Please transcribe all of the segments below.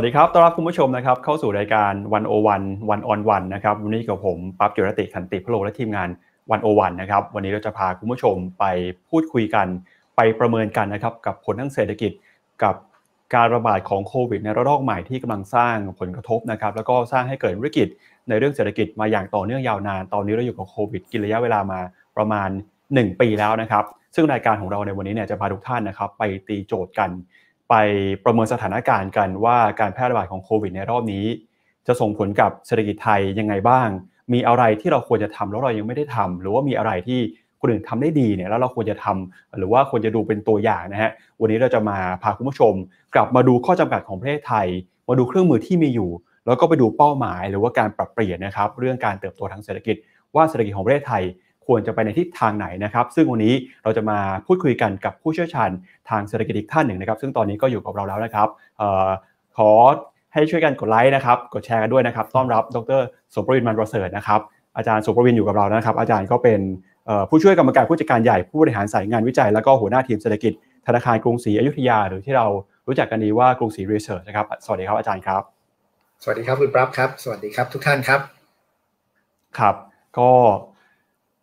วัสดีครับ ต้อนรับคุณผู้ชมนะครับ เข้าสู่รายการวันโอวันวันออนวันนะครับ วันนี้กับผมปั๊บจุรติขันติพโลและทีมงานวันโอวันนะครับ วันนี้เราจะพาคุณผู้ชมไปพูดคุยกัน ไปประเมินกันนะครับ กับผลทางเศรษฐกิจ กับการระบาดของโควิดในระลอกใหม่ที่กำลังสร้างผลกระทบนะครับ แล้วก็สร้างให้เกิดวิกฤตในเรื่องเศรษฐกิจมาอย่างต่อเนื่องยาวนาน ตอนนี้เราอยู่กับโควิดกินระยะเวลามาประมาณ 1 ปีแล้วนะครับ ซึ่งรายการของเราในวันนี้เนี่ยจะพาทุกท่านนะครับ ไปตีโจทย์กัน ไปประเมินสถานการณ์กันว่าการแพร่ระบาดของโควิดในรอบนี้ จะส่งผลกับเศรษฐกิจไทยยังไงบ้าง มีอะไรที่เราควรจะทำแล้วเรายังไม่ได้ทำหรือว่ามีอะไรที่คนอื่นทำได้ดีเนี่ยแล้วเราควรจะทำหรือว่าควรจะดูเป็นตัวอย่างนะฮะวันนี้เราจะมาพาคุณผู้ชม กลับมาดูข้อจำกัดของประเทศไทย มาดูเครื่องมือที่มีอยู่ แล้วก็ไปดูเป้าหมาย หรือว่าการปรับเปลี่ยนนะครับเรื่องการเติบโตทางเศรษฐกิจ ว่าเศรษฐกิจของประเทศไทย ควรจะไปในทิศทางไหนนะครับ ซึ่งวันนี้เราจะมาพูดคุยกันกับผู้เชี่ยวชาญทางเศรษฐกิจอีกท่านหนึ่งนะครับ ซึ่งตอนนี้ก็อยู่กับเราแล้วนะครับออขอให้ช่วยกันกดไลค์นะครับ กดแชร์กันด้วยนะครับ ต้อนรับดรสมประวินมันประเสริฐนะครับ อาจารย์สมประวินอยู่กับเรานะครับ อาจารย์ก็เป็นผู้ช่วยกรรมการผู้จัดการใหญ่ผู้บริหารสายงานวิจัย แล้วก็หัวหน้าทีมเศรษฐกิจธนาคารกรุงศรีอยุธยา หรือที่เรารู้จักกันดีว่ากรุงศรีรีเสิร์ชนะครับ สวัสดีครับอาจารย์ครับ สวัสดีครับคุณปรับครับ สวัสดีครับทุกท่านครับ ครับ ก็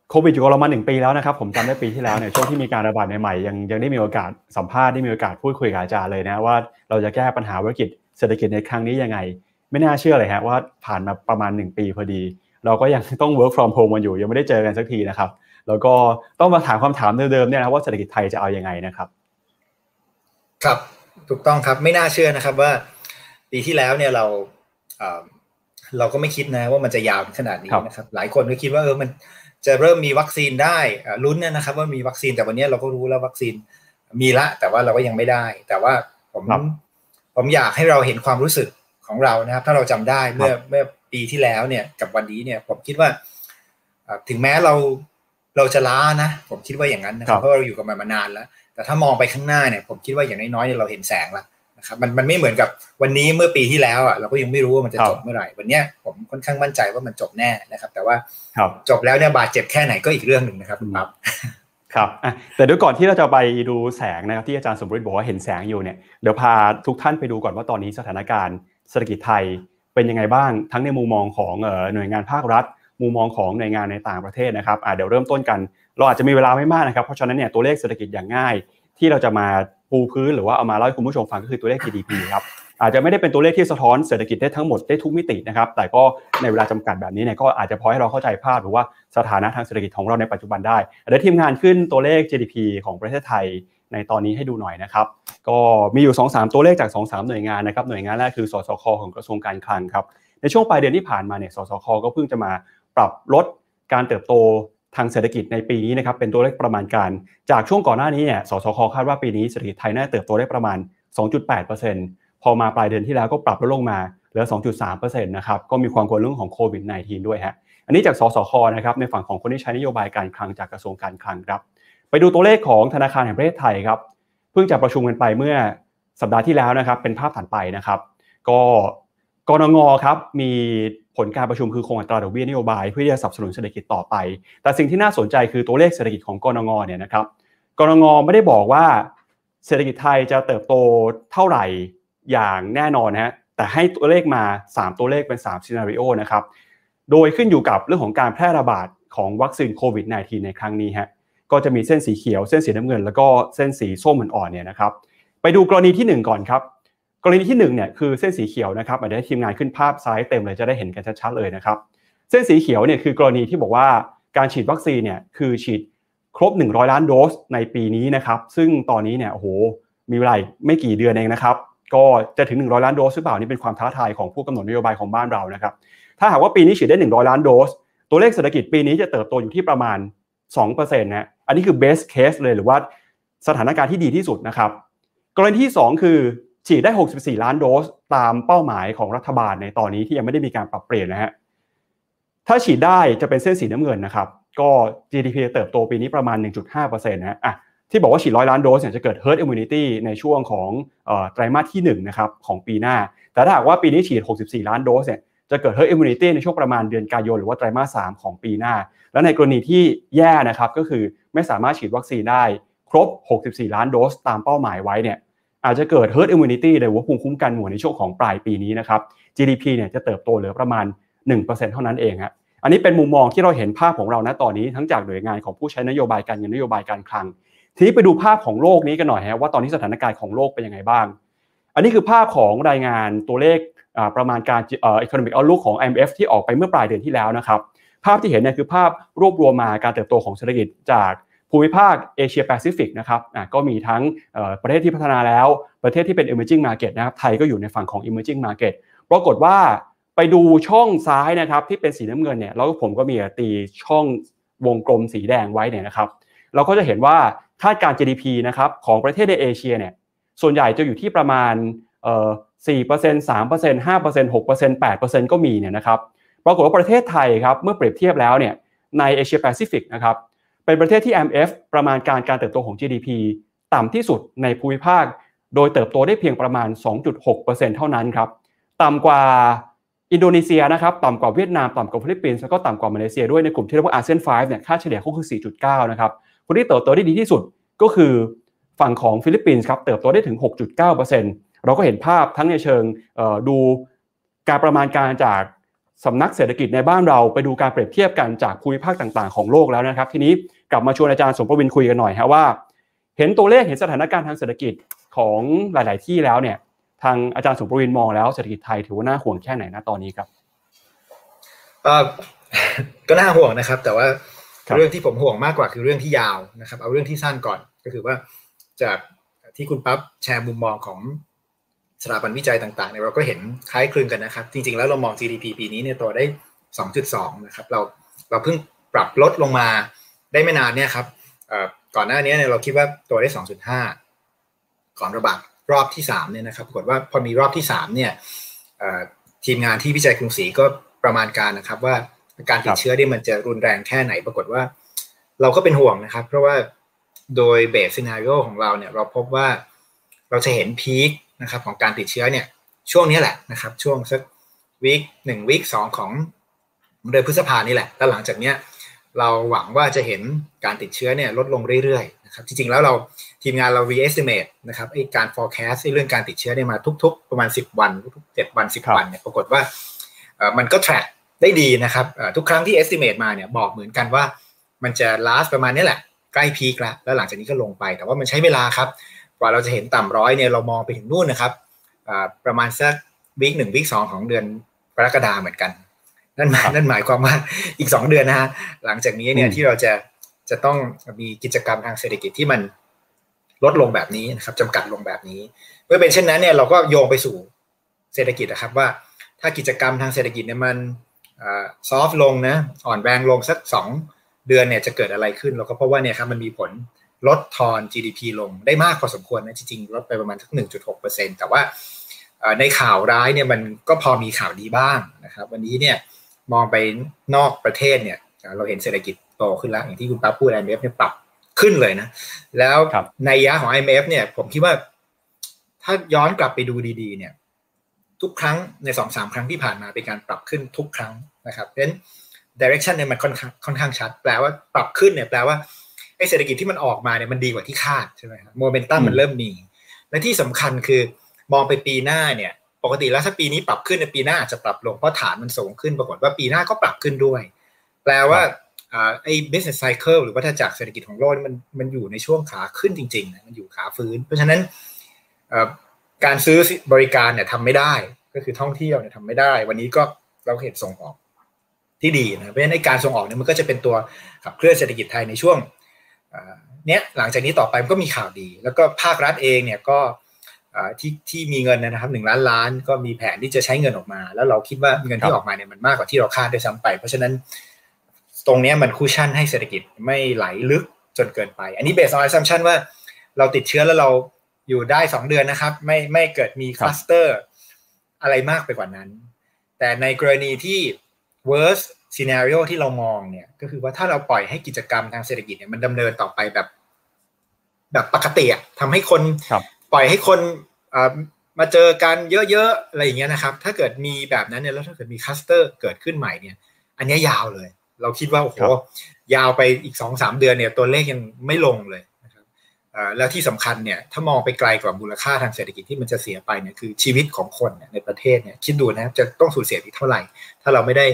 โควิดอยู่กับเรามาหนึ่งปีแล้วนะครับผมจำได้ปีที่แล้วเนี่ยช่วงที่มีการระบาดใหม่ๆยังยังได้มีโอกาสสัมภาษณ์ได้มีโอกาสพูดคุยกับอาจารย์เลยนะว่าเราจะแก้ปัญหาวิกฤตเศรษฐกิจในครั้งนี้ยังไง ไม่น่าเชื่อเลยฮะว่าผ่านมาประมาณ 1 ปีพอดี เราก็ยังต้อง work from home กันอยู่ ยังไม่ได้เจอกันสักทีนะครับ แล้วก็ต้องมาถามคำถามเดิมๆเนี่ยนะว่าเศรษฐกิจไทยจะเอาอยัางไงนะครับ ครับถูกต้องครับไม่น่าเชื่อนะครับว่า ปีที่แล้วเนี่ยเราเราก็ไม่คิดนะว่ามันจะยาวขนาดนี้นะครับ หลายคนก็คิดว่าเออมัน จะเริ่มมีวัคซีนได้ลุ้นนะครับว่ามีวัคซีนแต่วันนี้เราก็รู้แล้ววัคซีนมีละ แต่ว่าเราก็ยังไม่ได้ แต่ว่าผมผมอยากให้เราเห็นความรู้สึกของเรานะครับ ถ้าเราจำได้เมื่อเมื่อปีที่แล้วเนี่ยกับวันนี้เนี่ยผมคิดว่าถึงแม้เราเราจะล้านะ ผมคิดว่าอย่างนั้นนะครับเพราะเราอยู่กับมันมานานแล้ว แต่ถ้ามองไปข้างหน้าเนี่ยผมคิดว่าอย่างน้อยๆเนี่ยเราเห็นแสงแล้ว นะครับมันมันไม่เหมือนกับวันนี้เมื่อปีที่แล้วอะเราก็ยังไม่รู้ว่ามันจะจบเมื่อไหร่ วันนี้ผมค่อนข้างมั่นใจว่ามันจบแน่นะครับ แต่ว่าจบแล้วเนี่ยบาดเจ็บแค่ไหนก็อีกเรื่องหนึ่งนะครับคุณปั๊บครับแต่ด้วยก่อนที่เราจะไปดูแสงนะครับที่อาจารย์สมบูรณ์บอกว่าเห็นแสงอยู่เนี่ยเดี๋ยวพาทุกท่านไปดูก่อนว่าตอนนี้สถานการณ์เศรษฐกิจไทยเป็นยังไงบ้างทั้งในมุมมองของหน่วยงานภาครัฐ มุมมองของหน่วยงานในต่างประเทศนะครับเดี๋ยวเริ่มต้นกัน เราอาจจะมีเวลาไม่มากนะครับเพราะฉะนั้นเนี่ยตัวเลขเศรษฐกิจอย่างง่าย ที่เราจะมาปูพื้นหรือว่าเอามาเล่าให้คุณผู้ชมฟังก็คือตัวเลข GDP ครับอาจจะไม่ได้เป็นตัวเลขที่สะท้อนเศรษฐกิจได้ทั้งหมดได้ทุกมิตินะครับ แต่ก็ในเวลาจำกัดแบบนี้เนี่ยก็อาจจะพอให้เราเข้าใจภาพหรือว่าสถานะทางเศรษฐกิจของเราในปัจจุบันได้เดี๋ยวทีมงานขึ้นตัวเลข GDP ของประเทศไทยในตอนนี้ให้ดูหน่อยนะครับ ก็มีอยู่ 2-3 ตัวเลขจาก 2-3 หน่วยงานนะครับ หน่วยงานแรกคือ สสค ของกระทรวงการคลังครับ ในช่วงปลายเดือนที่ผ่านมาเนี่ย สสค ก็เพิ่งจะมาปรับลดการเติบโต ทางเศรษฐกิจในปีนี้นะครับเป็นตัวเลขประมาณการ จากช่วงก่อนหน้านี้เนี่ยสสคคาดว่าปีนี้เศรษฐกิจไทยน่าเติบโตได้ประมาณ 2.8%พอมาปลายเดือนที่แล้วก็ปรับลดลงมาเหลือ 2.3%นะครับก็มีความกังวลเรื่องของโควิด -19 ด้วยฮะอันนี้จากสสคนะครับในฝั่งของคนที่ใช้นโยบายการคลังจากกระทรวงการคลังครับ ไปดูตัวเลขของธนาคารแห่งประเทศไทยครับเพิ่งจะประชุมกันไปเมื่อสัปดาห์ที่แล้วนะครับเป็นภาพถัดไปนะครับ ก็กรงงครับมี ผลการประชุมคือคงอัตราดอกเบี้ยนโยบายเพื่อที่จะสนับสนุนเศรษฐกิจต่อไป แต่สิ่งที่น่าสนใจคือตัวเลขเศรษฐกิจของกรงงเนี่ยนะครับกรงงไม่ได้บอกว่าเศรษฐกิจไทยจะเติบโตเท่าไหร่อย่างแน่นอนนะฮะแต่ให้ตัวเลขมา 3 ตัวเลขเป็น3ซีนารีโอนะครับโดยขึ้นอยู่กับเรื่องของการแพร่ระบาดของวัคซีนโควิด -19 ในครั้งนี้ฮะก็จะมีเส้นสีเขียวเส้นสีน้ำเงิน แล้วก็เส้นสีส้มอ่อนเนี่ยนะครับไปดูกรณีที่ 1 ก่อนครับ กรณีที่1เนี่ยคือเส้นสีเขียวนะครับอาจจะให้ทีมงานขึ้นภาพซ้ายเต็มเลยจะได้เห็นกันชัดๆเลยนะครับเส้นสีเขียวเนี่ยคือกรณีที่บอกว่าการฉีดวัคซีนเนี่ยคือฉีดครบ 100 ล้านโดสในปีนี้นะครับซึ่งตอนนี้เนี่ยโอ้โหมีเวลาไม่กี่เดือนเองนะครับก็จะถึง 100 ล้านโดสหรือเปล่านี่เป็นความท้าทายของผู้กำหนดนโยบายของบ้านเรานะครับถ้าหากว่าปีนี้ฉีดได้ 100 ล้านโดส ตัวเลขเศรษฐกิจปีนี้จะเติบโตอยู่ที่ประมาณ2%นะอันนี้คือ best case เลยหรือว่าสถานการณ์ที่ดีที่สุดนะครับกรณีที่ 2 คือ ฉีดได้ 64 ล้านโดสตามเป้าหมายของรัฐบาลในตอนนี้ที่ยังไม่ได้มีการปรับเปลี่ยนนะฮะถ้าฉีดได้จะเป็นเส้นสีน้ำเงินนะครับก็ GDP เติบโตปีนี้ประมาณ 1.5%นะฮะอะที่บอกว่าฉีดร้อยล้านโดสเนี่ยจะเกิด herd immunity ในช่วงของไตรมาสที่1นะครับของปีหน้า แต่ถ้าหากว่าปีนี้ฉีด 64 ล้านโดสเนี่ยจะเกิด herd immunity ในช่วงประมาณเดือนกันยายนหรือว่าไตรมาส 3 ของปีหน้า แล้วในกรณีที่แย่นะครับก็คือไม่สามารถฉีดวัคซีนได้ครบ 64 ล้านโดสตามเป้าหมายไว้เนี่ย อาจจะเกิด herd immunity หรือว่าภูมิคุ้มกันหมู่ในช่วงของปลายปีนี้นะครับ GDP เนี่ยจะเติบโตเหลือประมาณ 1%เท่านั้นเองฮะอันนี้เป็นมุมมองที่เราเห็นภาพของเราณตอนนี้ทั้งจากหน่วยงานของผู้ใช้นโยบายการเงินนโยบายการคลัง ทีนี้ไปดูภาพของโลกนี้กันหน่อยฮะว่าตอนนี้สถานการณ์ของโลกเป็นยังไงบ้าง อันนี้คือภาพของรายงานตัวเลขประมาณการเอ่อ economic outlook ของ IMF ที่ออกไปเมื่อปลายเดือนที่แล้วนะครับภาพที่เห็นเนี่ยคือภาพรวบรวมมาการเติบโตของเศรษฐกิจจาก ภูมิภาคเอเชียแปซิฟิกนะครับก็มีทั้งประเทศที่พัฒนาแล้วประเทศที่เป็น emerging market นะครับไทยก็อยู่ในฝั่งของ emerging market ปรากฏว่าไปดูช่องซ้ายนะครับที่เป็นสีน้ำเงินเนี่ยแล้วผมก็มีตีช่องวงกลมสีแดงไว้เนี่ยนะครับ เราก็จะเห็นว่าคาดการ GDP นะครับของประเทศในเอเชียเนี่ยส่วนใหญ่จะอยู่ที่ประมาณเอ่อ4% 3% 5% 6% 8%ก็มีเนี่ยนะครับปรากฏว่าประเทศไทยครับเมื่อเปรียบเทียบแล้วเนี่ยในเอเชียแปซิฟิกนะครับ เป็นประเทศที่ IMF ประมาณการการเติบโตของ GDP ต่ำที่สุดในภูมิภาค โดยเติบโตได้เพียงประมาณ 2.6%เท่านั้นครับ ต่ำกว่าอินโดนีเซียนะครับ ต่ำกว่าเวียดนาม ต่ำกว่าฟิลิปปินส์ แล้วก็ต่ำกว่ามาเลเซียด้วยในกลุ่มที่เรียกว่าอาเซียน5เนี่ย ค่าเฉลี่ยก็คือ 4.9 นะครับ คนที่เติบโตได้ดีที่สุดก็คือฝั่งของฟิลิปปินส์ครับ เติบโตได้ถึง 6.9%เราก็เห็นภาพทั้งในเชิงดูการประมาณการจากสำนักเศรษฐกิจในบ้านเราไปดูการเปรียบเทียบกันจากภูมิภาคต่างๆ ของโลกแล้วนะครับ ทีนี้ กลับมาชวนอาจารย์สมประวินคุยกันหน่อยฮะว่า เห็นตัวเลขเห็นสถานการณ์ทางเศรษฐกิจของหลาย ๆ ที่แล้วเนี่ย ทางอาจารย์สมประวินมองแล้วเศรษฐกิจไทยถือว่าน่าห่วงแค่ไหนนะตอนนี้ครับก็น่าห่วงนะครับ แต่ว่าเรื่องที่ผมห่วงมากกว่าคือเรื่องที่ยาวนะครับ เอาเรื่องที่สั้นก่อนก็คือว่าจากที่คุณปั๊บแชร์มุมมองของสถาบันวิจัยต่างๆเนี่ยเราก็เห็นคล้ายคลึงกันนะครับ จริง ๆ แล้วเรามอง GDP ปีนี้เนี่ยตัวได้ 2.2 นะครับ เราเราเพิ่งปรับลดลงมา ได้ไม่นานเนี่ยครับก่อนหน้านี้เนี่ยเราคิดว่าตัวได้2.5ก่อนระบาดรอบที่3เนี่ยนะครับปรากฏว่าพอมีรอบที่3เนี่ยทีมงานที่วิจัยกรุงศรีก็ประมาณการนะครับ ว่าการติดเชื้อเนี่ยมันจะรุนแรงแค่ไหน ปรากฏว่า เราก็เป็นห่วงนะครับ เพราะว่าโดย base scenario ของเราเนี่ยเราพบว่าเราจะเห็น peak นะครับของการติดเชื้อเนี่ยช่วงนี้แหละนะครับ ช่วงสัก week หนึ่ง week สองของเดือนพฤษภานี่แหละแล้วหลังจากเนี้ย เราหวังว่าจะเห็นการติดเชื้อเนี่ยลดลงเรื่อยๆนะครับจริงๆแล้วเราทีมงานเรา re-estimate นะครับไอ้การ forecast เรื่องการติดเชื้อเนี่ยมาทุก ๆ ประมาณ 10 วันทุกๆ7วัน 10 วันเนี่ยปรากฏว่ามันก็ track ได้ดีนะครับทุกครั้งที่ estimate มาเนี่ยบอกเหมือนกันว่ามันจะ last ประมาณนี้แหละ ใกล้พีคแล้วแล้วหลังจากนี้ก็ลงไป แต่ว่ามันใช้เวลาครับกว่าเราจะเห็นต่ำร้อยเนี่ยเรามองไปถึงนู่นนะครับประมาณสักวิกหนึ่งวิกสองของเดือนกรกฎาเหมือนกัน นั่นหมายนั่นหมายความว่าอีกสองเดือนนะฮะหลังจากนี้เนี่ยที่เราจะจะต้องมีกิจกรรมทางเศรษฐกิจที่มันลดลงแบบนี้นะครับจำกัดลงแบบนี้ เมื่อเป็นเช่นนั้นเนี่ยเราก็โยงไปสู่เศรษฐกิจนะครับว่าถ้ากิจกรรมทางเศรษฐกิจเนี่ยมันซอฟลงนะอ่อนแรงลงสักสองเดือนเนี่ยจะเกิดอะไรขึ้น เราก็เพราะว่าเนี่ยครับมันมีผลลดทอน GDP ลงได้มากพอสมควรนะจริงๆลดไปประมาณทัก 1.6%แต่ว่าในข่าวร้ายเนี่ยมันก็พอมีข่าวดีบ้างนะครับ วันนี้เนี่ย มองไปนอกประเทศเนี่ย เราเห็นเศรษฐกิจโตขึ้นแล้ว อย่างที่คุณปั๊บพูด IMF เนี่ยปรับขึ้นเลยนะ แล้วในยะของ IMF เนี่ย ผมคิดว่า ถ้าย้อนกลับไปดูดีๆ เนี่ย ทุกครั้งในสองสามครั้งที่ผ่านมาเป็นการปรับขึ้นทุกครั้งนะครับเพราะฉะนั้น direction เนี่ยมันค่อนข้างค่อนข้างชัด แปลว่าปรับขึ้นเนี่ยแปลว่าไอ้เศรษฐกิจที่มันออกมาเนี่ยมันดีกว่าที่คาดใช่ไหมครับโมเมนตัมมันเริ่มมี และที่สำคัญคือมองไปปีหน้าเนี่ย ปกติแล้วถ้าปีนี้ปรับขึ้นในปีหน้าอาจจะปรับลงเพราะฐานมันสูงขึ้นปรากฏว่าปีหน้าก็ปรับขึ้นด้วย แปลว่าไอ้ business cycle หรือว่าถ้าจากเศรษฐกิจของโลกมันมันอยู่ในช่วงขาขึ้นจริงๆนะมันอยู่ขาฟื้น เพราะฉะนั้นการซื้อบริการเนี่ยทำไม่ได้ ก็คือท่องเที่ยวเนี่ยทำไม่ได้ วันนี้ก็เราเห็นส่งออกที่ดีนะเพราะฉะนั้นการส่งออกเนี่ยมันก็จะเป็นตัวขับเคลื่อนเศรษฐกิจไทยในช่วงเนี้ยหลังจากนี้ต่อไปมันก็มีข่าวดี แล้วก็ภาครัฐเองเนี่ยก็ ที่ที่มีเงินนะครับหนึ่งล้านล้านก็มีแผนที่จะใช้เงินออกมา แล้วเราคิดว่าเงินที่ออกมาเนี่ยมันมากกว่าที่เราคาดด้วยซ้ำไป เพราะฉะนั้นตรงนี้มัน cushion ให้เศรษฐกิจไม่ไหลลึกจนเกินไป อันนี้ based on assumption ว่าเราติดเชื้อแล้วเราอยู่ได้สองเดือนนะครับ ไม่ไม่เกิดมีคลัสเตอร์อะไรมากไปกว่านั้น แต่ในกรณีที่ worst ซีนารีโอที่เรามองเนี่ยก็คือว่าถ้าเราปล่อยให้กิจกรรมทางเศรษฐกิจเนี่ยมันดำเนินต่อไปแบบ แบบปกติอะทำให้คน ปล่อยให้คนมาเจอกันเยอะๆอะไรอย่างเงี้ยนะครับ ถ้าเกิดมีแบบนั้นเนี่ยแล้วถ้าเกิดมีคลัสเตอร์เกิดขึ้นใหม่เนี่ย อันนี้ยาวเลย เราคิดว่าโอ้โหยาวไปอีกสองสามเดือนเนี่ย ตัวเลขยังไม่ลงเลยนะครับแล้วที่สำคัญเนี่ย ถ้ามองไปไกลกว่ามูลค่าทางเศรษฐกิจที่มันจะเสียไปเนี่ยคือชีวิตของคนในประเทศเนี่ยคิดดูนะครับจะต้องสูญเสียอีกเท่าไหร่ ถ้าเราไม่ได้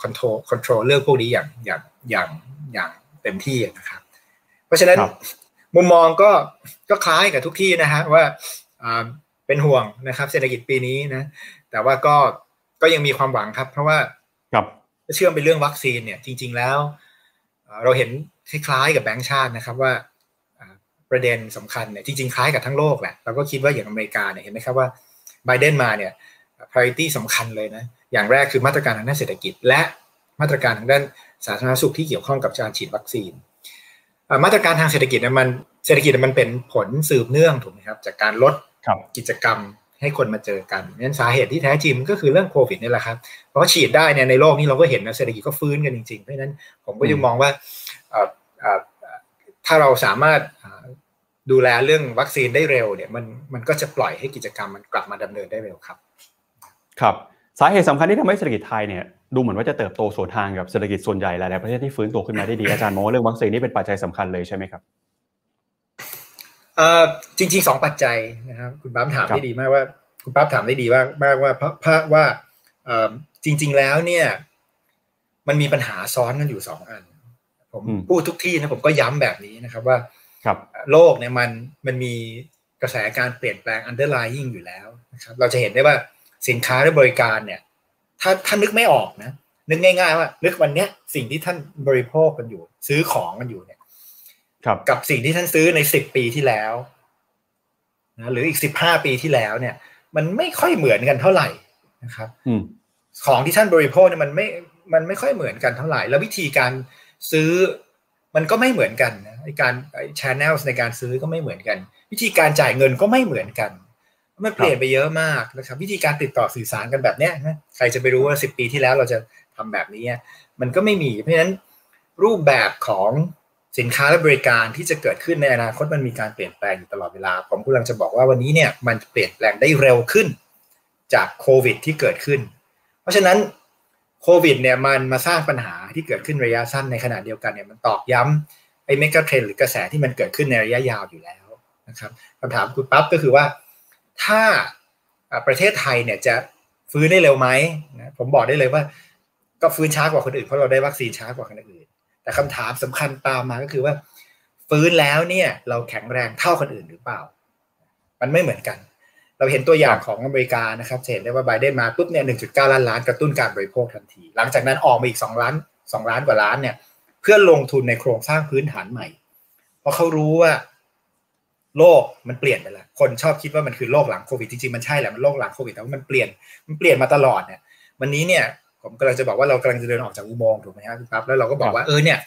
control control เรื่องพวกนี้อย่างอย่างอย่างอย่างเต็มที่นะครับ เพราะฉะนั้น มุมมองก็ก็คล้ายกับทุกที่นะฮะว่าเป็นห่วงนะครับเศรษฐกิจปีนี้นะ แต่ว่าก็ก็ยังมีความหวังครับ เพราะว่าครับเชื่อมไปเรื่องวัคซีนเนี่ย จริง ๆแล้ว เราเห็นคล้ายๆกับแบงก์ชาตินะครับว่าประเด็นสำคัญเนี่ยจริงๆคล้ายกับทั้งโลกแหละเราก็คิดว่าอย่างอเมริกาเนี่ยเห็นไหมครับว่าไบเดนมาเนี่ย priority สำคัญเลยนะ อย่างแรกคือมาตรการทางด้านเศรษฐกิจ และมาตรการทางด้านสาธารณสุขที่เกี่ยวข้องกับการฉีดวัคซีน มาตรการทางเศรษฐกิจมันเศรษฐกิจมันเป็นผลสืบเนื่องถูกไหมครับ จากการลดกิจกรรมให้คนมาเจอกันนั้นสาเหตุที่แท้จริงก็คือเรื่องโควิดนี่แหละครับ เพราะฉีดได้เนี่ยในโลกนี้เราก็เห็นนะเศรษฐกิจก็ฟื้นกันจริงๆ เพราะฉะนั้นผมก็ยังมองว่าถ้าเราสามารถดูแลเรื่องวัคซีนได้เร็วเนี่ยมันมันก็จะปล่อยให้กิจกรรมมันกลับมาดำเนินได้เร็วครับ ครับ สาเหตุสำคัญที่ทำให้เศรษฐกิจไทยเนี่ย ดูเหมือนว่าจะเติบโตสวนทางกับเศรษฐกิจส่วนใหญ่หลายๆประเทศที่ฟื้นตัวขึ้นมาได้ดีอาจารย์มองว่าเรื่องวัคซีนนี่เป็นปัจจัยสำคัญเลยใช่ไหมครับเอ่อจริงๆสองปัจจัยนะครับคุณปั๊มถามได้ดีมากว่า คุณปั๊มถามได้ดีมากมากว่าเพราะเพราะว่าเอ่อจริง ๆแล้วเนี่ย มันมีปัญหาซ้อนกันอยู่สองอัน ผมพูดทุกที่นะผมก็ย้ำแบบนี้นะครับว่าครับโลกเนี่ยมันมันมีกระแสการเปลี่ยนแปลง underlying อยู่แล้วนะครับ เราจะเห็นได้ว่าสินค้าและบริการเนี่ย ถ้าท่านนึกไม่ออกนะนึกง่าย ๆ ว่า นึกวันเนี้ย สิ่งที่ท่านบริโภคกันอยู่ ซื้อของกันอยู่เนี่ยกับสิ่งที่ท่านซื้อในสิบปีที่แล้วนะหรืออีกสิบห้าปีที่แล้วเนี่ย มันไม่ค่อยเหมือนกันเท่าไหร่นะครับของที่ท่านบริโภคเนี่ยมันไม่มันไม่ค่อยเหมือนกันเท่าไหร่ แล้ววิธีการซื้อมันก็ไม่เหมือนกันนะการชแนลในการซื้อก็ไม่เหมือนกัน วิธีการจ่ายเงินก็ไม่เหมือนกัน มันเปลี่ยนไปเยอะมากนะครับวิธีการติดต่อสื่อสารกันแบบเนี้ยใครจะไปรู้ว่าสิบปีที่แล้วเราจะทำแบบนี้มันก็ไม่มี เพราะฉะนั้นรูปแบบของสินค้าและบริการที่จะเกิดขึ้นในอนาคตมันมีการเปลี่ยนแปลงอยู่ตลอดเวลา ผมกำลังจะบอกว่าวันนี้เนี่ยมันเปลี่ยนแปลงได้เร็วขึ้นจากโควิดที่เกิดขึ้น เพราะฉะนั้นโควิดเนี่ยมันมาสร้างปัญหาที่เกิดขึ้นระยะสั้นในขณะเดียวกันเนี่ยมันตอกย้ำไอ้เมกะเทรนหรือกระแสที่มันเกิดขึ้นในระยะยาวอยู่แล้วนะครับคำถามคุณปั๊บก็คือว่า ถ้าประเทศไทยเนี่ยจะฟื้นได้เร็วไหมนะผมบอกได้เลยว่า ก็ฟื้นช้ากว่าคนอื่นเพราะเราได้วัคซีนช้ากว่าคนอื่น แต่คำถามสำคัญตามมาก็คือว่า ฟื้นแล้วเนี่ย เราแข็งแรงเท่าคนอื่นหรือเปล่า มันไม่เหมือนกัน เราเห็นตัวอย่างของอเมริกานะครับเห็นได้ว่าไบเดนมาปุ๊บเนี่ยหนึ่งจุดเก้าล้านล้านกระตุ้นการบริโภคทันที หลังจากนั้นออกมาอีกสองล้านสองล้านกว่าล้านเนี่ย เพื่อลงทุนในโครงสร้างพื้นฐานใหม่ เพราะเขารู้ว่า โลกมันเปลี่ยนไปแล้วคนชอบคิดว่ามันคือโลกหลังโควิดจริงๆมันใช่แหละมันโลกหลังโควิดแต่ว่ามันเปลี่ยนมันเปลี่ยนมาตลอดเนี่ย วันนี้เนี่ย ผมกำลังจะบอกว่าเรากำลังจะเดินออกจากอุโมงค์ถูกไหมครับครับ แล้วเราก็บอกว่าเออเนี่ย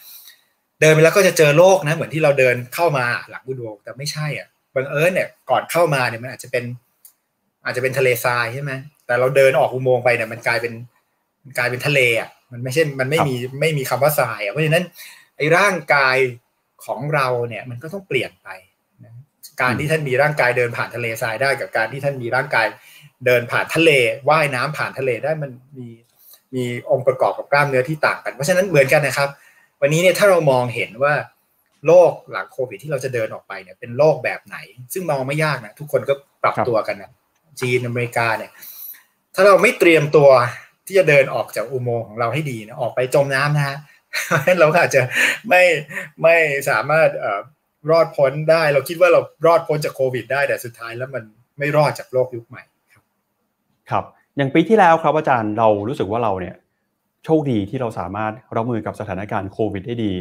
เดินไปแล้วก็จะเจอโลกนะ เหมือนที่เราเดินเข้ามาหลังอุโมงค์แต่ไม่ใช่อะบังเอิญเนี่ยก่อนเข้ามาเนี่ยมันอาจจะเป็น อาจจะเป็นทะเลทรายใช่ไหมแต่เราเดินออกอุโมงค์ไปเนี่ยมันกลายเป็นมันกลายเป็นทะเลอะมันไม่ใช่ มันไม่มีไม่มีคำว่าทรายอะเพราะฉะนั้นไอ้ร่างกายของเราเนี่ย มันก็ต้องเปลี่ยนไป การที่ท่านมีร่างกายเดินผ่านทะเลทรายได้ กับการที่ท่านมีร่างกายเดินผ่านทะเลว่ายน้ำผ่านทะเลได้มันมีมีองค์ประกอบกับกล้ามเนื้อที่ต่างกัน เพราะฉะนั้นเหมือนกันนะครับ วันนี้เนี่ยถ้าเรามองเห็นว่าโลกหลังโควิดที่เราจะเดินออกไปเนี่ยเป็นโลกแบบไหน ซึ่งมองไม่ยากนะทุกคนก็ปรับตัวกันนะจีนอเมริกาเนี่ย ถ้าเราไม่เตรียมตัวที่จะเดินออกจากอุโมงค์ของเราให้ดีนะออกไปจมน้ำนะฮะเราอาจจะไม่ไม่สามารถ รอดพ้นได้ เราคิดว่าเรารอดพ้นจากโควิด ได้แต่สุดท้ายแล้วมันไม่รอดจากโลกยุคใหม่ครับ ครับ อย่างปีที่แล้วครับอาจารย์เรารู้สึกว่าเราเนี่ยโชคดีที่เราสามารถรับมือกับสถานการณ์โควิด ได้ดี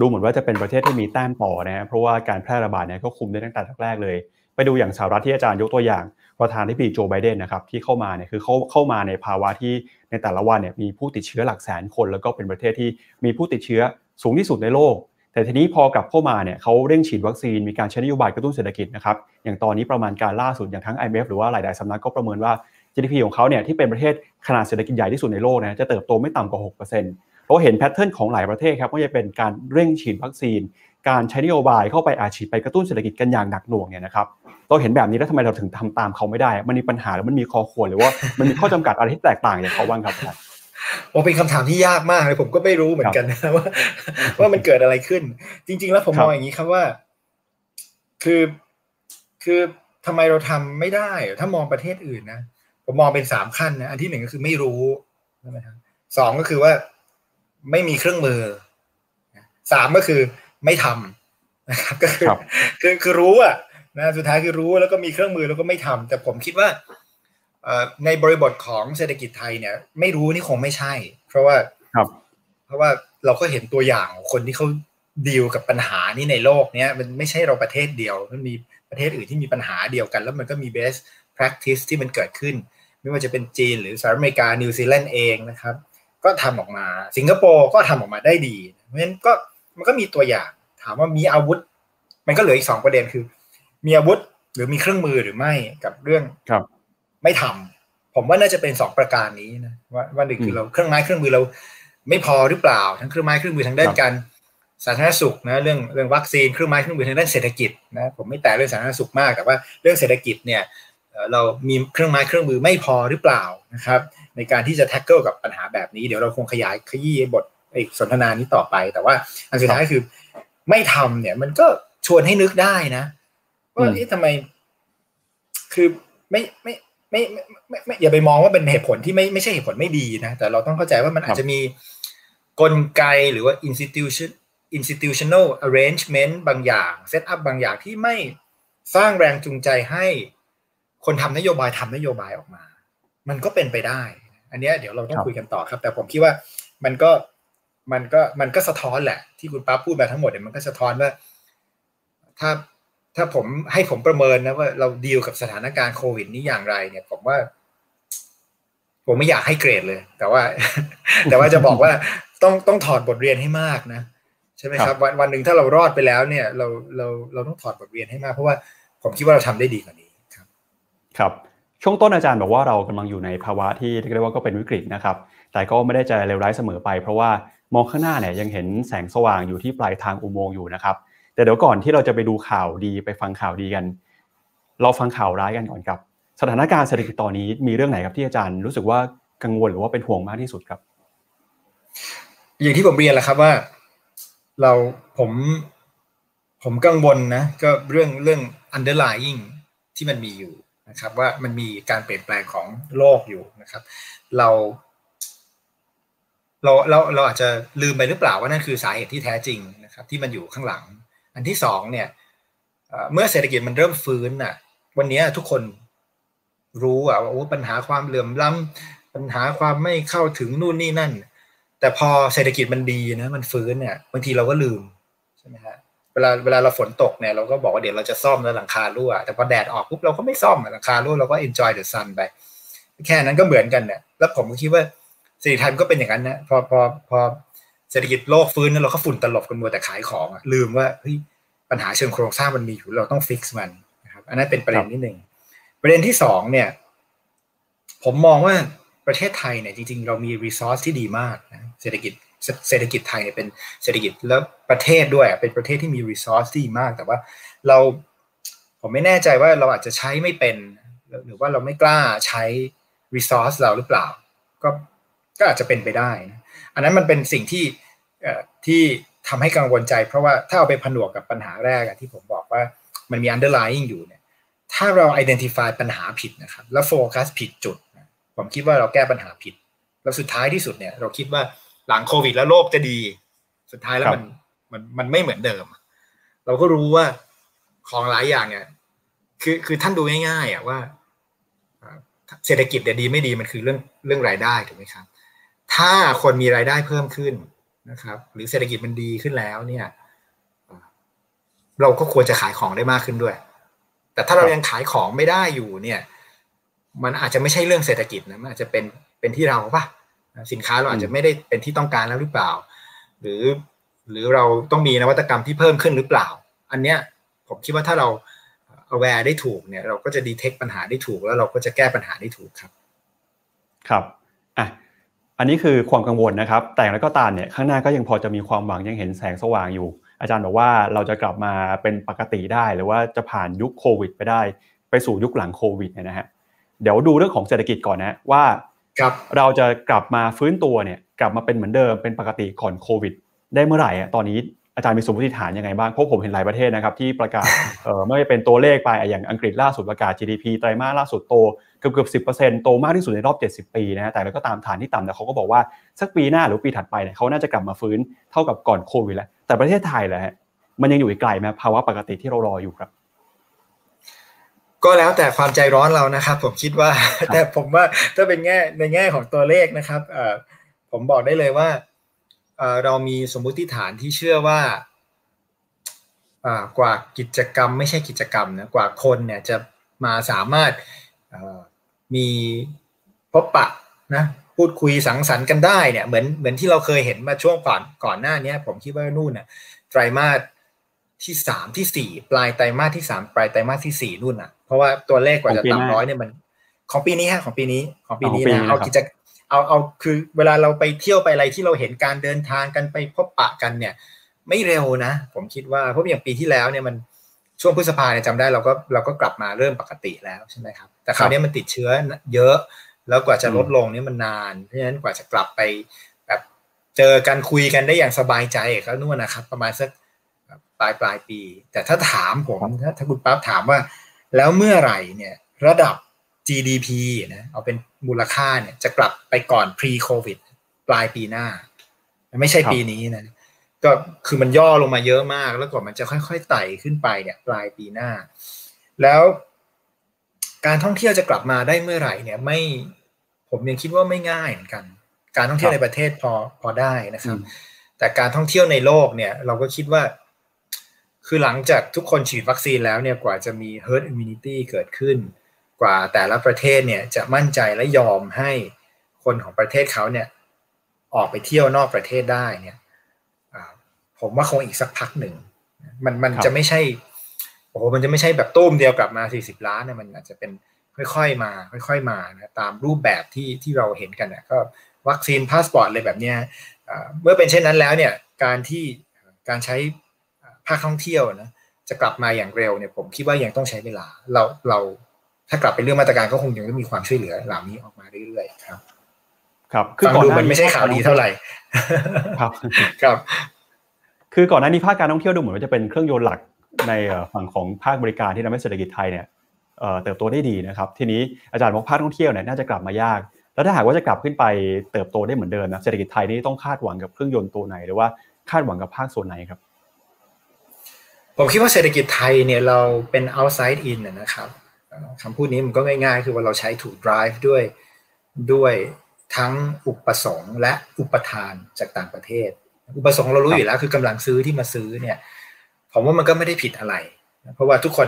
ดูเหมือนว่าจะเป็นประเทศที่มีแต้มต่อนะเพราะว่าการแพร่ระบาดเนี่ยก็คุมได้ตั้งแต่แรกเลย ไปดูอย่างสหรัฐที่อาจารย์ยกตัวอย่างประธานที่ปีโจไบเดนนะครับที่เข้ามาเนี่ยคือเข้าเข้ามาในภาวะที่ในแต่ละวันเนี่ยมีผู้ติดเชื้อหลักแสนคน แล้วก็เป็นประเทศที่มีผู้ติดเชื้อสูงที่สุดในโลก แต่ทีนี้พอกลับเข้ามาเนี่ยเขาเร่งฉีดวัคซีนมีการใช้นโยบายกระตุ้นเศรษฐกิจนะครับอย่างตอนนี้ประมาณการล่าสุดอย่างทั้ง IMF หรือว่าหลายๆสำนักก็ประเมินว่า GDP ของเขาเนี่ยที่เป็นประเทศขนาดเศรษฐกิจใหญ่ที่สุดในโลกนะจะเติบโตไม่ต่ำกว่า 6%เราเห็นแพทเทิร์นของหลายประเทศครับก็จะเป็นการเร่งฉีดวัคซีน การใช้นโยบายเข้าไปอาฉีดไปกระตุ้นเศรษฐกิจกันอย่างหนักหน่วงเนี่ยนะครับเราเห็นแบบนี้แล้วทำไมเราถึงทำตามเขาไม่ได้ มันมีปัญหาหรือมันมีคอขวดหรือว่ามันมีข้อจำกัดอะไรที่แตกต่างจากเขาบ้างครับ โอ้เป็นคำถามที่ยากมากเลยผมก็ไม่รู้เหมือนกันนะว่า ว่ามันเกิดอะไรขึ้น จริง ๆ แล้วผมมองอย่างนี้ครับว่า คือคือทำไมเราทำไม่ได้ ถ้ามองประเทศอื่นนะผมมองเป็นสามขั้นนะอันที่หนึ่งก็คือไม่รู้ใช่ไหมครับสองก็คือว่าไม่มีเครื่องมือสามก็คือไม่ทำนะครับก็คือคือคือรู้อะนะสุดท้ายคือรู้แล้วก็มีเครื่องมือแล้วก็ไม่ทำแต่ผมคิดว่า ในบริบทของเศรษฐกิจไทยเนี่ย ไม่รู้นี่คงไม่ใช่ เพราะว่าครับเพราะว่าเราก็เห็นตัวอย่างคนที่เขาดีลกับปัญหานี้ในโลกเนี้ยมันไม่ใช่เราประเทศเดียวมันมีประเทศอื่นที่มีปัญหาเดียวกัน แล้วมันก็มี best practice ที่มันเกิดขึ้น ไม่ว่าจะเป็นจีนหรือสหรัฐอเมริกานิวซีแลนด์เองนะครับ ก็ทำออกมาสิงคโปร์ก็ทำออกมาได้ดีเพราะฉะนั้นก็มันก็มีตัวอย่างถามว่ามีอาวุธ มันก็เหลืออีกสองประเด็นคือ มีอาวุธหรือมีเครื่องมือหรือไม่กับเรื่องครับ ไม่ทำผมว่าน่าจะเป็นสองประการนี้นะว่าว่าหนึ่งคือเราเครื่องไม้เครื่องมือเราไม่พอหรือเปล่า ทั้งเครื่องไม้เครื่องมือทางด้านการสาธารณสุขนะเรื่องเรื่องวัคซีนเครื่องไม้เครื่องมือทางด้านเศรษฐกิจนะผมไม่แต่เรื่องสาธารณสุขมากแต่ว่าเรื่องเศรษฐกิจเนี่ยเรามีเครื่องไม้เครื่องมือไม่พอหรือเปล่านะครับ ในการที่จะแท็กเกิลกับปัญหาแบบนี้เดี๋ยวเราคงขยายขยี้บทสนทนานี้ต่อไป แต่ว่าอันสุดท้ายคือไม่ทำเนี่ย มันก็ชวนให้นึกได้นะว่าเอ๊ะทำไม คือไม่ไม่ ไม่ไม่ไม่อย่าไปมองว่าเป็นเหตุผลที่ไม่ไม่ใช่เหตุผลไม่ดีนะ แต่เราต้องเข้าใจว่ามันอาจจะมีกลไกหรือว่า institution institutional arrangement บางอย่าง set up บางอย่างที่ไม่สร้างแรงจูงใจให้คนทำนโยบายทำนโยบายออกมา มันก็เป็นไปได้ อันนี้เดี๋ยวเราต้องคุยกันต่อครับ แต่ผมคิดว่ามันก็มันก็มันก็สะท้อนแหละ ที่คุณป้าพูดมาทั้งหมดเนี่ยมันก็สะท้อนว่า ถ้า ถ้าผมให้ผมประเมินนะว่าเราดีลกับสถานการณ์โควิดนี้อย่างไร เนี่ย ผมว่า ผมไม่อยากให้เกรดเลย แต่ว่า แต่ว่าจะบอกว่าต้องต้องถอดบทเรียนให้มากนะใช่ไหมครับ วันวันหนึ่งถ้าเรารอดไปแล้วเนี่ย เราเราเราต้องถอดบทเรียนให้มาก เพราะว่าผมคิดว่าเราทำได้ดีกว่านี้ครับ ครับ ช่วงต้นอาจารย์บอกว่าเรากำลังอยู่ในภาวะที่เรียกว่าก็เป็นวิกฤตนะครับ แต่ก็ไม่ได้จะเลวร้ายเสมอไป เพราะว่ามองข้างหน้าเนี่ยยังเห็นแสงสว่างอยู่ที่ปลายทางอุโมงค์อยู่นะครับ แต่เดี๋ยวก่อนที่เราจะไปดูข่าวดีไปฟังข่าวดีกัน เราฟังข่าวร้ายกันก่อนครับ สถานการณ์เศรษฐกิจตอนนี้มีเรื่องไหนครับที่อาจารย์รู้สึกว่ากังวลหรือว่าเป็นห่วงมากที่สุดครับ อย่างที่ผมเรียนแหละครับว่า เราผมผมกังวลนะก็เรื่องเรื่อง underlying ที่มันมีอยู่นะครับ ว่ามันมีการเปลี่ยนแปลงของโลกอยู่นะครับ เราเราเราเราอาจจะลืมไปหรือเปล่าว่านั่นคือสาเหตุที่แท้จริงนะครับ ที่มันอยู่ข้างหลัง อันที่สองเนี่ยเมื่อเศรษฐกิจมันเริ่มฟื้นน่ะ วันนี้ทุกคนรู้อะว่าปัญหาความเหลื่อมล้ำปัญหาความไม่เข้าถึงนู่นนี่นั่น แต่พอเศรษฐกิจมันดีนะมันฟื้นเนี่ยบางทีเราก็ลืมใช่ไหมฮะเวลาเวลาเราฝนตกเนี่ยเราก็บอกว่าเดี๋ยวเราจะซ่อมแล้วหลังคารั่วแต่พอแดดออกปุ๊บเราก็ไม่ซ่อมหลังคารั่วเราก็ enjoy the sun ไปแค่นั้นก็เหมือนกันเนี่ยแล้วผมก็คิดว่าเศรษฐกิจไทยก็เป็นอย่างนั้นนะพอพอพอ เศรษฐกิจโลกฟื้นแล้วเราก็ฝุ่นตลบกันมัวแต่ขายของลืมว่าเฮ้ยปัญหาเชิงโครงสร้างมันมีอยู่เราต้องฟิกซ์มันนะครับอันนั้นเป็นประเด็นที่หนึ่งประเด็นที่สองเนี่ย ผมมองว่าประเทศไทยเนี่ยจริงๆ เรามี resource ที่ดีมากนะเศรษฐกิจเศรษฐกิจไทยเนี่ยเป็นเศรษฐกิจแล้วประเทศด้วยเป็นประเทศที่มี resource ที่ดีมาก แต่ว่าเราผมไม่แน่ใจว่าเราอาจจะใช้ไม่เป็นหรือว่าเราไม่กล้าใช้ resource เราหรือเปล่า ก็ก็อาจจะเป็นไปได้นะ อันนั้นมันเป็นสิ่งที่ที่ทำให้กังวลใจ เพราะว่าถ้าเอาไปผนวกกับปัญหาแรกที่ผมบอกว่ามันมี underlying อยู่เนี่ยถ้าเรา identify ปัญหาผิดนะครับ แล้วโฟกัสผิดจุด ผมคิดว่าเราแก้ปัญหาผิด แล้วสุดท้ายที่สุดเนี่ย เราคิดว่าหลังโควิดแล้วโลกจะดี สุดท้ายแล้วมันมันมันไม่เหมือนเดิม เราก็รู้ว่าของหลายอย่างเนี่ยคือคือท่านดูง่ายๆอะว่า เศรษฐกิจเนี่ยดีไม่ดีมันคือเรื่องเรื่องรายได้ถูกไหมครับ ถ้าคนมีรายได้เพิ่มขึ้นนะครับ หรือเศรษฐกิจมันดีขึ้นแล้วเนี่ย เราก็ควรจะขายของได้มากขึ้นด้วย แต่ถ้าเรายังขายของไม่ได้อยู่เนี่ย มันอาจจะไม่ใช่เรื่องเศรษฐกิจนะมันอาจจะเป็นเป็นที่เราปะสินค้าเราอาจจะไม่ได้เป็นที่ต้องการแล้วหรือเปล่า หรือหรือเราต้องมีนวัตกรรมที่เพิ่มขึ้นหรือเปล่า อันเนี้ยผมคิดว่าถ้าเรา aware ได้ถูกเนี่ย เราก็จะ detect ปัญหาได้ถูก แล้วเราก็จะแก้ปัญหาได้ถูกครับ ครับอะ อันนี้คือความกังวลนะครับ แต่แล้วก็ตามเนี่ยข้างหน้าก็ยังพอจะมีความหวังยังเห็นแสงสว่างอยู่ อาจารย์บอกว่าเราจะกลับมาเป็นปกติได้ หรือว่าจะผ่านยุคโควิด ไปได้ ไปสู่ยุคหลังโควิดเนี่ยนะฮะเดี๋ยวดูเรื่องของเศรษฐกิจก่อนนะว่าเราจะกลับมาฟื้นตัวเนี่ยกลับมาเป็นเหมือนเดิมเป็นปกติก่อนโควิด ได้เมื่อไหร่อะตอนนี้อาจารย์มีสมมติฐานยังไงบ้างเพราะผมเห็นหลายประเทศนะครับที่ประกาศเอ่อไม่เป็นตัวเลขไปอย่างอังกฤษล่าสุดประกาศ GDP ไตรมาสล่าสุดโต เกือบเกือบสิโตมากที่สุดในรอบ 70 ปีนะฮะแต่แล้วก็ตามฐานที่ต่ำแต่เขาก็บอกว่าสักปีหน้าหรือปีถัดไปเนี่ยเขาน่าจะกลับมาฟื้นเท่ากับก่อนโควิดแล้ว แต่ประเทศไทยแหละฮะมันยังอยู่อีกไกลไหมภาวะปกติที่เรารออยู่ครับ ก็แล้วแต่ความใจร้อนเรานะครับ ผมคิดว่า แต่ผมว่าถ้าเป็นแง่ในแง่ของตัวเลขนะครับเอ่อผมบอกได้เลยว่าเอ่อเรามีสมมุติฐานที่เชื่อว่ากว่ากิจกรรมไม่ใช่กิจกรรมนะกว่าคนเนี่ยจะมาสามารถ มีพบปะนะพูดคุยสังสรรค์กันได้เนี่ยเหมือนเหมือนที่เราเคยเห็นมาช่วงก่อนก่อนหน้านี้ผมคิดว่านู่นน่ะไตรมาสที่สามที่สี่ปลายไตรมาสที่สามปลายไตรมาสที่สี่นู่นน่ะ เพราะว่าตัวเลขกว่าจะต่ำร้อยเนี่ยมัน ของปีนี้ฮะของปีนี้ของปีนี้นะเอากิจเอาเอาคือเวลาเราไปเที่ยวไปอะไรที่เราเห็นการเดินทางกันไปพบปะกันเนี่ย ไม่เร็วนะ ผมคิดว่าเพราะอย่างปีที่แล้วเนี่ยมัน ช่วงพฤษภาเนี่ยจำได้เราก็เราก็กลับมาเริ่มปกติแล้วใช่ไหมครับ แต่คราวนี้มันติดเชื้อเยอะ แล้วกว่าจะลดลงนี่มันนาน เพราะฉะนั้นกว่าจะกลับไปแบบเจอกันคุยกันได้อย่างสบายใจก็นู่นนะครับ ประมาณสักปลายปลายปี แต่ถ้าถามผมถ้าถ้าคุณปั๊บถามว่า แล้วเมื่อไหร่เนี่ยระดับ GDP นะเอาเป็นมูลค่าเนี่ยจะกลับไปก่อน pre covid ปลายปีหน้า ไม่ใช่ปีนี้นะ ก็คือมันย่อลงมาเยอะมาก แล้วก็มันจะค่อยๆไต่ขึ้นไปเนี่ยปลายปีหน้า แล้วการท่องเที่ยวจะกลับมาได้เมื่อไหร่เนี่ยไม่ผมยังคิดว่าไม่ง่ายเหมือนกัน การท่องเที่ยวในประเทศพอพอได้นะครับ แต่การท่องเที่ยวในโลกเนี่ย เราก็คิดว่า คือหลังจากทุกคนฉีดวัคซีนแล้วเนี่ยกว่าจะมี herd immunity เกิดขึ้น กว่าแต่ละประเทศเนี่ยจะมั่นใจและยอมให้คนของประเทศเขาเนี่ย ออกไปเที่ยวนอกประเทศได้เนี่ย ผมว่าคงอีกสักพักหนึ่ง มันมันจะไม่ใช่โอ้โหมันจะไม่ใช่แบบตุ้มเดียวกลับมาสี่สิบล้านเนี่ยมันอาจจะเป็นค่อยๆมา ค่อย ๆ มานะตามรูปแบบที่ที่เราเห็นกันนะก็วัคซีนพาสปอร์ตอะไรแบบเนี้ยเมื่อเป็นเช่นนั้นแล้วเนี่ยการที่การใช้ภาคท่องเที่ยวนะจะกลับมาอย่างเร็วเนี่ยผมคิดว่ายังต้องใช้เวลา เราเราถ้ากลับไปเรื่องมาตรการก็คงยังต้องมีความช่วยเหลือเหล่านี้ออกมาเรื่อยๆครับ ครับ คือก่อนมันไม่ใช่ข่าวดีเท่าไหร่ ครับ ครับ คือก่อนหน้านี้ภาคการท่องเที่ยวดูเหมือนว่าจะเป็นเครื่องยนต์หลักในฝั่งของภาคบริการที่ทำให้เศรษฐกิจไทยเนี่ยเติบโตได้ดีนะครับทีนี้อาจารย์บอกภาคท่องเที่ยวเนี่ยน่าจะกลับมายาก แล้วถ้าหากว่าจะกลับขึ้นไปเติบโตได้เหมือนเดิมนะเศรษฐกิจไทยนี่ต้องคาดหวังกับเครื่องยนต์ตัวไหนหรือว่าคาดหวังกับภาคส่วนไหนครับ ผมคิดว่าเศรษฐกิจไทยเนี่ยเราเป็น outside in นะครับคำพูดนี้มันก็ง่ายๆ คือว่าเราใช้ถูก drive ด้วยด้วยทั้งอุปสงค์และอุปทานจากต่างประเทศ อุปสงค์เรารู้อยู่แล้ว คือกำลังซื้อที่มาซื้อเนี่ย ผมว่ามันก็ไม่ได้ผิดอะไร เพราะว่าทุกคน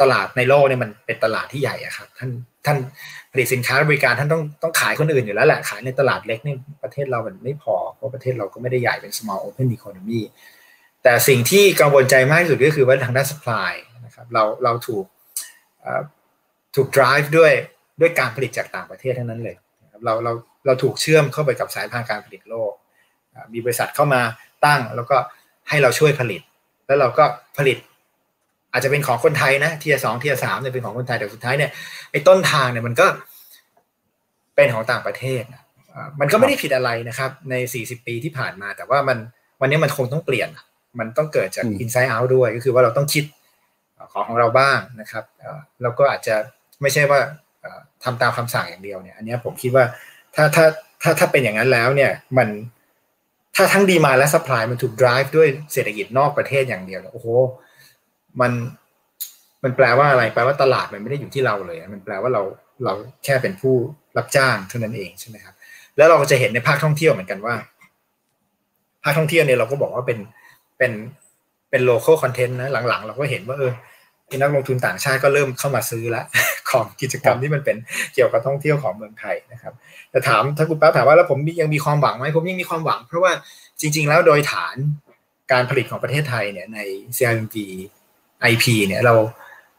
ตลาดในโลกเนี่ยมันเป็นตลาดที่ใหญ่อะครับ ท่านท่านผลิตสินค้าบริการท่านต้องต้องขายคนอื่นอยู่แล้วแหละขายในตลาดเล็กนี่ประเทศเรามันไม่พอ เพราะประเทศเราก็ไม่ได้ใหญ่เป็น small open economy แต่สิ่งที่กังวลใจมากที่สุดก็คือว่าทางด้าน supply นะครับเราเราถูกถูก drive ด้วยด้วยการผลิตจากต่างประเทศทั้งนั้นเลยเราเราเราถูกเชื่อมเข้าไปกับสายพานการผลิตโลก มีบริษัทเข้ามาตั้ง แล้วก็ให้เราช่วยผลิต แล้วเราก็ผลิต อาจจะเป็นของคนไทยนะเทียสองเทียสามเนี่ยเป็นของคนไทยแต่สุดท้ายเนี่ยไอ้ต้นทางเนี่ยมันก็เป็นของต่างประเทศมันก็ไม่ได้ผิดอะไรนะครับ ในสี่สิบปีที่ผ่านมา แต่ว่ามันวันนี้มันคงต้องเปลี่ยน มันต้องเกิดจากอินไซต์เอาท์ด้วย ก็คือว่าเราต้องคิดของของเราบ้างนะครับแล้วก็อาจจะไม่ใช่ว่าทำตามคำสั่งอย่างเดียวเนี่ย อันนี้ผมคิดว่าถ้าถ้าถ้าถ้าเป็นอย่างนั้นแล้วเนี่ยมัน ถ้าทั้งดีมาและสป라이มันถูก drive ด้วยเศรษฐกิจนอกประเทศอย่างเดียวโอ้โหมันมันแปลว่าอะไรแปลว่าตลาดมันไม่ได้อยู่ที่เราเลย มันแปลว่าเราเราแค่เป็นผู้รับจ้างเท่านั้นเองใช่ไหมครับ แล้วเราก็จะเห็นในภาคท่องเที่ยวเหมือนกันว่า ภาคท่องเที่ยวเนี่ยเราก็บอกว่าเป็นเป็นเป็น local content นะหลังๆ เราก็เห็นว่าเออ นักลงทุนต่างชาติก็เริ่มเข้ามาซื้อแล้วของกิจกรรมที่มันเป็นเกี่ยวกับท่องเที่ยวของเมืองไทยนะครับแต่ถามถ้าคุณป้าถามว่าแล้วผมยังมีความหวังไหมผมยังมีความหวัง เพราะว่าจริง ๆ แล้วโดยฐานการผลิตของประเทศไทยเนี่ยใน CRMV IP เนี่ยเรา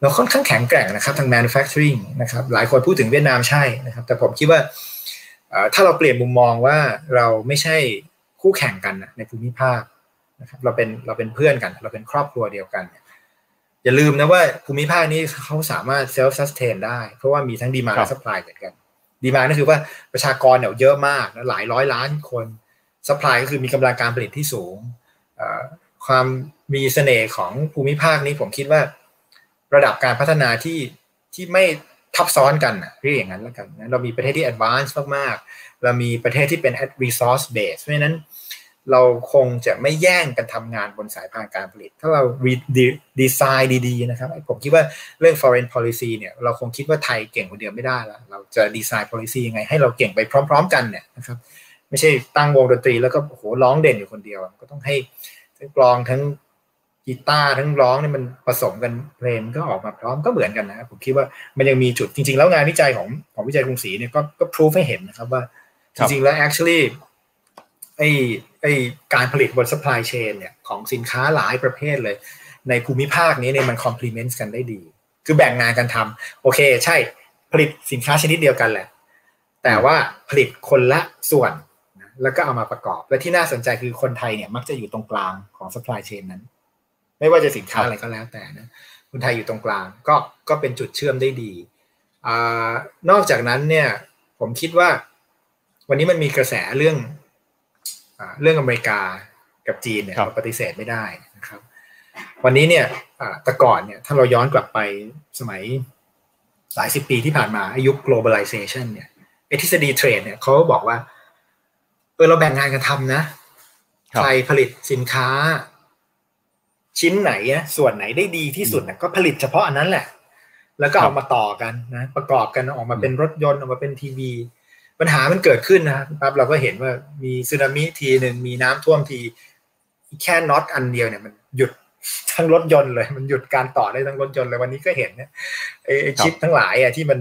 เราค่อนข้างแข็งแกร่งนะครับทาง manufacturing นะครับหลายคนพูดถึงเวียดนามใช่นะครับแต่ผมคิดว่าถ้าเราเปลี่ยนมุมมองว่าเราไม่ใช่คู่แข่งกันในภูมิภาคนะครับเราเป็นเราเป็นเพื่อนกัน เราเป็นครอบครัวเดียวกัน อย่าลืมนะว่าภูมิภาคนี้เขาสามารถ self sustain ได้ เพราะว่ามีทั้งดีมาและสป라이เหมือนกันดีมาก็คือว่าประชากรเนี่ยเยอะมากนะหลายร้อยล้านคนสป라이ก็คือมีกำลังการผลิตที่สูง ความมีเสน่ห์ของภูมิภาคนี้ผมคิดว่าระดับการพัฒนาที่ที่ไม่ทับซ้อนกันเรียกอย่างนั้นแล้วกันเรามีประเทศที่ advance มากๆ เรามีประเทศที่เป็น resource base เพราะฉะนั้น เราคงจะไม่แย่งกันทำงานบนสายพานการผลิต ถ้าเราดีไซน์ดีๆนะครับ ผมคิดว่าเรื่อง foreign policy เนี่ยเราคงคิดว่าไทยเก่งคนเดียวไม่ได้ล้วเราจะดีไซน์ policy ยังไง ให้เราเก่งไปพร้อม ๆ กันเนี่ยนะครับ ไม่ใช่ตั้งวงดนตรีแล้วก็โหร้องเด่นอยู่คนเดียว ก็ต้องให้ทั้งกลองทั้งกีตาร์ทั้งร้องเนี่ยมันผสมกันเพลงก็ออกมาพร้อมก็เหมือนกันนะผมคิดว่ามันยังมีจุดจริง ๆ แล้วงานวิจัยของของวิจัยกรุงศรีเนี่ยก็ก็พิสูจให้เห็นนะครับว่า จริงๆแล้ว actually ไอ ไอการผลิตบน supply chain เนี่ยของสินค้าหลายประเภทเลย ในภูมิภาคนี้เนี่ยมัน complement กันได้ดี คือแบ่งงานกันทำโอเคใช่ผลิตสินค้าชนิดเดียวกันแหละ แต่ว่าผลิตคนละส่วนแล้วก็เอามาประกอบ และที่น่าสนใจคือคนไทยเนี่ยมักจะอยู่ตรงกลางของ supply chain นั้น ไม่ว่าจะสินค้าอะไรก็แล้วแต่นะคนไทยอยู่ตรงกลางก็ก็เป็นจุดเชื่อมได้ดีอนอกจากนั้นเนี่ยผมคิดว่า วันนี้มันมีกระแสเรื่อง เรื่องอเมริกากับจีนเนี่ยเราปฏิเสธไม่ได้นะครับ วันนี้เนี่ยแต่ก่อนเนี่ยถ้าเราย้อนกลับไปสมัยหลายสิบปีที่ผ่านมาอายุ globalization เนี่ยไอทฤษฎีเทรดเนี่ยเขาบอกว่าเออเราแบ่งงานกันทำนะ ใครผลิตสินค้า ชิ้นไหนส่วนไหนได้ดีที่สุดก็ผลิตเฉพาะอันนั้นแหละ แล้วก็เอามาต่อกันนะ ประกอบกันออกมาเป็นรถยนต์ออกมาเป็นทีวี ปัญหามันเกิดขึ้นนะครับเราก็เห็นว่ามีสึนามิทีหนึ่งมีน้ำท่วมที แค่น็อตอันเดียวเนี่ยมันหยุดทั้งรถยนต์เลย มันหยุดการต่อได้ทั้งรถยนต์เลยวันนี้ก็เห็นเนี่ยไอ้ชิปทั้งหลายอะที่มัน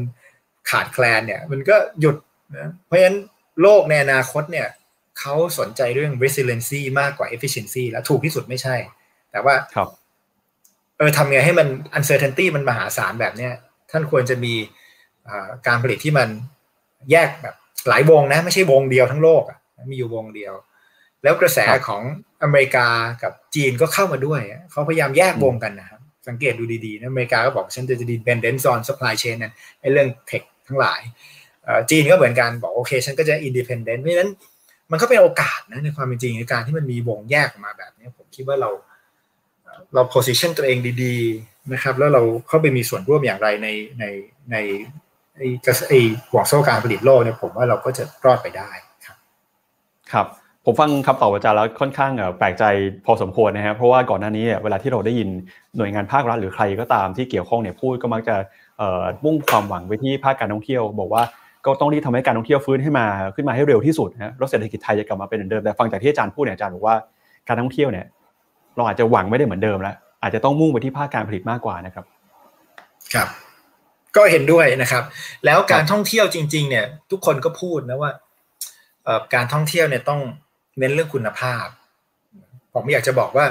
ขาดแคลนเนี่ย มันก็หยุดนะเพราะฉะนั้นโลกในอนาคตเนี่ยเขาสนใจเรื่อง resiliency มากกว่า efficiency แล้วถูกที่สุดไม่ใช่ แต่ว่าครับเออทำไงให้มัน uncertainty มันมหาศาลแบบเนี้ยท่านควรจะมีการผลิตที่มันแยกแบบ หลายวงนะ ไม่ใช่วงเดียวทั้งโลกอะมีอยู่วงเดียว แล้วกระแสของอเมริกากับจีนก็เข้ามาด้วย เขาพยายามแยกวงกันนะครับ สังเกตดูดีๆนะอเมริกาก็บอกฉันจะจะ dependent on supply chain นั่นไอ้เรื่องเทคทั้งหลายจีนก็เหมือนกันบอกโอเค ฉันก็จะ independent เพราะฉะนั้นมันก็เป็นโอกาสนะในความเป็นจริงในการที่มันมีวงแยกออกมาแบบนี้ผมคิดว่าเราเรา position ตัวเองดี ๆ นะครับ แล้วเราเข้าไปมีส่วนร่วมอย่างไรในในใน ไอ้กระไอ้ห่วงโซ่การผลิตโลกเนี่ยผมว่าเราก็จะรอดไปได้ครับ ครับ ผมฟังคำตอบอาจารย์แล้วค่อนข้างแปลกใจพอสมควรนะครับเพราะว่าก่อนหน้านี้เวลาที่เราได้ยินหน่วยงานภาครัฐหรือใครก็ตามที่เกี่ยวข้องเนี่ยพูดก็มักจะมุ่งความหวังไปที่ภาคการท่องเที่ยว บอกว่าก็ต้องรีบทำให้การท่องเที่ยวฟื้นให้มาขึ้นมาให้เร็วที่สุดนะรถเศรษฐกิจไทยจะกลับมาเป็นเหมือนเดิมแต่ฟังจากที่อาจารย์พูดเนี่ยอาจารย์บอกว่าการท่องเที่ยวเนี่ย เราอาจจะหวังไม่ได้เหมือนเดิมแล้วอาจจะต้องมุ่งไปที่ภาคการผลิตมากกว่านะครับ ครับ ก็เห็นด้วยนะครับ แล้วการท่องเที่ยวจริง ๆ เนี่ย ทุกคนก็พูดนะว่าการท่องเที่ยวเนี่ยต้องเน้นเรื่องคุณภาพ ผมอยากจะบอกว่า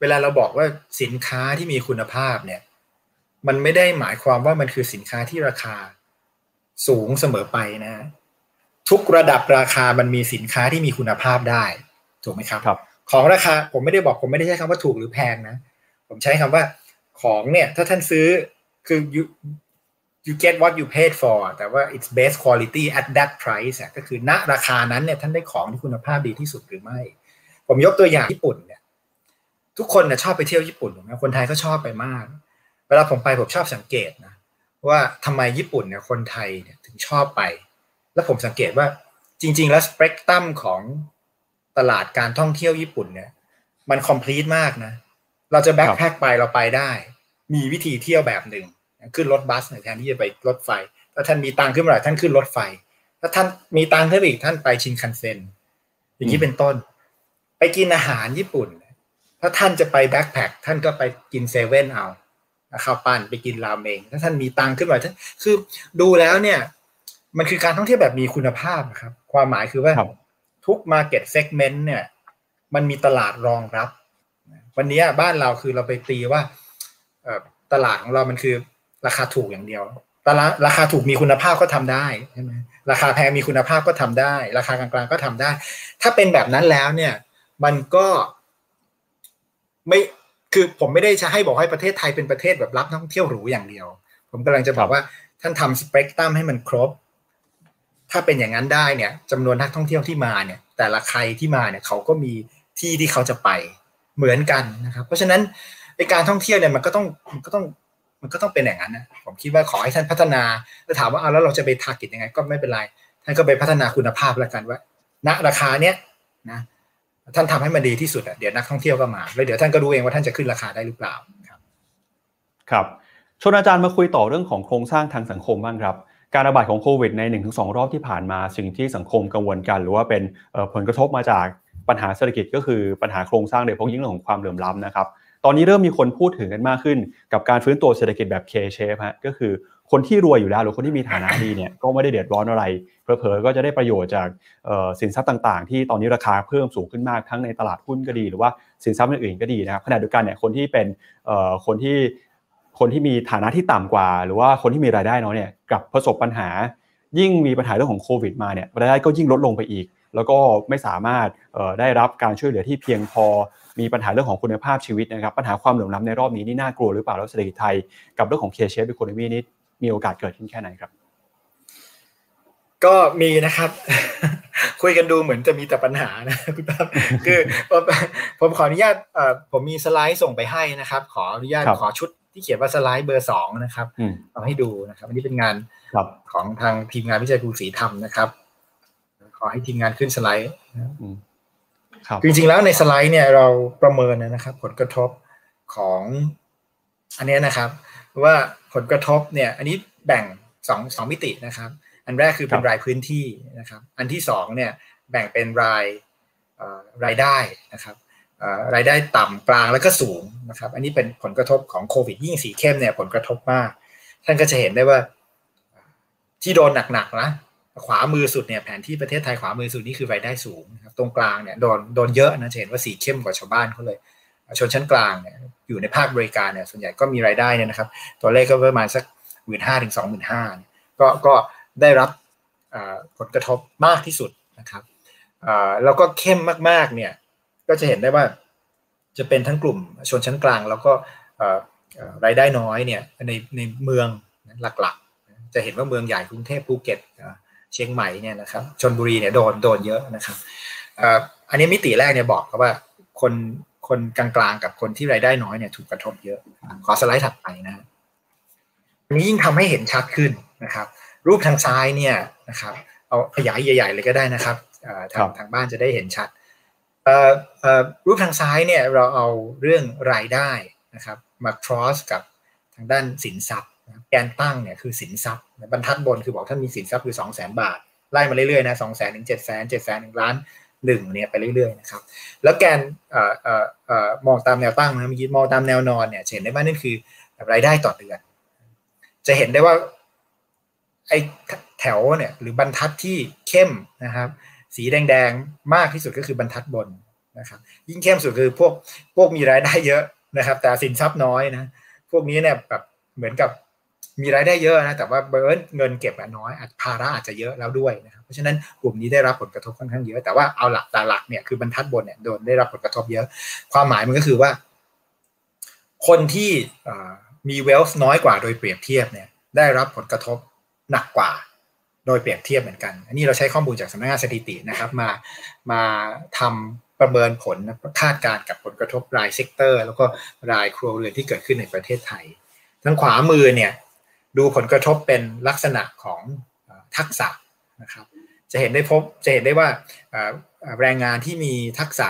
เวลาเราบอกว่าสินค้าที่มีคุณภาพเนี่ย มันไม่ได้หมายความว่ามันคือสินค้าที่ราคาสูงเสมอไปนะ ทุกระดับราคามันมีสินค้าที่มีคุณภาพได้ ถูกไหมครับครับของราคาผมไม่ได้บอกผมไม่ได้ใช้คำว่าถูกหรือแพงนะ ผมใช้คำว่าของเนี่ย ถ้าท่านซื้อคือ you get what you paid for แต่ว่า it's best quality at that price ก็คือณราคานั้นเนี่ยท่านได้ของที่คุณภาพดีที่สุดหรือไม่ ผมยกตัวอย่างญี่ปุ่นเนี่ย ทุกคนเนี่ยชอบไปเที่ยวญี่ปุ่นนะคนไทยก็ชอบไปมาก เวลาผมไปผมชอบสังเกตนะ ว่าทำไมญี่ปุ่นเนี่ยคนไทยเนี่ยถึงชอบไป แล้วผมสังเกตว่าจริง ๆ แล้วสเปกตรัมของตลาดการท่องเที่ยวญี่ปุ่นเนี่ย มัน complete มากนะ เราจะ backpack ไปเราไปได้ มีวิธีเที่ยวแบบหนึ่ง ขึ้นรถบัสแทนที่จะไปรถไฟ ถ้าท่านมีตังค์ขึ้นมาหน่อยท่านขึ้นรถไฟ ถ้าท่านมีตังค์ขึ้นอีกท่านไปชินคันเซ็นอย่างนี้เป็นต้น ไปกินอาหารญี่ปุ่น ถ้าท่านจะไป backpack ท่านก็ไปกินเซเว่นเอาข้าวปั้นไปกินราเมงถ้าท่านมีตังค์ขึ้นมาท่านคือดูแล้วเนี่ย มันคือการท่องเที่ยวแบบมีคุณภาพครับ ความหมายคือว่าทุก market segment เนี่ย มันมีตลาดรองรับ วันนี้บ้านเราคือเราไปตีว่าตลาดของเรามันคือ ราคาถูกอย่างเดียวแต่ราคาถูกมีคุณภาพก็ทำได้ใช่ไหมราคาแพงมีคุณภาพก็ทำได้ ราคากลางๆก็ทำได้ ถ้าเป็นแบบนั้นแล้วเนี่ย มันก็ไม่คือผมไม่ได้จะให้บอกให้ประเทศไทยเป็นประเทศแบบรับนักท่องเที่ยวหรูอย่างเดียว ผมกำลังจะบอกว่าท่านทำสเปกตรัมให้มันครบ ถ้าเป็นอย่างนั้นได้เนี่ยจำนวนนักท่องเที่ยวที่มาเนี่ย แต่ละใครที่มาเนี่ยเขาก็มีที่ที่เขาจะไปเหมือนกันนะครับ เพราะฉะนั้นในการท่องเที่ยวเนี่ยมันก็ต้องมันก็ต้อง มันก็ต้องเป็นอย่างนั้นนะผมคิดว่าขอให้ท่านพัฒนาแล้วถามว่าเอาแล้วเราจะไปทาร์กิตยังไง ก็ไม่เป็นไรท่านก็ไปพัฒนาคุณภาพแล้วกันว่า ณราคาเนี้ยนะท่านทำให้มันดีที่สุดอะเดี๋ยวนักท่องเที่ยวก็มาแล้วเดี๋ยวท่านก็รู้เองว่าท่านจะขึ้นราคาได้หรือเปล่าครับ ครับชวนอาจารย์มาคุยต่อเรื่องของโครงสร้างทางสังคมบ้างครับการระบาดของโควิดใน 1-2 รอบที่ผ่านมา สิ่งที่สังคมกังวลกัน หรือว่าเป็นผลกระทบมาจากปัญหาเศรษฐกิจก็คือปัญหาโครงสร้างโดยเฉพาะยิ่งเรื่องของความเหลื่อมล้ำนะครับ ตอนนี้เริ่มมีคนพูดถึงกันมากขึ้น กับการฟื้นตัวเศรษฐกิจแบบ K-shape ฮะก็คือคนที่รวยอยู่แล้วหรือคนที่มีฐานะดีเนี่ยก็ไม่ได้เดือดร้อนอะไรเพอเพอก็จะได้ประโยชน์จากสินทรัพย์ต่างๆ ที่ตอนนี้ราคาเพิ่มสูงขึ้นมากทั้งในตลาดหุ้นก็ดี หรือว่าสินทรัพย์อื่นๆก็ดีนะครับขณะเดียวกันเนี่ยคนที่เป็นคนที่คนที่มีฐานะที่ต่ำกว่า หรือว่าคนที่มีรายได้น้อยเนี่ยกับประสบปัญหา ยิ่งมีปัญหาเรื่องของโควิดมาเนี่ยรายได้ก็ยิ่งลดลงไปอีก แล้วก็ไม่สามารถได้รับการช่วยเหลือที่เพียงพอ มีปัญหาเรื่องของคุณภาพชีวิตนะครับปัญหาความเหลื่อมล้ำในรอบนี้นี่น่ากลัวหรือเปล่าแล้วเศรษฐกิจไทยกับเรื่องของเคเชฟอีโคโนมีนี่มีโอกาสเกิดขึ้นแค่ไหนครับ ก็มีนะครับ คุยกันดูเหมือนจะมีแต่ปัญหานะคุณตั้มคือผมขออนุญาตผมมีสไลด์ส่งไปให้นะครับ ขออนุญาตขอชุดที่เขียนว่าสไลด์เบอร์สองนะครับเอาให้ดูนะครับอันนี้เป็นงานของทางทีมงานวิจัยภูสีธรรมนะครับ ขอให้ทีมงานขึ้นสไลด์ จริงๆแล้วในสไลด์เนี่ยเราประเมินนะครับ ผลกระทบของอันนี้นะครับ ว่าผลกระทบเนี่ย อันนี้แบ่งสองสองมิตินะครับ อันแรกคือเป็นรายพื้นที่นะครับ อันที่สองเนี่ยแบ่งเป็นรายรายได้นะครับรายได้ต่ำกลางแล้วก็สูงนะครับ อันนี้เป็นผลกระทบของโควิดยิ่งสีเข้มเนี่ยผลกระทบมาก ท่านก็จะเห็นได้ว่าที่โดนหนักๆนะ ขวามือสุดเนี่ยแผนที่ประเทศไทยขวามือสุดนี่คือรายได้สูงนะครับตรงกลางเนี่ยโดนโดนเยอะนะจะเห็นว่าสีเข้มกว่าชาวบ้านเขาเลย ชนชั้นกลางเนี่ยอยู่ในภาคบริการเนี่ยส่วนใหญ่ก็มีรายได้เนี่ยนะครับ ตัวเลขก็ประมาณสักหมื่นห้าถึงสองหมื่นห้าก็ก็ได้รับผลกระทบมากที่สุดนะครับแล้วก็เข้มมากๆเนี่ยก็จะเห็นได้ว่าจะเป็นทั้งกลุ่มชนชั้นกลาง แล้วก็รายได้น้อยเนี่ยในในเมืองหลักๆ จะเห็นว่าเมืองใหญ่กรุงเทพภูเก็ต เชียงใหม่เนี่ยนะครับชนบุรีเนี่ยโดนโดนเยอะนะครับอันนี้มิติแรกเนี่ยบอกครับว่าคนคนกลางๆกับคนที่รายได้น้อยเนี่ยถูกกระทบเยอะ ขอสไลด์ถัดไปนะอันนี้ยิ่งทำให้เห็นชัดขึ้นนะครับ รูปทางซ้ายเนี่ยนะครับเอาขยายใหญ่ ๆ เลยก็ได้นะครับทางทางบ้านจะได้เห็นชัดรูปทางซ้ายเนี่ยเราเอาเรื่องรายได้นะครับมา cross กับทางด้านสินทรัพย์ แกนตั้งเนี่ยคือสินทรัพย์บรรทัดบนคือบอกท่านมีสินทรัพย์คือสองแสนบาท ไล่มาเรื่อยๆนะสองแสนถึงเจ็ดแสนเจ็ดแสนหนึ่งล้านหนึ่งเนี่ยไปเรื่อยๆนะครับแล้วแกนมองตามแนวตั้งนะเมื่อกี้มองตามแนวนอนเนี่ยเห็นได้ว่านั่นคือรายได้ต่อเดือน จะเห็นได้ว่าไอ้แถวเนี่ยหรือบรรทัดที่เข้มนะครับ สีแดงๆมากที่สุดก็คือบรรทัดบนนะครับ ยิ่งเข้มสุดคือพวกพวกมีรายได้เยอะนะครับ แต่สินทรัพย์น้อยนะพวกนี้เนี่ยแบบเหมือนกับ มีรายได้เยอะนะแต่ว่า burn เงินเก็บน้อยภาระอาจจะเยอะแล้วด้วยนะครับเพราะฉะนั้นกลุ่มนี้ได้รับผลกระทบค่อนข้างเยอะแต่ว่าเอาหลักตาหลักเนี่ยคือบรรทัดบนเนี่ยโดนได้รับผลกระทบเยอะ ความหมายมันก็คือว่า คนที่มี wealth น้อยกว่าโดยเปรียบเทียบเนี่ยได้รับผลกระทบหนักกว่าโดยเปรียบเทียบเหมือนกัน อันนี้เราใช้ข้อมูลจากสำนักงานสถิตินะครับ มา มาทำประเมินผลคาดการกับผลกระทบราย sector แล้วก็รายครัวเรือนที่เกิดขึ้นในประเทศไทย ทางขวามือเนี่ย ดูผลกระทบเป็นลักษณะของทักษะนะครับ จะเห็นได้พบจะเห็นได้ว่าแรงงานที่มีทักษะ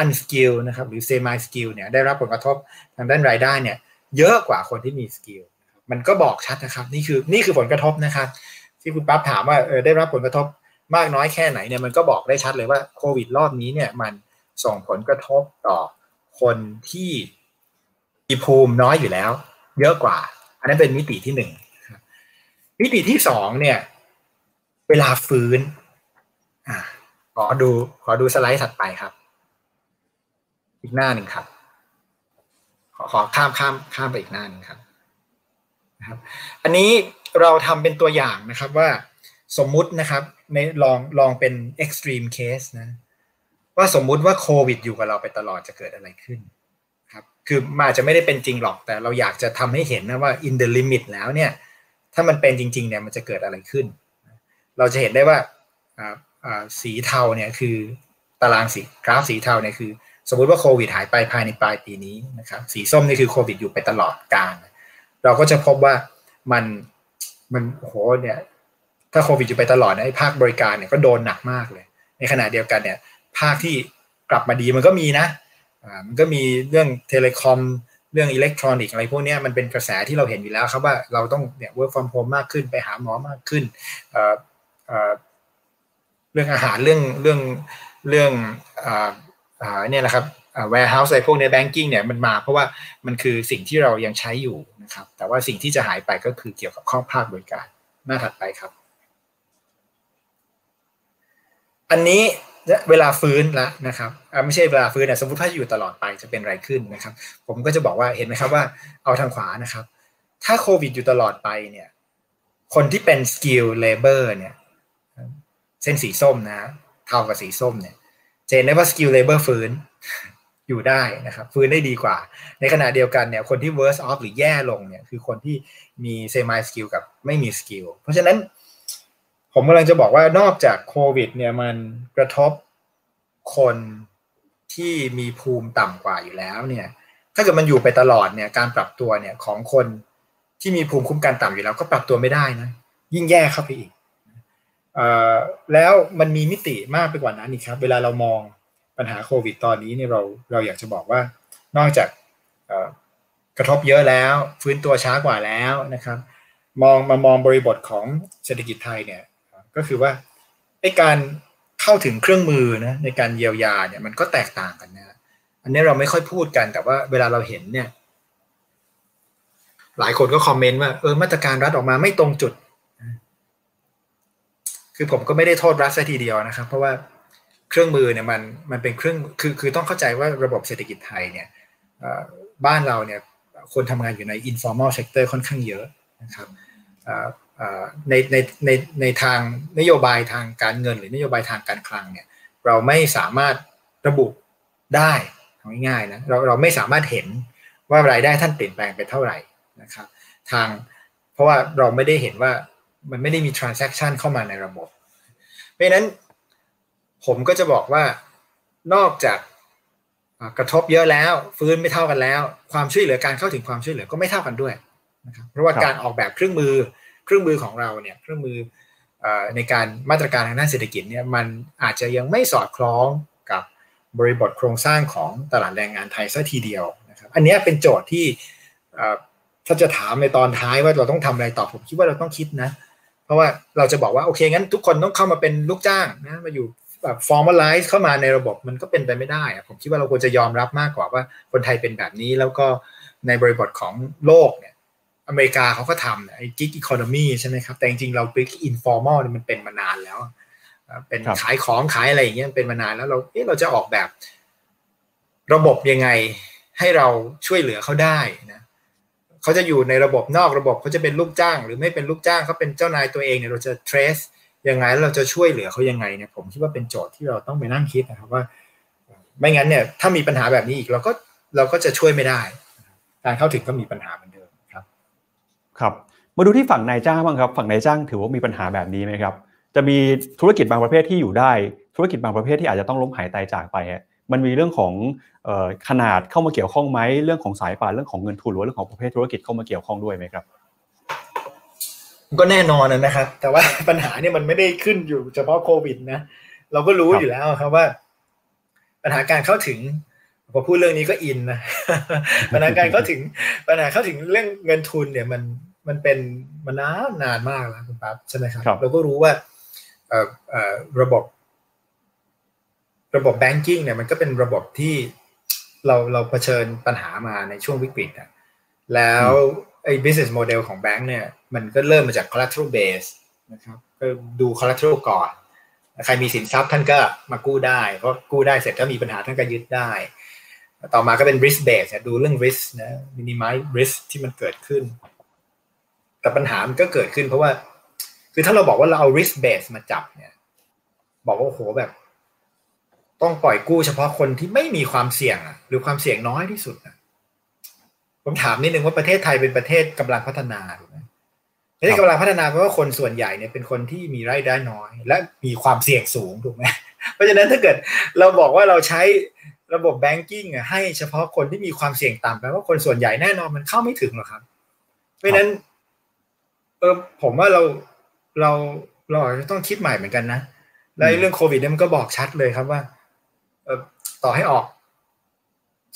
unskill นะครับหรือ semi skill เนี่ยได้รับผลกระทบทางด้านรายได้เนี่ยเยอะกว่าคนที่มีสกิลมันก็บอกชัดนะครับนี่คือนี่คือผลกระทบนะครับ ที่คุณปั๊บถามว่าเออได้รับผลกระทบมากน้อยแค่ไหนเนี่ยมันก็บอกได้ชัดเลยว่าโควิดรอบนี้เนี่ยมันส่งผลกระทบต่อคนที่มีภูมิน้อยอยู่แล้ว เยอะกว่า อันนั้นเป็นมิติที่หนึ่ง มิติที่สองเนี่ย เวลาฟื้นอขอดูขอดูสไลด์ถัดไปครับ อีกหน้าหนึ่งครับ ขอขอข้ามข้ามข้ามไปอีกหน้าหนึ่งครับนะครับ อันนี้เราทำเป็นตัวอย่างนะครับว่าสมมุตินะครับในลองลองเป็น extreme case นะ ว่าสมมุติว่าโควิดอยู่กับเราไปตลอดจะเกิดอะไรขึ้นคือมันอาจจะไม่ได้เป็นจริงหรอกแต่เราอยากจะทำให้เห็นนะว่า in the limit แล้วเนี่ย ถ้ามันเป็นจริงๆเนี่ยมันจะเกิดอะไรขึ้น เราจะเห็นได้ว่าสีเทาเนี่ยคือตารางสีกราฟสีเทาเนี่ยคือ สมมุติว่าโควิดหายไปภายในปลายปีนี้นะครับสีส้มนี่คือโควิดอยู่ไปตลอดกาลเราก็จะพบว่ามันมันโหเนี่ยถ้าโควิดอยู่ไปตลอดนะภาคบริการเนี่ยก็โดนหนักมากเลย ในขณะเดียวกันเนี่ยภาคที่กลับมาดีมันก็มีนะมันก็มีเรื่องเทเลคอม เรื่องอิเล็กทรอนิกส์อะไรพวกนี้มันเป็นกระแสที่เราเห็นอยู่แล้วครับว่าเราต้องเนี่ย work from home มากขึ้นไปหาหมอมากขึ้นเเเรื่องอาหารเรื่องเรื่องเรื่องเนี่ยแหละครับ warehouse อะไรพวกใน banking เนี่ยมันมาเพราะว่ามันคือสิ่งที่เรายังใช้อยู่นะครับ แต่ว่าสิ่งที่จะหายไปก็คือเกี่ยวกับข้อภาคบริการหน้าถัดไปครับ อันนี้ เวลาฟื้นแล้วนะครับไม่ใช่เวลาฟื้นนะสมมติถ้าอยู่ตลอดไปจะเป็นอะไรขึ้นนะครับ ผมก็จะบอกว่าเห็นไหมครับว่าเอาทางขวานะครับ ถ้าโควิดอยู่ตลอดไปเนี่ย คนที่เป็น skill labor เนี่ย เส้นสีส้มนะเท่ากับสีส้มเนี่ยเห็นได้ว่า skill labor ฟื้นอยู่ได้นะครับ ฟื้นได้ดีกว่า ในขณะเดียวกันเนี่ย คนที่ worse off หรือแย่ลงเนี่ย คือคนที่มี semi skill กับไม่มี skill เพราะฉะนั้น ผมกำลังจะบอกว่านอกจากโควิด เนี่ยมันกระทบคนที่มีภูมิต่ำกว่าอยู่แล้วเนี่ย ถ้าเกิดมันอยู่ไปตลอดเนี่ยการปรับตัวเนี่ยของคนที่มีภูมิคุ้มกันต่ำอยู่แล้ว ก็ปรับตัวไม่ได้นะยิ่งแย่เข้าไปอีกแล้วมันมีมิติมากไปกว่านั้นอีกครับ เวลาเรามองปัญหาโควิด ตอนนี้เนี่ยเราเราอยากจะบอกว่านอกจากกระทบเยอะแล้ว ฟื้นตัวช้ากว่าแล้วนะครับ มองมามองบริบทของเศรษฐกิจไทยเนี่ย ก็คือว่าไอ้การเข้าถึงเครื่องมือนะในการเยียวยาเนี่ยมันก็แตกต่างกันนะอันนี้เราไม่ค่อยพูดกันแต่ว่าเวลาเราเห็นเนี่ย หลายคนก็คอมเมนต์ว่าเออมาตรการรัฐออกมาไม่ตรงจุด คือผมก็ไม่ได้โทษรัฐซะทีเดียวนะครับ เพราะว่าเครื่องมือเนี่ยมันมันเป็นเครื่องคือคือต้องเข้าใจว่าระบบเศรษฐกิจไทยเนี่ยบ้านเราเนี่ยคนทำงานอยู่ใน informal sector ค่อนข้างเยอะนะครับ ในในในในทางนโยบายทางการเงิน หรือนโยบายทางการคลังเนี่ยเราไม่สามารถระบุได้ง่ายๆนะเราเราไม่สามารถเห็นว่ารายได้ท่านเปลี่ยนแปลงไปเท่าไหร่นะครับทางเพราะว่าเราไม่ได้เห็นว่ามันไม่ได้มี transaction เข้ามาในระบบ เพราะฉะนั้นผมก็จะบอกว่านอกจากกระทบเยอะแล้วฟื้นไม่เท่ากันแล้ว ความช่วยเหลือการเข้าถึงความช่วยเหลือก็ไม่เท่ากันด้วยนะครับเพราะว่าการออกแบบเครื่องมือ เครื่องมือของเราเนี่ยเครื่องมือในการมาตรการทางด้านเศรษฐกิจเนี่ยมันอาจจะยังไม่สอดคล้องกับบริบทโครงสร้างของตลาดแรงงานไทยซะทีเดียวนะครับอันนี้เป็นโจทย์ที่ถ้าจะถามในตอนท้ายว่าเราต้องทำอะไรต่อผมคิดว่าเราต้องคิดนะ เพราะว่าเราจะบอกว่าโอเคงั้นทุกคนต้องเข้ามาเป็นลูกจ้างนะมาอยู่แบบ formalize เข้ามาในระบบมันก็เป็นไปไม่ได้ผมคิดว่าเราควรจะยอมรับมากกว่าว่าคนไทยเป็นแบบนี้แล้วก็ในบริบทของโลกเนี่ย อเมริกาเขาก็ทำไอ้ gig economy ใช่ไหมครับ แต่จริงๆเรา gig informal เนี่ยมันเป็นมานานแล้ว เป็นขายของขายอะไรอย่างเงี้ยเป็นมานานแล้วเราเอ๊ะเราจะออกแบบ ระบบยังไงให้เราช่วยเหลือเขาได้นะเขาจะอยู่ในระบบนอกระบบเขาจะเป็นลูกจ้าง หรือไม่เป็นลูกจ้างเขาเป็นเจ้านายตัวเองเนี่ยเราจะ trace ยังไงแล้วเราจะช่วยเหลือเขายังไงเนี่ยผมคิดว่าเป็นโจทย์ที่เราต้องไปนั่งคิดนะครับว่า ไม่งั้นเนี่ยถ้ามีปัญหาแบบนี้อีกเราก็เราก็จะช่วยไม่ได้ การเข้าถึงก็มีปัญหาเหมือนเดิมครับ ครับมาดูที่ฝั่งนายจ้างบ้างครับฝั่งนายจ้างถือว่ามีปัญหาแบบนี้ไหมครับจะมีธุรกิจบางประเภทที่อยู่ได้ ธุรกิจบางประเภทที่อาจจะต้องล้มหายตายจากไปมันมีเรื่องของขนาดเข้ามาเกี่ยวข้องไหมเรื่องของสายป่านเรื่องของเงินทุนหรือเรื่องของประเภทธุรกิจเข้ามาเกี่ยวข้องด้วยไหมครับ ก็แน่นอนนะครับ แต่ว่าปัญหาเนี่ยมันไม่ได้ขึ้นอยู่เฉพาะโควิดนะเราก็รู้อยู่แล้วครับว่า ปัญหาการเข้าถึงพอพูดเรื่องนี้ก็อินนะปัญหาการเข้าถึงปัญหาเข้าถึงเรื่องเงินทุนเนี่ยมัน มันเป็นมานานนานมากแล้วคุณปั๊บใช่ไหมครับ เราก็รู้ว่าเอ่อเอ่อระบบ ระบบแบงกิ้งเนี่ยมันก็เป็นระบบที่เราเราเผชิญปัญหามาในช่วงวิกฤตอะแล้วไอ้ business model ของแบงก์เนี่ย มันก็เริ่มมาจาก collateral base นะครับก็ดู collateral ก่อน ใครมีสินทรัพย์ท่านก็มากู้ได้ เพราะกู้ได้เสร็จถ้ามีปัญหาท่านก็ยึดได้ ต่อมาก็เป็น risk base ดูเรื่อง risk นะ minimize risk ที่มันเกิดขึ้น แต่ปัญหามันก็เกิดขึ้นเพราะว่า คือถ้าเราบอกว่าเราเอา risk base มาจับเนี่ย บอกว่าโอ้โหแบบ ต้องปล่อยกู้เฉพาะคนที่ไม่มีความเสี่ยงหรือความเสี่ยงน้อยที่สุดนะผมถามนิดนึงว่าประเทศไทยเป็นประเทศกำลังพัฒนาถูกไหมประเทศกำลังพัฒนาเพราะว่าคนส่วนใหญ่เนี่ยเป็นคนที่มีรายได้น้อย และมีความเสี่ยงสูงถูกไหมเพราะฉะนั้นถ้าเกิดเราบอกว่าเราใช้ระบบแบงกิ้งอะให้เฉพาะคนที่มีความเสี่ยงต่ำแปลว่าคนส่วนใหญ่แน่นอนมันเข้าไม่ถึงหรอกครับ เพราะฉะนั้น เออผมว่าเราเราเราอาจจะต้องคิดใหม่เหมือนกันนะแล้วเรื่องโควิดเนี่ยมันก็บอกชัดเลยครับว่าเออต่อให้ออก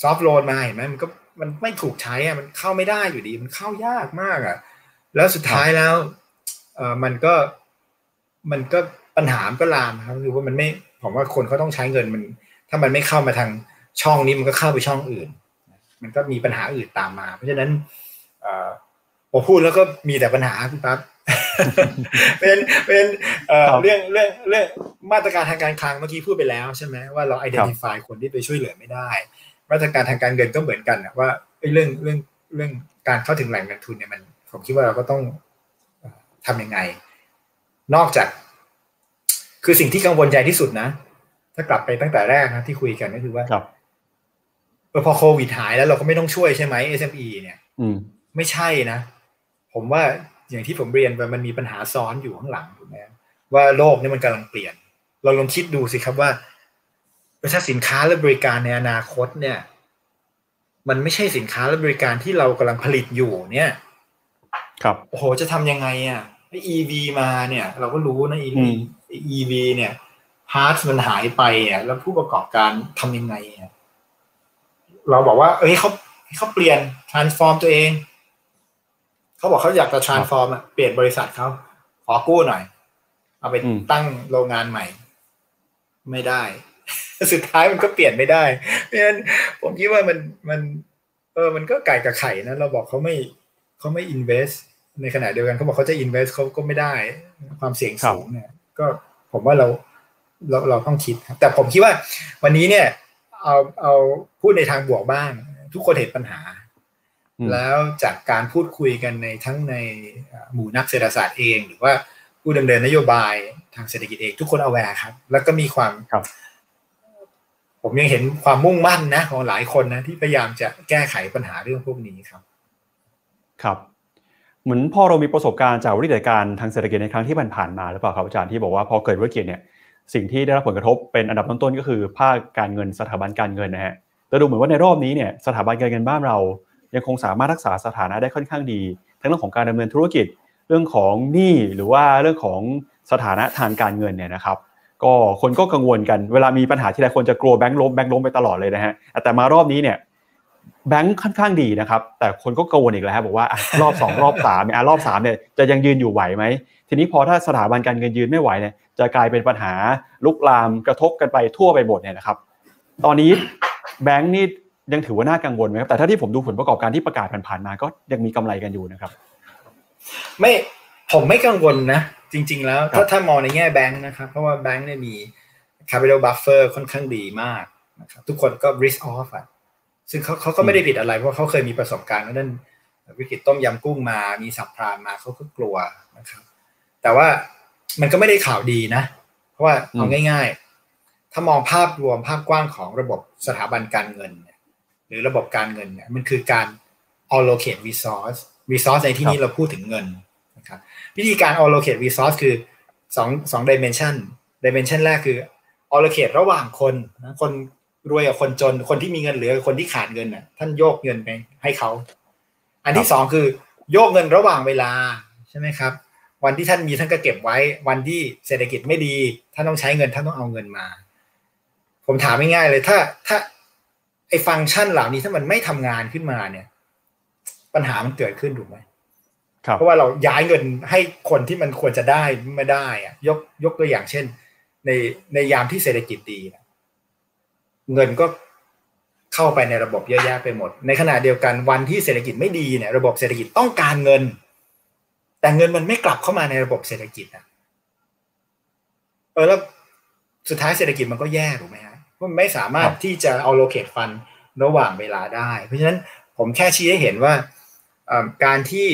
ซอฟโลนมาเห็นไหมมันก็มันไม่ถูกใช้อะมันเข้าไม่ได้อยู่ดี มันเข้ายากมากอะ แล้วสุดท้ายแล้วเออมันก็มันก็ปัญหาก็ลามครับคือว่ามันไม่ผมว่าคนเขาต้องใช้เงินมัน ถ้ามันไม่เข้ามาทางช่องนี้มันก็เข้าไปช่องอื่น มันก็มีปัญหาอื่นตามมา เพราะฉะนั้น ผมพูดแล้วก็มีแต่ปัญหาคุณปั๊บเป็นเป็นเรื่องเรื่องเรื่องมาตรการทางการคลังเมื่อกี้พูดไปแล้วใช่ไหมว่าเรา identify คนที่ไปช่วยเหลือไม่ได้ มาตรการทางการเงินก็เหมือนกันว่าเรื่องเรื่องเรื่องการเข้าถึงแหล่งเงินทุนเนี่ยมัน ผมคิดว่าเราก็ต้องทำยังไง นอกจาก คือสิ่งที่กังวลใจที่สุดนะ ถ้ากลับไปตั้งแต่แรกนะที่คุยกันก็คือว่าพอโควิดหายแล้วเราก็ไม่ต้องช่วยใช่ไหม SME เนี่ยอืมไม่ใช่นะ ผมว่าอย่างที่ผมเรียนไปมันมีปัญหาซ้อนอยู่ข้างหลังถูกไหมว่าโลกนี้มันกำลังเปลี่ยน เราลองคิดดูสิครับว่าถ้าสินค้าและบริการในอนาคตเนี่ย มันไม่ใช่สินค้าและบริการที่เรากำลังผลิตอยู่เนี่ย ครับโอ้โหจะทำยังไงอะไอ EV มาเนี่ย เราก็รู้นะ EV EV เนี่ยพาร์ทมันหายไปอะแล้วผู้ประกอบการทำยังไงอะเราบอกว่า เอ้ยเขาเขาเปลี่ยน transform ตัวเอง เขาบอกเขาอยากจะ transform อะเปลี่ยนบริษัทเขาขอกู้หน่อย เอาไปตั้งโรงงานใหม่ ไม่ได้ สุดท้ายมันก็เปลี่ยนไม่ได้เพราะฉะนั้นผมคิดว่ามันมัน เออ มันก็ไก่กับไข่นะเราบอกเขาไม่เขาไม่ invest ในขณะเดียวกันเขาบอกเขาจะ invest เขาก็ไม่ได้ ความเสี่ยงสูงเนี่ย ก็ผมว่าเราเราเราต้องคิดครับแต่ผมคิดว่า วันนี้เนี่ย เอาเอาพูดในทางบวกบ้าง ทุกคนเห็นปัญหา แล้วจากการพูดคุยกันในทั้งในหมู่นักเศรษฐศาสตร์เอง หรือว่าผู้ดำเนินนโยบายทางเศรษฐกิจเองทุกคนเอาแวร์ครับ แล้วก็มีความครับ ผมยังเห็นความมุ่งมั่นนะ ของหลายคนนะ ที่พยายามจะแก้ไขปัญหาเรื่องพวกนี้ครับ ครับเหมือนพอเรามีประสบการณ์จากวิกฤตการณ์ทางเศรษฐกิจในครั้งที่ผ่านมาหรือเปล่าครับอาจารย์ที่บอกว่าพอเกิดวิกฤตเนี่ยสิ่งที่ได้รับผลกระทบเป็นอันดับต้นๆก็คือภาคการเงินสถาบันการเงินนะฮะแต่ดูเหมือนว่าในรอบนี้เนี่ยสถาบันการเงินบ้านเรา ยังคงสามารถรักษาสถานะได้ค่อนข้างดี ทั้งเรื่องของการดำเนินธุรกิจเรื่องของหนี้หรือว่าเรื่องของสถานะทางการเงินเนี่ยนะครับก็คนก็กังวลกันเวลามีปัญหาที่ใดคนจะกลัวแบงก์ล้มแบงก์ล้มไปตลอดเลยนะฮะแต่มารอบนี้เนี่ยแบงค์ค่อนข้างดีนะครับ แต่คนก็กังวลอีกแล้วบอกว่ารอบ 2 รอบ3เนี่ยรอบ3เนี่ยจะยังยืนอยู่ไหวไหมทีนี้พอถ้าสถาบันการเงินยืนไม่ไหวเนี่ยจะกลายเป็นปัญหาลุกลามกระทบกันไปทั่วไปหมดเนี่ยนะครับ ตอนนี้แบงค์นี่ ยังถือว่าน่ากังวลไหมครับแต่ถ้าที่ผมดูผลประกอบการที่ประกาศผ่านๆมาก็ยังมีกำไรกันอยู่นะครับ ไม่ผมไม่กังวลนะ จริง ๆ แล้ว ถ้าถ้ามองในแง่แบงค์นะครับ เพราะว่าแบงค์เนี่ยมี capital buffer ค่อนข้างดีมากนะครับทุกคนก็ risk off อะซึ่งเขาเขาก็ไม่ได้ผิดอะไร เพราะเขาเคยมีประสบการณ์นั่นวิกฤตต้มยำกุ้งมามีสับพรานมาเขาก็กลัวนะครับ แต่ว่ามันก็ไม่ได้ข่าวดีนะ เพราะว่าเอาง่าย ๆ ถ้ามองภาพรวมภาพกว้างของระบบสถาบันการเงินห รือระบบการเงินเนี่ยมันคือการ allocate resource resource ในที่นี้เราพูดถึงเงินนะครับวิธีการ allocate resource คือสองสอง dimension dimension แรกคือ allocate ระหว่างคนคนรวยกับคนจน คนที่มีเงินเหลือคนที่ขาดเงินน่ะท่านโยกเงินไปให้เขา อันที่สองคือ โยกเงินระหว่างเวลาใช่ไหมครับ วันที่ท่านมีท่านก็เก็บไว้ วันที่เศรษฐกิจไม่ดี ท่านต้องใช้เงินท่านต้องเอาเงินมา ผมถามง่ายๆเลยถ้าถ้า ไอ้ฟังก์ชันเหล่านี้ถ้ามันไม่ทำงานขึ้นมาเนี่ย ปัญหามันเกิดขึ้นถูกไหมเพราะว่าเราย้ายเงินให้คนที่มันควรจะได้ไม่ได้อะยกยกตัวอย่างเช่น ในในยามที่เศรษฐกิจดีนะเงินก็เข้าไปในระบบเยอะแยะไปหมด ในขณะเดียวกันวันที่เศรษฐกิจไม่ดีเนี่ย ระบบเศรษฐกิจต้องการเงิน แต่เงินมันไม่กลับเข้ามาในระบบเศรษฐกิจอะเออแล้วสุดท้ายเศรษฐกิจมันก็แย่ถูกไหมฮะเพราะ มันไม่สามารถที่จะเอาโลเคตฟันระหว่างเวลาได้ เพราะฉะนั้นผมแค่ชี้ให้เห็นว่าการที่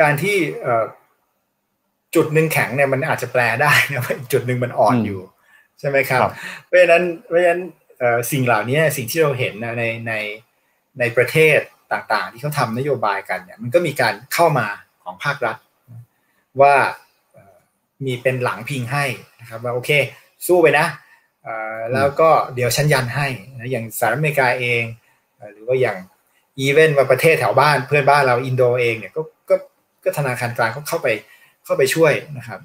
การที่จุดหนึ่งแข็งเนี่ยมันอาจจะแปลได้นะว่าจุดหนึ่งมันอ่อนอยู่ ใช่ไหมครับ เพราะฉะนั้นเพราะฉะนั้นสิ่งเหล่านี้สิ่งที่เราเห็นในในในประเทศต่างๆ ที่เขาทำนโยบายกันเนี่ยมันก็มีการเข้ามาของภาครัฐ ว่ามีเป็นหลังพิงให้นะครับว่าโอเค สู้ไปนะ แล้วก็เดี๋ยวฉันยันให้นะอย่างสหรัฐอเมริกาเอง หรือว่าอย่างอีเวนต์มาประเทศแถวบ้านเพื่อนบ้านเราอินโดเองเนี่ยก็ก็ก็ธนาคารกลางเขาเข้าไปเข้าไปช่วยนะครับ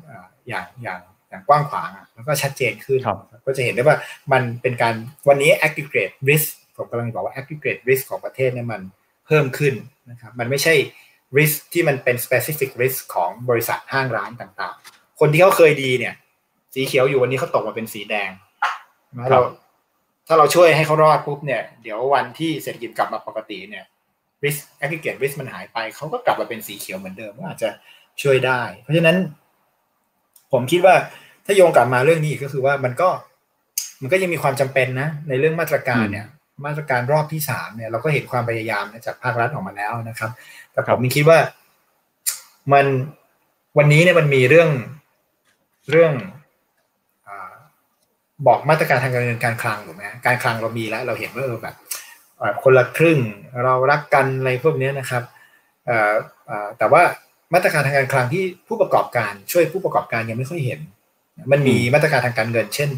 อย่างอย่างอย่างกว้างขวางแล้วก็ชัดเจนขึ้น ก็จะเห็นได้ว่ามันเป็นการวันนี้ aggregate risk ผมกำลังบอกว่า aggregate risk ของประเทศเนี่ยมันเพิ่มขึ้นนะครับมันไม่ใช่ risk ที่มันเป็น specific risk ของบริษัทห้างร้านต่างๆ คนที่เขาเคยดีเนี่ย สีเขียวอยู่วันนี้เขาตกมาเป็นสีแดง เราถ้าเราช่วยให้เขารอดปุ๊บเนี่ย เดี๋ยววันที่เศรษฐกิจกลับมาปกติเนี่ย risk aggregate risk มันหายไป เขาก็กลับมาเป็นสีเขียวเหมือนเดิมก็อาจจะช่วยได้ เพราะฉะนั้น ผมคิดว่าถ้าโยงกลับมาเรื่องนี้ก็คือว่ามันก็ มันก็ยังมีความจำเป็นนะ ในเรื่องมาตรการเนี่ย มาตรการรอบที่สามเนี่ยเราก็เห็นความพยายามจากภาครัฐออกมาแล้วนะครับ แต่ผมคิดว่ามันวันนี้เนี่ยมันมีเรื่องเรื่อง บอกมาตรการทางการเงินการคลังถูกไหมการคลังเรามีแล้ว เราเห็นว่าเออแบบคนละครึ่งเรารักกันอะไรพวกนี้นะครับแต่ว่ามาตรการทางการคลังที่ผู้ประกอบการช่วยผู้ประกอบการยังไม่ค่อยเห็น มันมีมาตรการทางการเงิน เช่น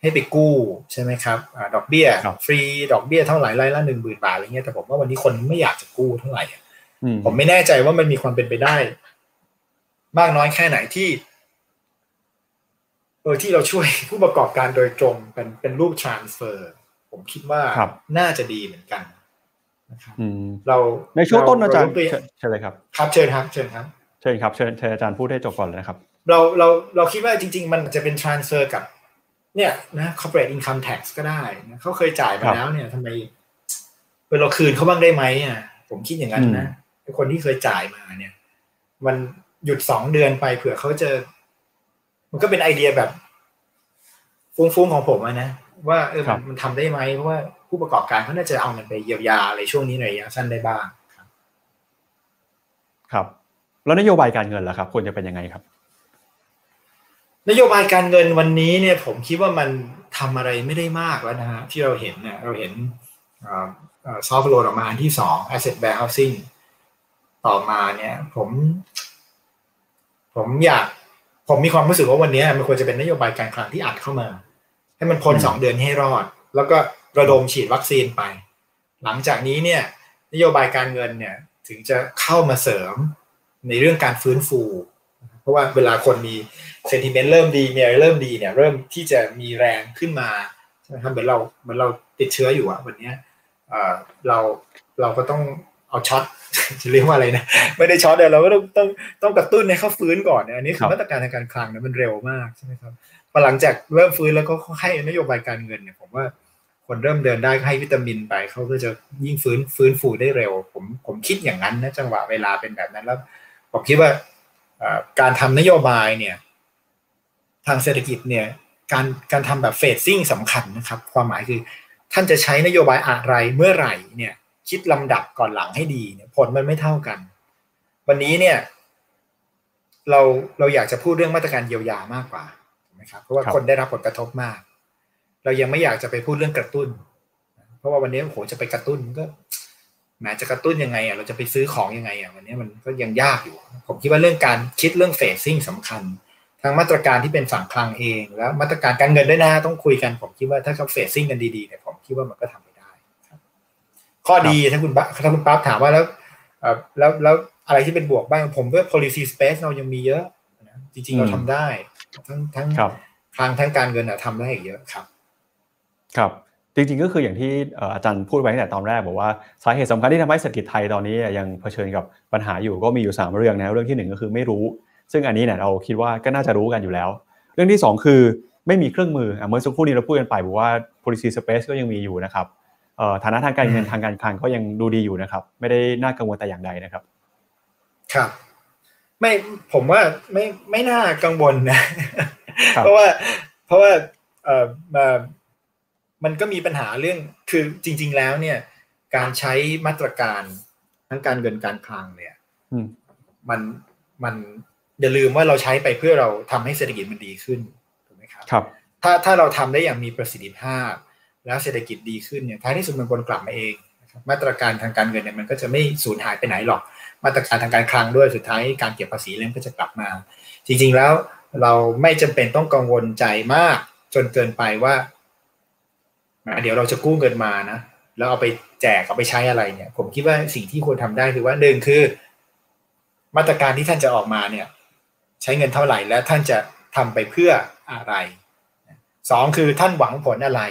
ให้ไปกู้ใช่ไหมครับดอกเบี้ยฟรีดอกเบี้ยเท่าไหร่รายละหนึ่งหมื่นบาทอะไรเงี้ยแต่ผมว่าวันนี้คนไม่อยากจะกู้เท่าไหร่ผมไม่แน่ใจว่ามันมีความเป็นไปได้ มากน้อยแค่ไหนที่ เออที่เราช่วยผู้ประกอบการโดยตรงเป็นเป็นรูป transfer ผมคิดว่าน่าจะดีเหมือนกันนะครับเราในช่วงต้นอาจารย์เชิญเลยครับ ครับเชิญครับ เชิญครับเชิญครับเชิญเชิญอาจารย์พูดให้จบก่อนเลยนะครับ เราเราเราคิดว่าจริง ๆ มันจะเป็น transfer กับ เนี่ยนะ corporate income tax ก็ได้นะเขาเคยจ่ายมาแล้วเนี่ยทำไมเราคืนเขาบ้างได้ไหมอะผมคิดอย่างนั้นนะคนที่เคยจ่ายมาเนี่ย มันหยุดสองเดือนไปเผื่อเขาจะ มันก็เป็นไอเดียแบบ ฟุ้งๆของผมนะว่าเออมันทำได้ไหมเพราะว่าผู้ประกอบการเขาน่าจะเอาเงินไปเยียวยาอะไรช่วงนี้ในระยะสั้นได้บ้างครับ ครับ แล้วนโยบายการเงินล่ะครับควรจะเป็นยังไงครับ นโยบายการเงินวันนี้เนี่ย ผมคิดว่ามันทำอะไรไม่ได้มากแล้วนะฮะที่เราเห็นเนี่ยเราเห็นซอฟต์โลนออกมาอันที่สอง asset warehousing ต่อมาเนี่ย ผม ผมอยาก ผมมีความรู้สึกว่าวันนี้มันควรจะเป็นนโยบายการคลังที่อัดเข้ามา ให้มันพ้นสองเดือนให้รอด แล้วก็ระดมฉีดวัคซีนไป หลังจากนี้เนี่ย นโยบายการเงินเนี่ย ถึงจะเข้ามาเสริมในเรื่องการฟื้นฟู เพราะว่าเวลาคนมีเซนติเมนต์เริ่มดีมีอะไรเริ่มดีเนี่ย เริ่มที่จะมีแรงขึ้นมาใช่ไหมครับเหมือนเราเหมือนเราติดเชื้ออยู่อะวันนี้เราเราก็ต้อง เอาช็อตจะเรียกว่าอะไรนะ ไม่ได้ช็อตเดียวเราก็ต้องต้องต้องกระตุ้นให้เขาฟื้นก่อนเนี่ยอันนี้คือมาตรการทางการคลังเนี่ยมันเร็วมากใช่ไหมครับพอหลังจากเริ่มฟื้นแล้วก็ให้นโยบายการเงินเนี่ยผมว่าคนเริ่มเดินได้ให้วิตามินไปเขาก็จะยิ่งฟื้นฟื้นฟูได้เร็ว ผมผมคิดอย่างนั้นนะจังหวะเวลาเป็นแบบนั้นแล้วผมคิดว่าการทำนโยบายเนี่ย ทางเศรษฐกิจเนี่ย การการทำแบบเฟสซิ่งสำคัญนะครับ ความหมายคือท่านจะใช้นโยบายอะไรเมื่อไหร่เนี่ย คิดลำดับก่อนหลังให้ดีเนี่ยผลมันไม่เท่ากัน วันนี้เนี่ย เราเราอยากจะพูดเรื่องมาตรการเยียวยามากกว่าถูกไหมครับ เพราะว่าคนได้รับผลกระทบมาก เรายังไม่อยากจะไปพูดเรื่องกระตุ้น เพราะว่าวันนี้โหจะไปกระตุ้นก็แม้จะกระตุ้นยังไงอะเราจะไปซื้อของยังไงอะวันนี้มันก็ยังยากอยู่ ผมคิดว่าเรื่องการคิดเรื่องเฟสซิ่งสำคัญทางมาตรการที่เป็นฝั่งคลังเอง แล้วมาตรการการเงินด้วยนะต้องคุยกัน ผมคิดว่าถ้าเขาเฟสซิ่งกันดีๆเนี่ยผมคิดว่ามันก็ทำ ข้อดีถ้าคุณถ้าคุณปั๊บถามว่าแล้วแล้วแล้วอะไรที่เป็นบวกบ้างผมว่า policy space เรายังมีเยอะนะจริงๆเราทำได้ ทั้งทั้งทางทั้งการเงินทำได้เยอะครับ ครับ จริงๆก็คืออย่างที่อาจารย์พูดไว้ตั้งแต่ตอนแรกบอกว่าสาเหตุสำคัญที่ทำให้เศรษฐกิจไทยตอนนี้ยังเผชิญกับปัญหาอยู่ก็มีอยู่ 3 เรื่องนะเรื่องที่ 1 ก็คือไม่รู้ ซึ่งอันนี้เนี่ยเราคิดว่าก็น่าจะรู้กันอยู่แล้ว เรื่องที่ 2 คือไม่มีเครื่องมือเมื่อสักครู่นี้เราพูดกันไปบอกว่า policy space ก็ยังมีอยู่นะครับ ฐานะทางการเงินทางการคลังก็ยังดูดีอยู่นะครับ ไม่ได้น่ากังวลแต่อย่างใดนะครับ ครับ ไม่ผมว่าไม่ไม่น่ากังวลนะ เพราะว่าเพราะว่าเออมามันก็มีปัญหาเรื่องคือจริง ๆ แล้วเนี่ย การใช้มาตรการทั้งการเงินการคลังเนี่ยมันมันอย่าลืมว่าเราใช้ไปเพื่อเราทำให้เศรษฐกิจมันดีขึ้นถูกไหมครับครับ ถ้าถ้าเราทำได้อย่างมีประสิทธิภาพ แล้วเศรษฐกิจดีขึ้นเนี่ยท้ายที่สุดมันวนกลับมาเองมาตรการทางการเงินเนี่ยมันก็จะไม่สูญหายไปไหนหรอก มาตรการทางการคลังด้วยสุดท้ายการเก็บภาษีเรื่องก็จะกลับมา จริง ๆแล้วเราไม่จำเป็นต้องกังวลใจมากจนเกินไปว่า เดี๋ยวเราจะกู้เงินมานะแล้วเอาไปแจกเอาไปใช้อะไรเนี่ย ผมคิดว่าสิ่งที่ควรทำได้คือว่าหนึ่งคือ มาตรการที่ท่านจะออกมาเนี่ย ใช้เงินเท่าไหร่และท่านจะทำไปเพื่ออะไรสองคือท่านหวังผลอะไร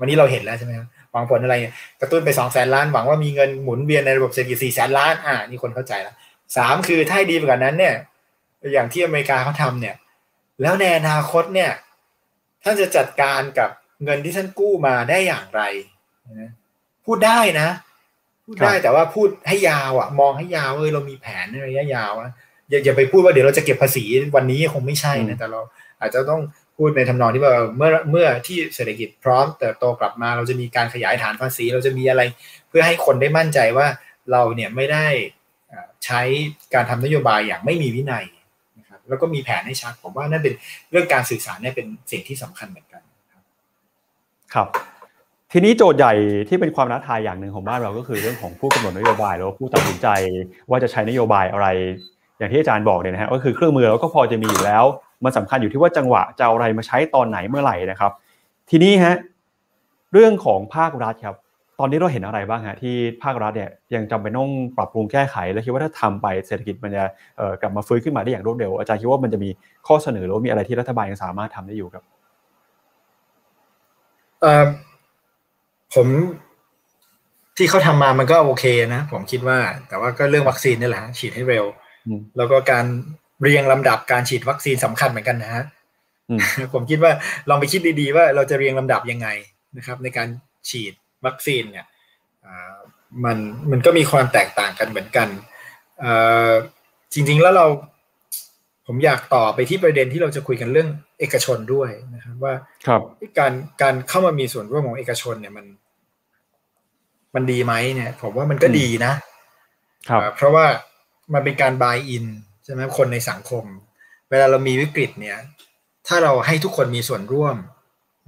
วันนี้เราเห็นแล้วใช่ไหมครับหวังผลอะไรกระตุ้นไปสองแสนล้านหวังว่ามีเงินหมุนเวียนในระบบเศรษฐกิจสี่แสนล้านอ่านี่คนเข้าใจแล้วสามคือถ้าดีกว่านั้นเนี่ย อย่างที่อเมริกาเขาทาเนี่ย แล้วในอนาคตเนี่ยท่านจะจัดการกับเงินที่ท่านกู้มาได้อย่างไรพูดได้นะ พูดได้แต่ว่าพูดให้ยาวอะ มองให้ยาวเออเรามีแผนในระยะยาวอะอย่าอย่าไปพูดว่าเดี๋ยวเราจะเก็บภาษีวันนี้คงไม่ใช่นะแต่เราอาจจะต้อง พูดในทำนองที่ว่าเมื่อเมื่อที่เศรษฐกิจพร้อมเติบโตกลับมา เราจะมีการขยายฐานภาษี เราจะมีอะไร เพื่อให้คนได้มั่นใจว่าเราเนี่ยไม่ได้ใช้การทำนโยบายอย่างไม่มีวินัยนะครับแล้วก็มีแผนให้ชัดผมว่านั่นเป็นเรื่องการสื่อสารเนี่ยเป็นสิ่งที่สำคัญเหมือนกันครับ ทีนี้โจทย์ใหญ่ที่เป็นความท้าทายอย่างหนึ่งของบ้านเราก็คือเรื่องของผู้กำหนดนโยบายแล้วผู้ตัดสินใจว่าจะใช้นโยบายอะไร อย่างที่อาจารย์บอกเนี่ยนะฮะก็คือเครื่องมือเราก็พอจะมีอยู่แล้ว มันสาคัญอยู่ที่ว่าจังหวะจะเอาอะไรมาใช้ตอนไหนเมื่อไหร่นะครับ ทีนี้ฮะเรื่องของภาครัฐครับ ตอนนี้เราเห็นอะไรบ้างฮะที่ภาครัฐเนี่ยยังจำเป็นต้องปรับปรุงแก้ไข และคิดว่าถ้าทำไปเศรษฐกิจมันจะกลับมาฟื้นขึ้นมาได้อย่างรวดเร็วอาจารย์คิดว่ามันจะมีข้อเสนอหรือมีอะไรที่รัฐบาลยังสามารถทำได้อยู่ครับผมที่เขาทำมามันก็โอเคนะ ผมคิดว่า แต่ว่าก็เรื่องวัคซีนนี่แหละฉีดให้เร็ว แล้วก็การ เรียงลำดับการฉีดวัคซีนสำคัญเหมือนกันนะฮะผมคิดว่าลองไปคิดดีๆว่าเราจะเรียงลำดับยังไงนะครับ ในการฉีดวัคซีนเนี่ยมันมันก็มีความแตกต่างกันเหมือนกันจริง ๆแล้วเราผมอยากต่อไปที่ประเด็นที่เราจะคุยกันเรื่องเอกชนด้วยนะครับว่าครับการการเข้ามามีส่วนร่วมของเอกชนเนี่ยมัน มันดีไหมเนี่ย ผมว่ามันก็ดีนะครับเพราะว่ามันเป็นการบายอิน ใช่ไหมคนในสังคม เวลาเรามีวิกฤตเนี่ย ถ้าเราให้ทุกคนมีส่วนร่วม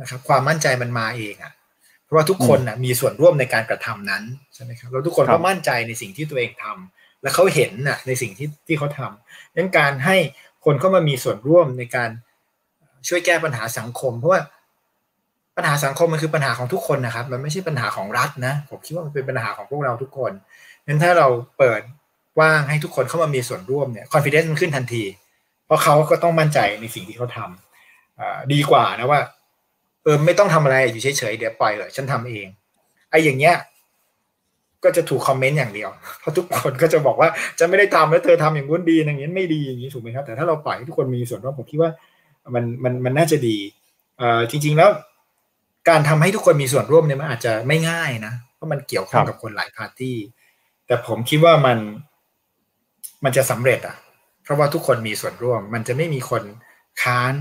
นะครับ ความมั่นใจมันมาเองอะ่ะ เพราะว่าทุกคนนะ่ะมีส่วนร่วมในการกระทำนั้นใช่ไหมครับแล้วทุกคนก็มั่นใจในสิ่งที่ตัวเองทำและเขาเห็นน่ะในสิ่งที่ที่เขาทำดังการให้คนเข้ามามีส่วนร่วมในการช่วยแก้ปัญหาสังคม เพราะว่าปัญหาสังคมมันคือปัญหาของทุกคนนะครับ มันไม่ใช่ปัญหาของรัฐนะ ผมคิดว่ามันเป็นปัญหาของพวกเราทุกคนงั้นถ้าเราเปิด ว่างให้ทุกคนเข้ามามีส่วนร่วมเนี่ยคอนฟ idence มันขึ้นทันที เพราะเขาก็ต้องมั่นใจในสิ่งที่เขาทำดีกว่านะว่าเออไม่ต้องทำอะไรอยู่เฉยๆเดี๋ยวปล่อยเลยฉันทำเองไอ้อย่างเงี้ย ก็จะถูกคอมเมนต์อย่างเดียวเพราะทุกคนก็จะบอกว่าจะไม่ได้ทำแล้วเธอทำอย่างนู้นดีอย่างนี้ไม่ดีอย่างนี้ถูกไหมครับ แต่ถ้าเราปล่อยให้ทุกคนมีส่วนร่วมผมคิดว่ามันมันมันน่าจะดีเอ่อจริง ๆแล้ว การทำให้ทุกคนมีส่วนร่วมเนี่ยมันอาจจะไม่ง่ายนะเพราะมันเกี่ยวข้องกับคนหลายพาร์ตี้แต่ผมคิดว่ามัน มันจะสำเร็จอะ เพราะว่าทุกคนมีส่วนร่วม มันจะไม่มีคนค้าน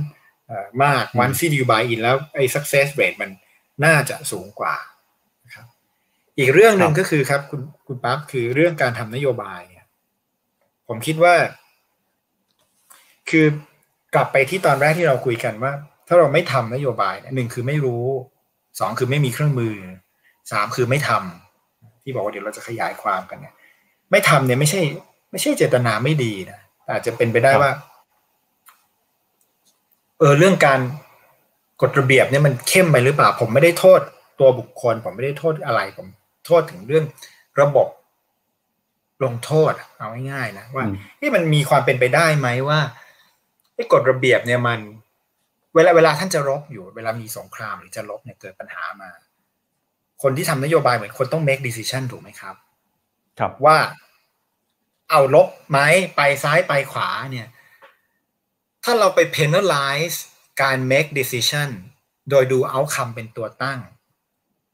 มาก once they do buy in แล้วไอ้ success rate มันน่าจะสูงกว่านะครับอีกเรื่องหนึ่งก็คือครับ คุณคุณปั๊บคือเรื่องการทำนโยบายเนี่ยผมคิดว่า คือกลับไปที่ตอนแรกที่เราคุยกันว่า ถ้าเราไม่ทำนโยบายหนึ่งคือไม่รู้สองคือไม่มีเครื่องมือสามคือไม่ทำที่บอกว่าเดี๋ยวเราจะขยายความกันเนี่ย ไม่ทำเนี่ยไม่ใช่ ไม่ใช่เจตนาไม่ดีนะอาจจะเป็นไปได้ว่า เออเรื่องการกฎระเบียบเนี่ยมันเข้มไปหรือเปล่า ผมไม่ได้โทษตัวบุคคล ผมไม่ได้โทษอะไรผมโทษถึงเรื่องระบบลงโทษเอาง่ายๆนะว่าที่มันมีความเป็นไปได้ไหมว่าไอ้กฎระเบียบเนี่ยมัน เวลาเวลาท่านจะรบอยู่ เวลามีสงครามหรือจะรบเนี่ยเกิดปัญหามา คนที่ทำนโยบายเหมือนคนต้อง make decision ถูกไหมครับ ครับว่า เอาลบไหมไปซ้ายไปขวาเนี่ย ถ้าเราไป penalize การ make decision โดยดู outcome เป็นตัวตั้ง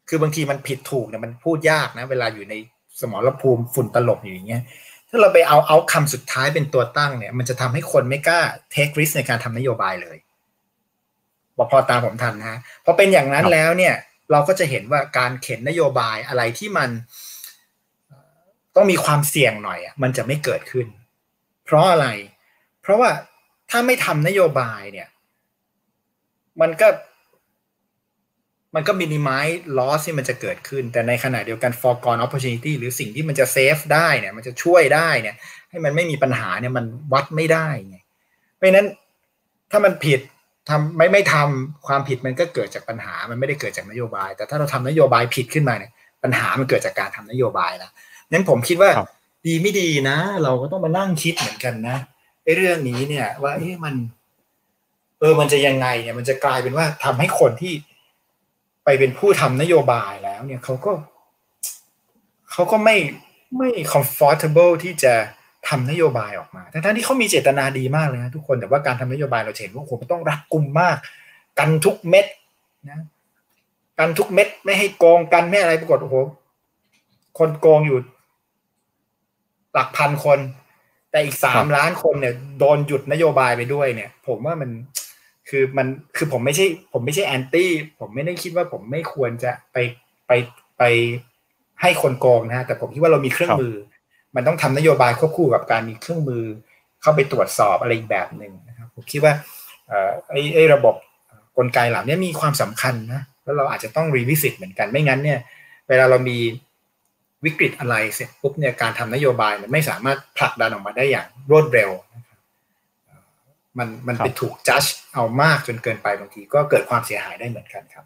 คือบางทีมันผิดถูกเนี่ยมันพูดยากนะ เวลาอยู่ในสมรภูมิฝุ่นตลบอยู่อย่างเงี้ยถ้าเราไปเอา outcome สุดท้ายเป็นตัวตั้งเนี่ย มันจะทำให้คนไม่กล้า take risk ในการทำนโยบายเลยบอกพอตามผมทันนะพอเป็นอย่างนั้นแล้วเนี่ย เราก็จะเห็นว่าการเข็นนโยบายอะไรที่มัน ต้องมีความเสี่ยงหน่อยอะมันจะไม่เกิดขึ้น เพราะอะไร เพราะว่าถ้าไม่ทำนโยบายเนี่ย มันก็ มันก็มินิมัลลอสที่มันจะเกิดขึ้น แต่ในขณะเดียวกัน foregone opportunity หรือสิ่งที่มันจะเซฟได้เนี่ย มันจะช่วยได้เนี่ย ให้มันไม่มีปัญหาเนี่ยมันวัดไม่ได้ไงเพราะนั้นถ้ามันผิดททำไม่ไม่ทำความผิดมันก็เกิดจากปัญหา มันไม่ได้เกิดจากนโยบาย แต่ถ้าเราทำนโยบายผิดขึ้นมาเนี่ยปัญหามันเกิดจากการทำนโยบายนะ นั้นผมคิดว่าดีไม่ดีนะ เราก็ต้องมานั่งคิดเหมือนกันนะไอ้เรื่องนี้เนี่ย ว่าเอ๊ะมัน เออมันจะยังไงเนี่ย มันจะกลายเป็นว่าทำให้คนที่ไปเป็นผู้ทำนโยบายแล้ว เนี่ยเขาก็เขาก็ไม่ไม่ comfortable ที่จะทำนโยบายออกมาทั้งที่เขามีเจตนาดีมากเลยนะทุกคนแต่ว่าการทำนโยบายเราเห็นว่าโอ้โหมันต้องรัดกุมมาก กันทุกเม็ดนะกันทุกเม็ดไม่ให้โกงกันไม่อะไรปรากฏโอ้โหคนโกงอยู่ หลักพันคน แต่อีกสามล้านคนเนี่ยโดนหยุดนโยบายไปด้วยเนี่ย ผมว่ามันคือมันคือผมไม่ใช่ ผมไม่ใช่แอนตี้ผมไม่ได้คิดว่าผมไม่ควรจะไปไปไปให้คนโกงนะฮะแต่ผมคิดว่าเรามีเครื่องมือ มันต้องทำนโยบายควบคู่กับการมีเครื่องมือ เข้าไปตรวจสอบอะไรอีกแบบหนึ่งนะครับผมคิดว่าไอ้ไอ้ระบบกลไกเหล่านี้มีความสำคัญนะแล้วเราอาจจะต้องรีวิสิตเหมือนกันไม่งั้นเนี่ย เวลาเรามี วิกฤตอะไรเสร็จปุ๊บเนี่ยการทำนโยบายมันไม่สามารถผลักดันออกมาได้อย่างรวดเร็วมันมันไปถูกจัดเอามากจนเกินไปบางทีก็เกิดความเสียหายได้เหมือนกันครับ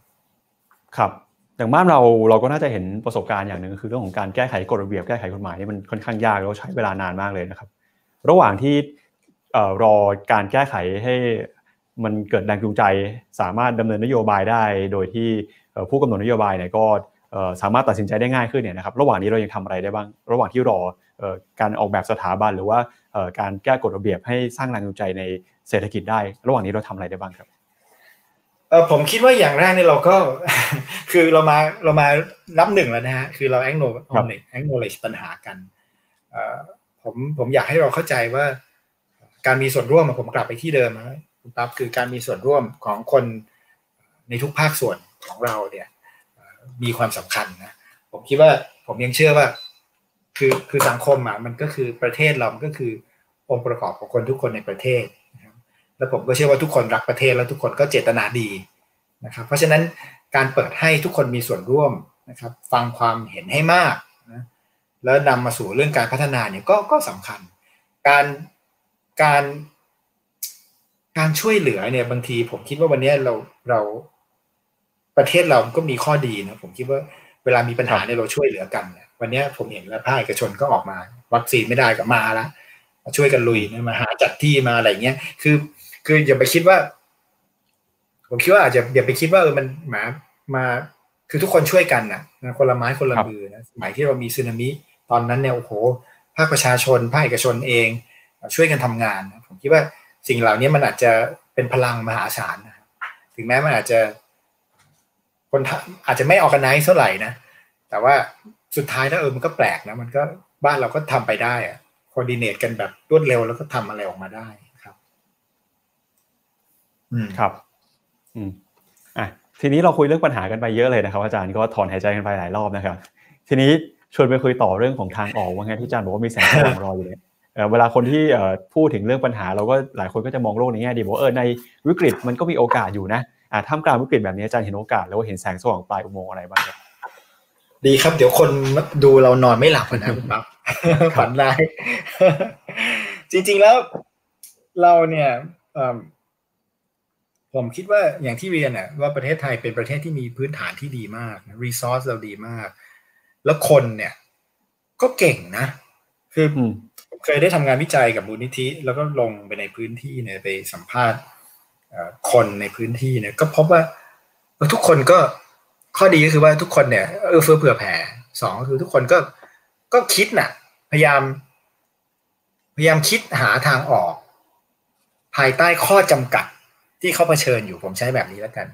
ครับอย่างบ้านเราเราก็น่าจะเห็นประสบการณ์อย่างหนึ่งคือเรื่องของการแก้ไขกฎระเบียบแก้ไขกฎหมายนี่มันค่อนข้างยากแล้วใช้เวลานานมากเลยนะครับ ระหว่างที่รอการแก้ไขให้มันเกิดแรงจูงใจ สามารถดำเนินนโยบายได้ โดยที่ผู้กำหนดนโยบายเนี่ยก็ สามารถตัดสินใจได้ง่ายขึ้นเนี่ยนะครับระหว่างนี้เรายังทำอะไรได้บ้าง ระหว่างที่รอการออกแบบสถาบันหรือว่าการแก้กฎระเบียบให้สร้างแรงจูงใจในเศรษฐกิจได้ ระหว่างนี้เราทำอะไรได้บ้างครับเออผมคิดว่าอย่างแรกเนี่ยเราก็คือเรามาเรามานับหนึ่งแล้วนะฮะคือเราแองโนแองโนเลจปัญหากันเออผมผมอยากให้เราเข้าใจว่า การมีส่วนร่วมผมกลับไปที่เดิมนะคุณปั๊บคือการมีส่วนร่วมของคนในทุกภาคส่วนของเราเนี่ย มีความสำคัญนะผมคิดว่าผมยังเชื่อว่า คือคือสังคมอะมันก็คือประเทศเราก็คือองค์ประกอบของคนทุกคนในประเทศแล้วผมก็เชื่อว่าทุกคนรักประเทศแล้วทุกคนก็เจตนาดีนะครับเพราะฉะนั้นการเปิดให้ทุกคนมีส่วนร่วมนะครับ ฟังความเห็นให้มากนะแล้วนำมาสู่เรื่องการพัฒนาเนี่ยก็ก็สำคัญ การการการช่วยเหลือเนี่ยบางทีผมคิดว่าวันนี้เราเรา ประเทศเราก็มีข้อดีนะผมคิดว่าเวลามีปัญหาเนี่ยเราช่วยเหลือกันวันนี้ผมเห็นแล้วภาคเอกชนก็ออกมา วัคซีนไม่ได้ก็มาแล้วมาช่วยกันลุยมาหาจัดที่มาอะไรเงี้ยคือ คืออย่าไปคิดว่า ผมคิดว่าอาจจะอย่าไปคิดว่าเออมันมามาคือทุกคนช่วยกันนะคนละไม้คนละมือนะสมัยที่เรามีสึนามิตอนนั้นเนี่ยโอ้โหภาคประชาชนภาคเอกชนเอง ช่วยกันทำงานนะผมคิดว่าสิ่งเหล่านี้มันอาจจะเป็นพลังมหาศาลนะถึงแม้มันอาจจะ คนอาจจะไม่ออกกันไนเท่าไหร่นะ แต่ว่าสุดท้ายถ้าเออมันก็แปลกนะ มันก็บ้านเราก็ทำไปได้อะคอดิเนตกันแบบรวดเร็วแล้วก็ทำอะไรออกมาได้ครับ อืมอะทีนี้เราคุยเรื่องปัญหากันไปเยอะเลยนะครับ อาจารย์ก็ถอนหายใจกันไปหลายรอบนะครับ ทีนี้ชวนไปคุยต่อเรื่องของทางออกว่าไงที่อาจารย์บอกว่ามีแสงสว่างรออยู่เลยเวลาคนที่พูดถึงเรื่องปัญหา เราก็หลายคนก็จะมองโลกในแง่ดีบอกเออในวิกฤตมันก็มีโอกาสอยู่นะ ท่ามกลางวิกฤตแบบนี้อาจารย์เห็นโอกาสแล้วเห็นแสงสว่างปลายอุโมงค์อะไรบ้างครับดีครับ เดี๋ยวคนดูเรานอนไม่หลับนะคุณปั๊บฝันร้ายจริง ๆแล้วเราเนี่ยผมคิดว่าอย่างที่เรียนน่ะว่าประเทศไทยเป็นประเทศที่มีพื้นฐานที่ดีมากรีซอสเราดีมาก แล้วคนเนี่ย ก็เก่งนะ คือเคยได้ทำงานวิจัยกับมูลนิธิ แล้วก็ลงไปในพื้นที่เนี่ยไปสัมภาษณ์ คนในพื้นที่เนี่ยก็พบว่าทุกคนก็ข้อดีก็คือว่าทุกคนเนี่ยเออเฟื่อเผื่อแผ่สองก็คือทุกคนก็ก็คิดน่ะ พยายาม พยายามคิดหาทางออก ภายใต้ข้อจำกัดที่เขาเผชิญอยู่ผมใช้แบบนี้แล้วกัน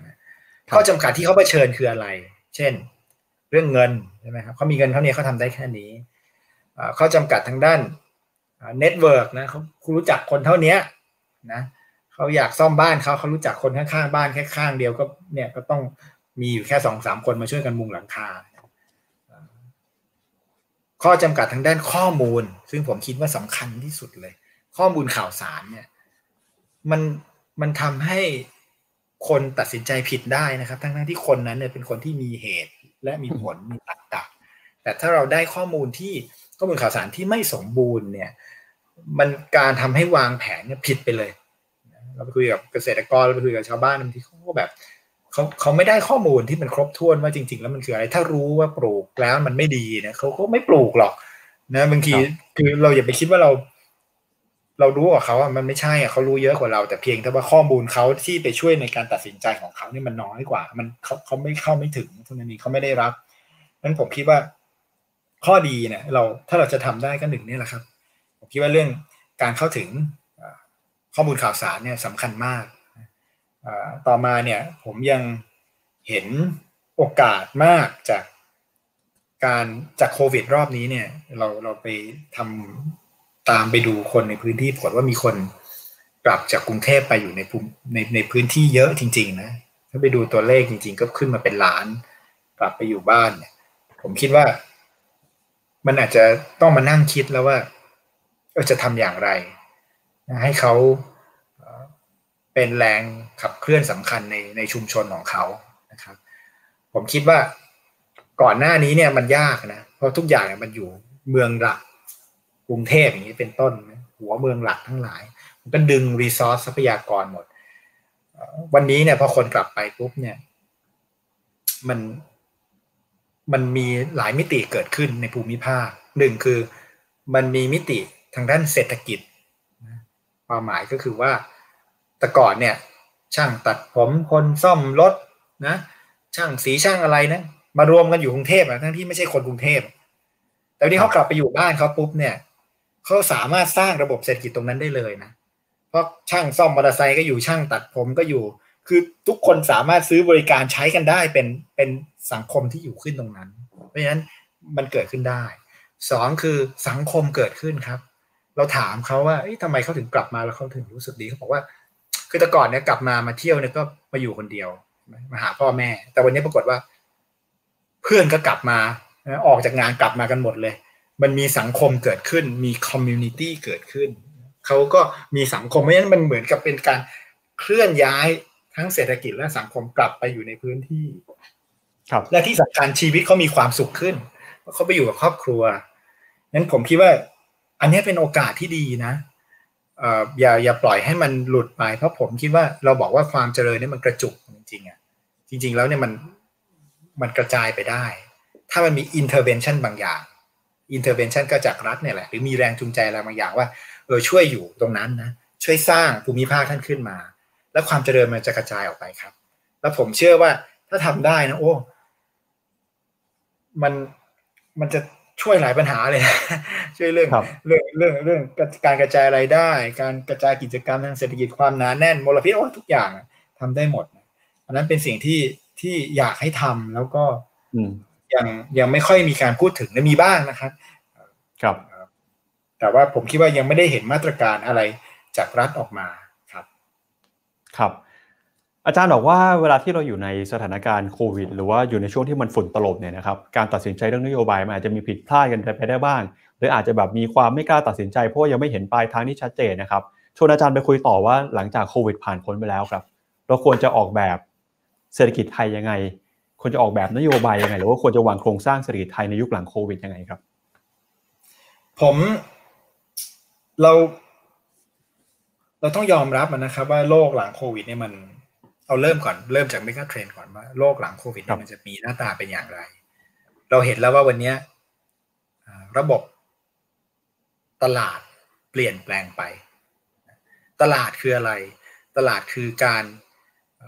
ข้อจำกัดที่เขาเผชิญคืออะไร เช่น เรื่องเงินใช่ไหมครับเขามีเงินเท่านี้เขาทำได้แค่นี้ข้อจำกัดทางด้าน network นะเขาคุณรู้จักคนเท่านี้นะ เขาอยากซ่อมบ้านเขาเขารู้จักคนข้างๆบ้านแค่ข้างเดียวก็เนี่ยก็ต้องมีอยู่แค่สองสามคนมาช่วยกันมุงหลังคา ข้อจำกัดทางด้านข้อมูล ซึ่งผมคิดว่าสำคัญที่สุดเลย ข้อมูลข่าวสารเนี่ยมันมันทำให้คนตัดสินใจผิดได้นะครับทั้งที่คนนั้นเนี่ยเป็นคนที่มีเหตุและมีผลมีตรรกะแต่ถ้าเราได้ข้อมูลที่ข้อมูลข่าวสารที่ไม่สมบูรณ์เนี่ย มันการทำให้วางแผนเนี่ยผิดไปเลย เราไปคุยกับเกษตรกรเราไปคุยกับชาวบ้านบางทีเขาก็แบบเขาเขาไม่ได้ข้อมูลที่มันครบถ้วนว่าจริง ๆ แล้วมันคืออะไร ถ้ารู้ว่าปลูกแล้วมันไม่ดีนะเขาก็ไม่ปลูกหรอก นะบางทีคือเราอย่าไปคิดว่าเรา เรารู้กว่าเขาอะมันไม่ใช่อะเขารู้เยอะกว่าเรา แต่เพียงแต่ว่าข้อมูลเขาที่ไปช่วยในการตัดสินใจของเขานี่มันน้อยกว่า มันเขาเขาไม่เข้าไม่ถึงทุนนี้เขาไม่ได้รับนั้นผมคิดว่า ข้อดีเนี่ย เราถ้าเราจะทำได้ก็หนึ่งนี่แหละครับผมคิดว่าเรื่องการเข้าถึง ข้อมูลข่าวสารเนี่ยสำคัญมากต่อมาเนี่ยผมยังเห็นโอกาสมากจากการจากโควิดรอบนี้เนี่ย เราเราไปทำตามไปดูคนในพื้นที่ผลว่ามีคนกลับจากกรุงเทพไปอยู่ในภูมิในในพื้นที่เยอะจริง ๆ นะ ถ้าไปดูตัวเลขจริง ๆ ก็ขึ้นมาเป็นล้าน กลับไปอยู่บ้านเนี่ย ผมคิดว่า มันอาจจะต้องมานั่งคิดแล้วว่าจะทำอย่างไร ให้เขาเป็นแรงขับเคลื่อนสำคัญในในชุมชนของเขานะครับ ผมคิดว่าก่อนหน้านี้เนี่ยมันยากนะ เพราะทุกอย่างมันอยู่เมืองหลักกรุงเทพอย่างนี้เป็นต้น หัวเมืองหลักทั้งหลาย มันก็ดึงรีซอสทรัพยากรหมด วันนี้เนี่ยพอคนกลับไปปุ๊บเนี่ย มันมันมีหลายมิติเกิดขึ้นในภูมิภาคหนึ่งคือมันมีมิติทางด้านเศรษฐกิจ ความหมายก็คือว่าแต่ก่อนเนี่ย ช่างตัดผมคนซ่อมรถนะ ช่างสีช่างอะไรนะมารวมกันอยู่กรุงเทพอะทั้งที่ไม่ใช่คนกรุงเทพแต่วันนี้เขากลับไปอยู่บ้านเขาปุ๊บเนี่ยเขาสามารถสร้างระบบเศรษฐกิจตรงนั้นได้เลยนะเพราะช่างซ่อมมอเตอร์ไซค์ก็อยู่ช่างตัดผมก็อยู่ คือทุกคนสามารถซื้อบริการใช้กันได้เป็นเป็นสังคมที่อยู่ขึ้นตรงนั้น เพราะฉะนั้นมันเกิดขึ้นได้สองคือสังคมเกิดขึ้นครับ เราถามเขาว่าทำไมเขาถึงกลับมาแล้วเขาถึงรู้สึกดีเขาบอกว่า คือแต่ก่อนเนี่ยกลับมามาเที่ยวเนี่ยก็มาอยู่คนเดียวมาหาพ่อแม่ แต่วันนี้ปรากฏว่า เพื่อนก็กลับมาออกจากงานกลับมากันหมดเลย มันมีสังคมเกิดขึ้น มี community เกิดขึ้นเขาก็มีสังคมเพราะฉะนั้นมันเหมือนกับเป็นการเคลื่อนย้ายทั้งเศรษฐกิจและสังคมกลับไปอยู่ในพื้นที่ ครับ และที่สำคัญชีวิตเขามีความสุขขึ้นเขาไปอยู่กับครอบครัวนั้นผมคิดว่า อันนี้เป็นโอกาสที่ดีนะอย่าอย่าปล่อยให้มันหลุดไป เพราะผมคิดว่าเราบอกว่าความเจริญนี่มันกระจุกจริงๆอะจริง ๆ แล้วเนี่ยมันมันกระจายไปได้ ถ้ามันมี intervention บางอย่างintervention ก็จากรัฐเนี่ยแหละ หรือมีแรงจูงใจอะไรบางอย่างว่าเออช่วยอยู่ตรงนั้นนะช่วยสร้างภูมิภาคท่านขึ้นมา แล้วความเจริญมันจะกระจายออกไปครับ แล้วผมเชื่อว่าถ้าทำได้นะโอ้ มันมันจะ ช่วยหลายปัญหาเลยช่วยเรื่องเรื่องเรื่องเรื่องการกระจายรายได้ การกระจายกิจกรรมทางเศรษฐกิจความหนาแน่นมลพิษโอ้ทุกอย่างทำได้หมดอันนั้นเป็นสิ่งที่ที่อยากให้ทำแล้วก็ยังยังไม่ค่อยมีการพูดถึงนะมีบ้างนะครับครับ แต่ว่าผมคิดว่ายังไม่ได้เห็นมาตรการอะไรจากรัฐออกมาครับ ครับ อาจารย์บอกว่าเวลาที่เราอยู่ในสถานการณ์โควิด หรือว่าอยู่ในช่วงที่มันฝุ่นตลบเนี่ยนะครับการตัดสินใจเรื่องนโยบายมันอาจจะมีผิดพลาดกันไปได้บ้าง หรืออาจจะแบบมีความไม่กล้าตัดสินใจเพราะยังไม่เห็นปลายทางที่ชัดเจนนะครับชวนอาจารย์ไปคุยต่อว่าหลังจากโควิดผ่านพ้นไปแล้วครับเราควรจะออกแบบเศรษฐกิจไทยยังไงควรจะออกแบบนโยบายยังไง หรือว่าควรจะวางโครงสร้างเศรษฐกิจไทยในยุคหลังโควิดยังไงครับ ผมเรา เราต้องยอมรับนะครับว่าโลกหลังโควิดเนี่ยมัน เอาเริ่มก่อนเริ่มจากเมกะเทรนก่อนว่าโลกหลังโควิดมันจะมีหน้าตาเป็นอย่างไร เราเห็นแล้วว่าวันนี้ระบบตลาดเปลี่ยนแปลงไป ตลาดคืออะไร ตลาดคือการ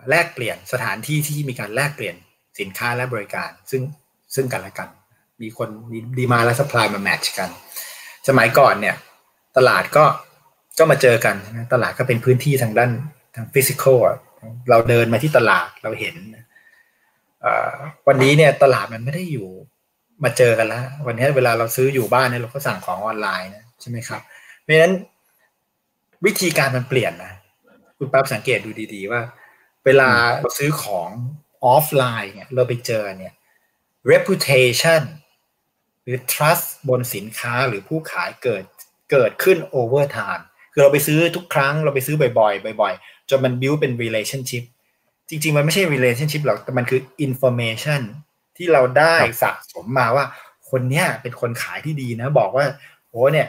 แลกเปลี่ยนสถานที่ที่มีการแลกเปลี่ยนสินค้าและบริการ ซึ่งซึ่งกันและกัน มีคนมีดีมาและสป라이มาแมทช์กัน สมัยก่อนเนี่ยตลาดก็ก็มาเจอกัน ตลาดก็เป็นพื้นที่ทางด้านทางฟิสิกอล เราเดินมาที่ตลาดเราเห็นวันนี้เนี่ยตลาดมันไม่ได้อยู่มาเจอกันแล้ว วันนี้เวลาเราซื้ออยู่บ้านเนี่ยเราก็สั่งของออนไลน์นะใช่ไหมครับเพราะฉะนั้นวิธีการมันเปลี่ยนนะคุณปั๊บสังเกตดูดีๆว่า เวลาเราซื้อของออฟไลน์เนี่ยเราไปเจอเนี่ย reputation หรือ trust บนสินค้าหรือผู้ขายเกิดเกิดขึ้น over time คือเราไปซื้อทุกครั้งเราไปซื้อบ่อยๆบ่อยๆ จนมัน build เป็น relationship จริง ๆ มันไม่ใช่ relationship หรอกแต่มันคือ information ที่เราได้สะสมมาว่า คนเนี้ยเป็นคนขายที่ดีนะ บอกว่าโอ้เนี่ย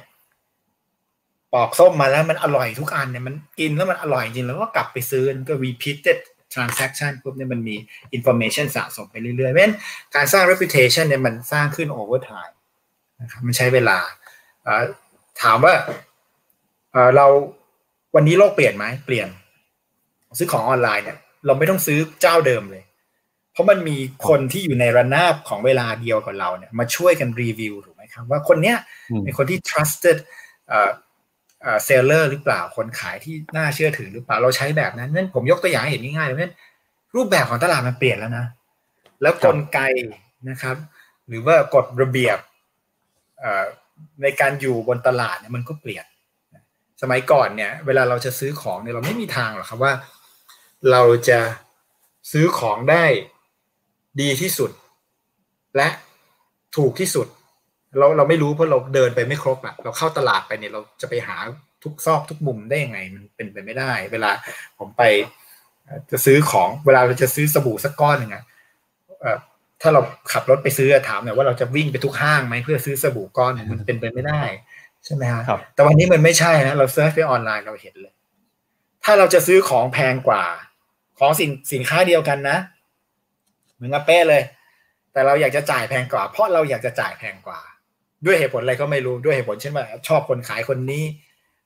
ปอกส้มมาแล้วมันอร่อยทุกอันเนี่ยมันกินแล้วมันอร่อยจริงแล้วก็กลับไปซื้อก็ repeated transaction ปุ๊บเนี่ยมันมี information สะสมไปเรื่อยๆเพราะฉะนั้นการสร้าง reputation เนี่ยมันสร้างขึ้น over time นะครับมันใช้เวลาถามว่าเราวันนี้โลกเปลี่ยนไหมเปลี่ยน ซื้อของออนไลน์เนี่ย เราไม่ต้องซื้อเจ้าเดิมเลย เพราะมันมีคนที่อยู่ในระนาบของเวลาเดียวกับเราเนี่ย มาช่วยกันรีวิวถูกไหมครับ ว่าคนเนี้ยเป็นคนที่ trusted เซลเลอร์หรือเปล่าคนขายที่น่าเชื่อถือหรือเปล่าเราใช้แบบนั้นนั่นผมยกตัวอย่างให้เห็นง่ายๆเลยเพราะรูปแบบของตลาดมันเปลี่ยนแล้วนะ แล้วกลไกนะครับ หรือว่ากฎระเบียบในการอยู่บนตลาดเนี่ยมันก็เปลี่ยน สมัยก่อนเนี่ย เวลาเราจะซื้อของเนี่ยเราไม่มีทางหรอกครับว่า เราจะซื้อของได้ดีที่สุด และถูกที่สุด เราเราไม่รู้เพราะเราเดินไปไม่ครบอะเราเข้าตลาดไปเนี่ยเราจะไปหาทุกซอกทุกมุมได้ยังไง มันเป็นไปไม่ได้ เวลาผมไปจะซื้อของเวลาเราจะซื้อสบู่สักก้อนหนึ่งอะถ้าเราขับรถไปซื้อถามหน่อยว่าเราจะวิ่งไปทุกห้างไหมเพื่อซื้อสบู่ก้อนมันเป็นไปไม่ได้ ใช่ไหมฮะแต่วันนี้มันไม่ใช่นะเราเซิร์ชไปออนไลน์เราเห็นเลย ถ้าเราจะซื้อของแพงกว่า ของสินสินค้าเดียวกันนะ เหมือนกับเป้เลย แต่เราอยากจะจ่ายแพงกว่า เพราะเราอยากจะจ่ายแพงกว่า ด้วยเหตุผลอะไรก็ไม่รู้ด้วยเหตุผลเช่นว่าชอบคนขายคนนี้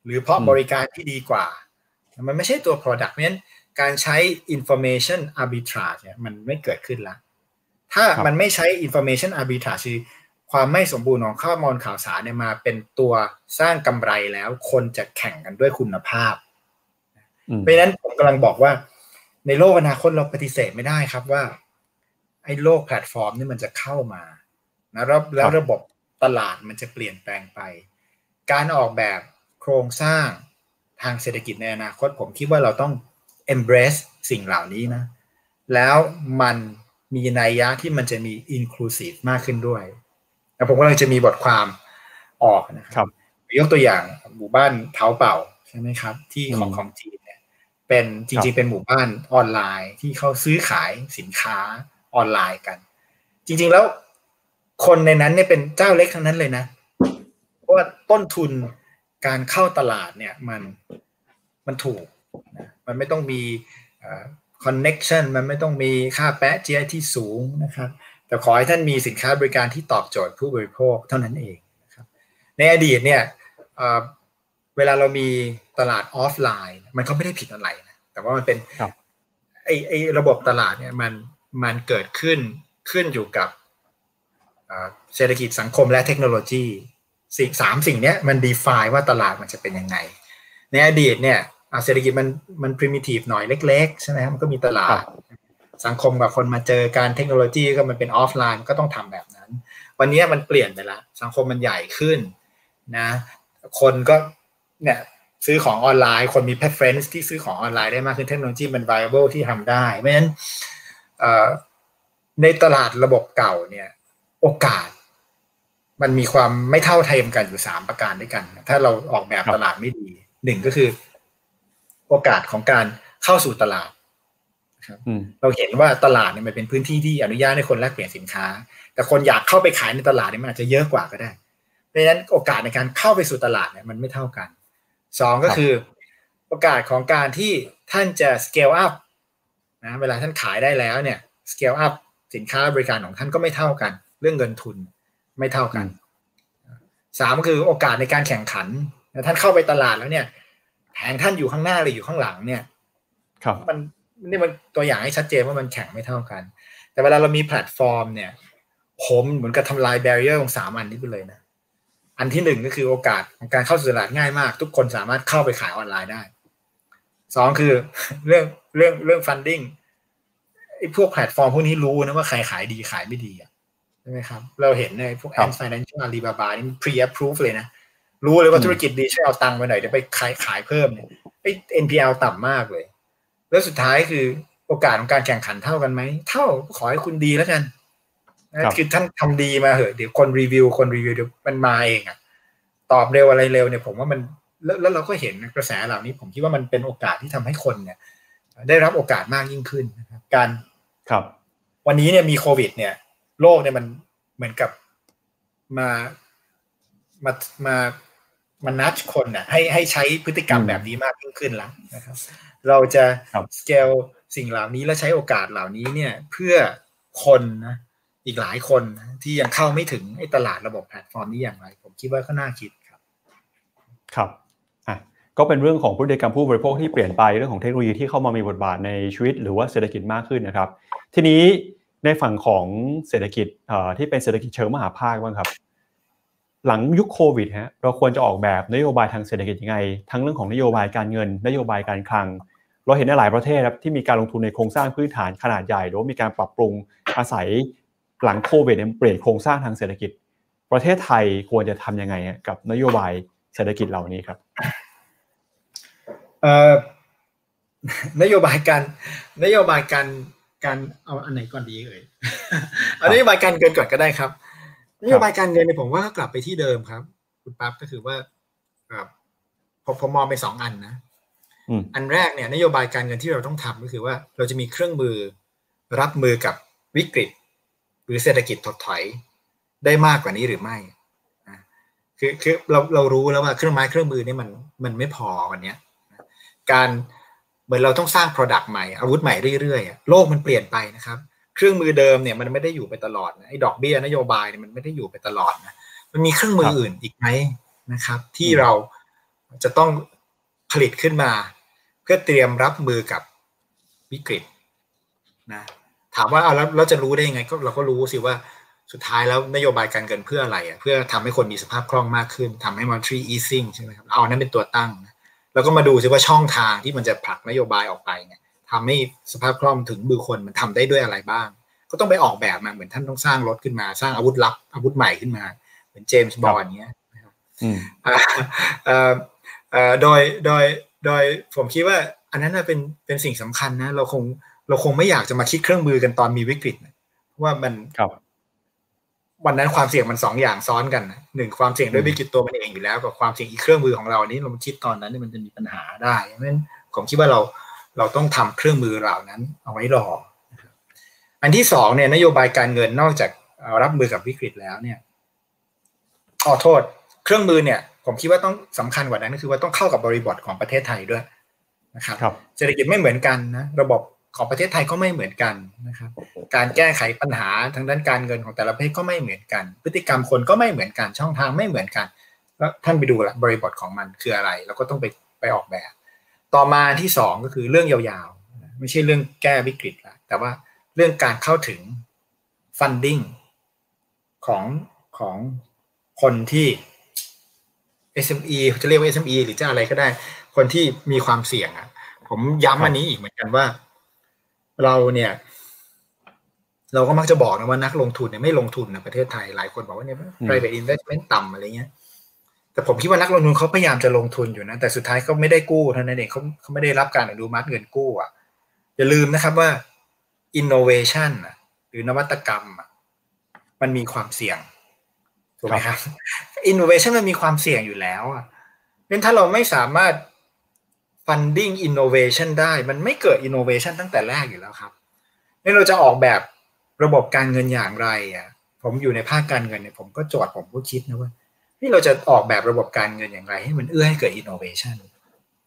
หรือเพราะบริการที่ดีกว่า มันไม่ใช่ตัว Product เพราะฉะนั้นการใช้ information arbitrage เนี่ยมันไม่เกิดขึ้นละถ้ามันไม่ใช้ information arbitrage คือความไม่สมบูรณ์ของข้อมูลข่าวสารเนี่ยมาเป็นตัวสร้างกำไรแล้วคนจะแข่งกันด้วยคุณภาพเพราะฉะนั้นผมกำลังบอกว่า ในโลกอนาคตเราปฏิเสธไม่ได้ครับว่า ไอ้โลกแพลตฟอร์มนี่มันจะเข้ามานะแล้วแล้วระบบตลาดมันจะเปลี่ยนแปลงไป การออกแบบโครงสร้างทางเศรษฐกิจในอนาคต ผมคิดว่าเราต้อง embrace สิ่งเหล่านี้นะ แล้วมันมีนัยยะที่มันจะมี inclusive มากขึ้นด้วยแล้วผมก็เลยจะมีบทความออกนะครับ ยกตัวอย่างหมู่บ้านเท้าเป่าใช่ไหมครับ ที่ของของจีน เนี่ยเป็นจริงๆ เป็นหมู่บ้านออนไลน์ที่เขาซื้อขายสินค้าออนไลน์กัน จริง ๆแล้วคนในนั้นเนี่ยเป็นเจ้าเล็กทั้งนั้นเลยนะ เพราะว่าต้นทุนการเข้าตลาดเนี่ยมันมันถูกนะมันไม่ต้องมีคอนเน็ชันมันไม่ต้องมีค่าแปะเจียที่สูงนะครับ แต่ขอให้ท่านมีสินค้าบริการที่ตอบโจทย์ผู้บริโภคเท่านั้นเองนะครับในอดีตเนี่ยเวลาเรามี ตลาดออฟไลน์ มันก็ไม่ได้ผิดอะไรนะแต่ว่ามันเป็นไอไอระบบตลาดเนี่ยมันมันเกิดขึ้นขึ้นอยู่กับเศรษฐกิจสังคมและเทคโนโลยีสิ่งสามสิ่งนี้มันดีฟายว่าตลาดมันจะเป็นยังไง ในอดีตเนี่ยเศรษฐกิจมันมัน primitive หน่อยเล็กๆใช่ไหมมันก็มีตลาด สังคมกับคนมาเจอการเทคโนโลยีก็มันเป็นออฟไลน์ก็ต้องทำแบบนั้น วันนี้มันเปลี่ยนไปละสังคมมันใหญ่ขึ้นนะคนก็เนี่ย ซื้อของออนไลน์ คนมี preference ที่ซื้อของออนไลน์ได้มากขึ้นเทคโนโลยีมัน viable ที่ทำได้เพราะฉะนั้นในตลาดระบบเก่าเนี่ย โอกาส มันมีความไม่เท่าเทียมกันอยู่สามประการด้วยกัน ถ้าเราออกแบบตลาดไม่ดีหนึ่งก็คือ โอกาสของการเข้าสู่ตลาดครับเราเห็นว่าตลาดเนี่ยมันเป็นพื้นที่ที่อนุญาตให้คนแลกเปลี่ยนสินค้า แต่คนอยากเข้าไปขายในตลาดเนี่ยมันอาจจะเยอะกว่าก็ได้ เพราะฉะนั้นโอกาสในการเข้าไปสู่ตลาดเนี่ยมันไม่เท่ากัน สองก็คือโอกาสของการที่ท่านจะ scale up นะเวลาท่านขายได้แล้วเนี่ย scale up สินค้าบริการของท่านก็ไม่เท่ากัน เรื่องเงินทุนไม่เท่ากันสามก็คือโอกาสในการแข่งขันท่านเข้าไปตลาดแล้วเนี่ยแผงท่านอยู่ข้างหน้าหรืออยู่ข้างหลังเนี่ย ครับมันนี่มันตัวอย่างให้ชัดเจนว่ามันแข่งไม่เท่ากัน แต่เวลาเรามีแพลตฟอร์มเนี่ย ผมเหมือนกับทำลาย barrier ของสามอันนี้ไปเลยนะ อันที่หนึ่งก็คือโอกาสของการเข้าสู่ตลาดง่ายมาก ทุกคนสามารถเข้าไปขายออนไลน์ได้สองคือเรื่องเรื่องเรื่อง funding ไอ้พวกแพลตฟอร์มพวกนี้รู้นะว่าใครขายดีขายไม่ดีอะใช่ไหมครับ เราเห็นในพวก Ant Financial Alibaba นี่ pre approve เลยนะ รู้เลยว่าธุรกิจดีช่วยเอาตังค์ไปหน่อยเดี๋ยวไปขายขายเพิ่มเนี่ยไอ้ NPL ต่ำมากเลย แล้วสุดท้ายคือโอกาสของการแข่งขันเท่ากันไหม เท่าขอให้คุณดีแล้วกัน คือท่านทำดีมาเหอะเดี๋ยวคนรีวิวคนรีวิวเดี๋ยวมันมาเองอะตอบเร็วอะไรเร็วเนี่ยผมว่ามันแล้วเราก็เห็นกระแสเหล่านี้ ผมคิดว่ามันเป็นโอกาสที่ทำให้คนเนี่ย ได้รับโอกาสมากยิ่งขึ้นนะครับการครับ วันนี้เนี่ยมีโควิด เนี่ย โลกเนี่ยมันเหมือนกับมามามามัน nudge คนนะให้ให้ใช้พฤติกรรมแบบนี้มากยิ่งขึ้นแล้วนะครับ เราจะสเกลสิ่งเหล่านี้และใช้โอกาสเหล่านี้เนี่ย เพื่อคนนะ อีกหลายคนที่ยังเข้าไม่ถึงไอ้ตลาดระบบแพลตฟอร์มนี้อย่างไร ผมคิดว่าก็น่าคิดครับ ครับอะก็เป็นเรื่องของพฤติกรรมผู้บริโภคที่เปลี่ยนไปเรื่องของเทคโนโลยีที่เข้ามามีบทบาทในชีวิต หรือว่าเศรษฐกิจมากขึ้นนะครับ ทีนี้ในฝั่งของเศรษฐกิจที่เป็นเศรษฐกิจเชิงมหาภาคบ้างครับหลังยุคโควิดฮะเราควรจะออกแบบนโยบายทางเศรษฐกิจยังไง ทั้งเรื่องของนโยบายการเงิน นโยบายการคลัง เราเห็นในหลายประเทศครับที่มีการลงทุนในโครงสร้างพื้นฐานขนาดใหญ่หรือว่ามีการปรับปรุงอาศัย หลังโควิดเปลี่ยนโครงสร้างทางเศรษฐกิจ ประเทศไทยควรจะทํำยังไงกับนโยบายเศรษฐกิจเหล่านี้ครับนโยบายการนโยบายการการเอาอันไหนก่อนดีเอ่ยเอานโยบายการเงินก่อนก็ได้ครับนโยบายการเงินเนี่ยผมว่าก็กลับไปที่เดิมครับ คุณปั๊บก็คือว่าผมผมมองไปสองอันนะอันแรกเนี่ยนโยบายการเงินที่เราต้องทำก็คือว่า เราจะมีเครื่องมือรับมือกับวิกฤต หรือเศรษฐกิจถดถอยได้มากกว่านี้หรือไม่คือคือเราเรารู้แล้วว่าเครื่องไม้เครื่องมือนี่มันมันไม่พอวันนี้การเหมือนเราต้องสร้าง Product ใหม่อาวุธใหม่เรื่อยๆโลกมันเปลี่ยนไปนะครับ เครื่องมือเดิมเนี่ยมันไม่ได้อยู่ไปตลอดนะไอ้ดอกเบี้ยนโยบายเนี่ยมันไม่ได้อยู่ไปตลอดนะมันมีเครื่องมืออื่นอีกไหมนะครับ ที่เราจะต้องผลิตขึ้นมา เพื่อเตรียมรับมือกับวิกฤตนะ ถามว่าเอาแล้วเราจะรู้ได้ยังไงก็เราก็รู้สิว่าสุดท้ายแล้วนโยบายการเงินเพื่ออะไรอะเพื่อทำให้คนมีสภาพคล่องมากขึ้นทำให้ monetary easing ใช่ไหมครับเอานั้นเป็นตัวตั้งนะแล้วก็มาดูซิว่าช่องทางที่มันจะผลักนโยบายออกไปเนี่ยทำให้สภาพคล่องถึงมือคนมันทำได้ด้วยอะไรบ้าง ก็ต้องไปออกแบบมาเหมือนท่านต้องสร้างรถขึ้นมา สร้างอาวุธลับอาวุธใหม่ขึ้นมา เหมือนเจมส์บอลเนี้ยโดยโดยโดยผมคิดว่า อันนั้นเป็นเป็นสิ่งสำคัญนะเราคง เราคงไม่อยากจะมาคิดเครื่องมือกันตอนมีวิกฤตเพราะว่ามันวันนั้นความเสี่ยงมันสองอย่างซ้อนกันหนึ่งความเสี่ยงด้วยวิกฤตตัวมันเองอยู่แล้วกับความเสี่ยงอีกเครื่องมือของเรานี้เราคิดตอนนั้นมันจะมีปัญหาได้เพราะฉะนั้นผมคิดว่าเราเราต้องทำเครื่องมือเหล่านั้น เอาไว้รออันที่สองเนี่ยนโยบายการเงินนอกจากรับมือกับวิกฤตแล้วเนี่ยขอโทษ เครื่องมือเนี่ย ผมคิดว่าต้องสำคัญกว่านั้นก็คือว่าต้องเข้ากับบริบทของประเทศไทยด้วยนะครับเศรษฐกิจไม่เหมือนกันนะระบบ ของประเทศไทยก็ไม่เหมือนกันนะครับการแก้ไขปัญหาทางด้านการเงินของแต่ละประเทศก็ไม่เหมือนกัน พฤติกรรมคนก็ไม่เหมือนกันช่องทางไม่เหมือนกัน แล้วท่านไปดูละบริบทของมันคืออะไร แล้วก็ต้องไปไปออกแบบ ต่อมาที่สองก็คือเรื่องยาวๆ ไม่ใช่เรื่องแก้วิกฤตละแต่ว่าเรื่องการเข้าถึง funding ของของคนที่ SME จะเรียกว่า SME หรือจะอะไรก็ได้ คนที่มีความเสี่ยงอะ ผมย้ำอันนี้อีกเหมือนกันว่า เราเนี่ยเราก็มักจะบอกนะว่านักลงทุนเนี่ยไม่ลงทุนในประเทศไทยหลายคนบอกว่าเนี่ย private investment ต่ำอะไรเงี้ย แต่ผมคิดว่านักลงทุนเขาพยายามจะลงทุนอยู่นะ แต่สุดท้ายเขาไม่ได้กู้เท่านั้นเองเขาเขาไม่ได้รับการอนุมัติเงินกู้อะอย่าลืมนะครับว่า innovation หรือนวัตกรรมมันมีความเสี่ยงถูกไหมครับ innovation มันมีความเสี่ยงอยู่แล้วอะเพราะถ้าเราไม่สามารถ funding innovation ได้ มันไม่เกิด innovation ตั้งแต่แรกอยู่แล้วครับนี่เราจะออกแบบระบบการเงินอย่างไรอะผมอยู่ในภาคการเงินเนี่ยผมก็โจทย์ผมก็คิดนะว่าที่เราจะออกแบบระบบการเงินอย่างไร ให้มันเอื้อให้เกิด innovation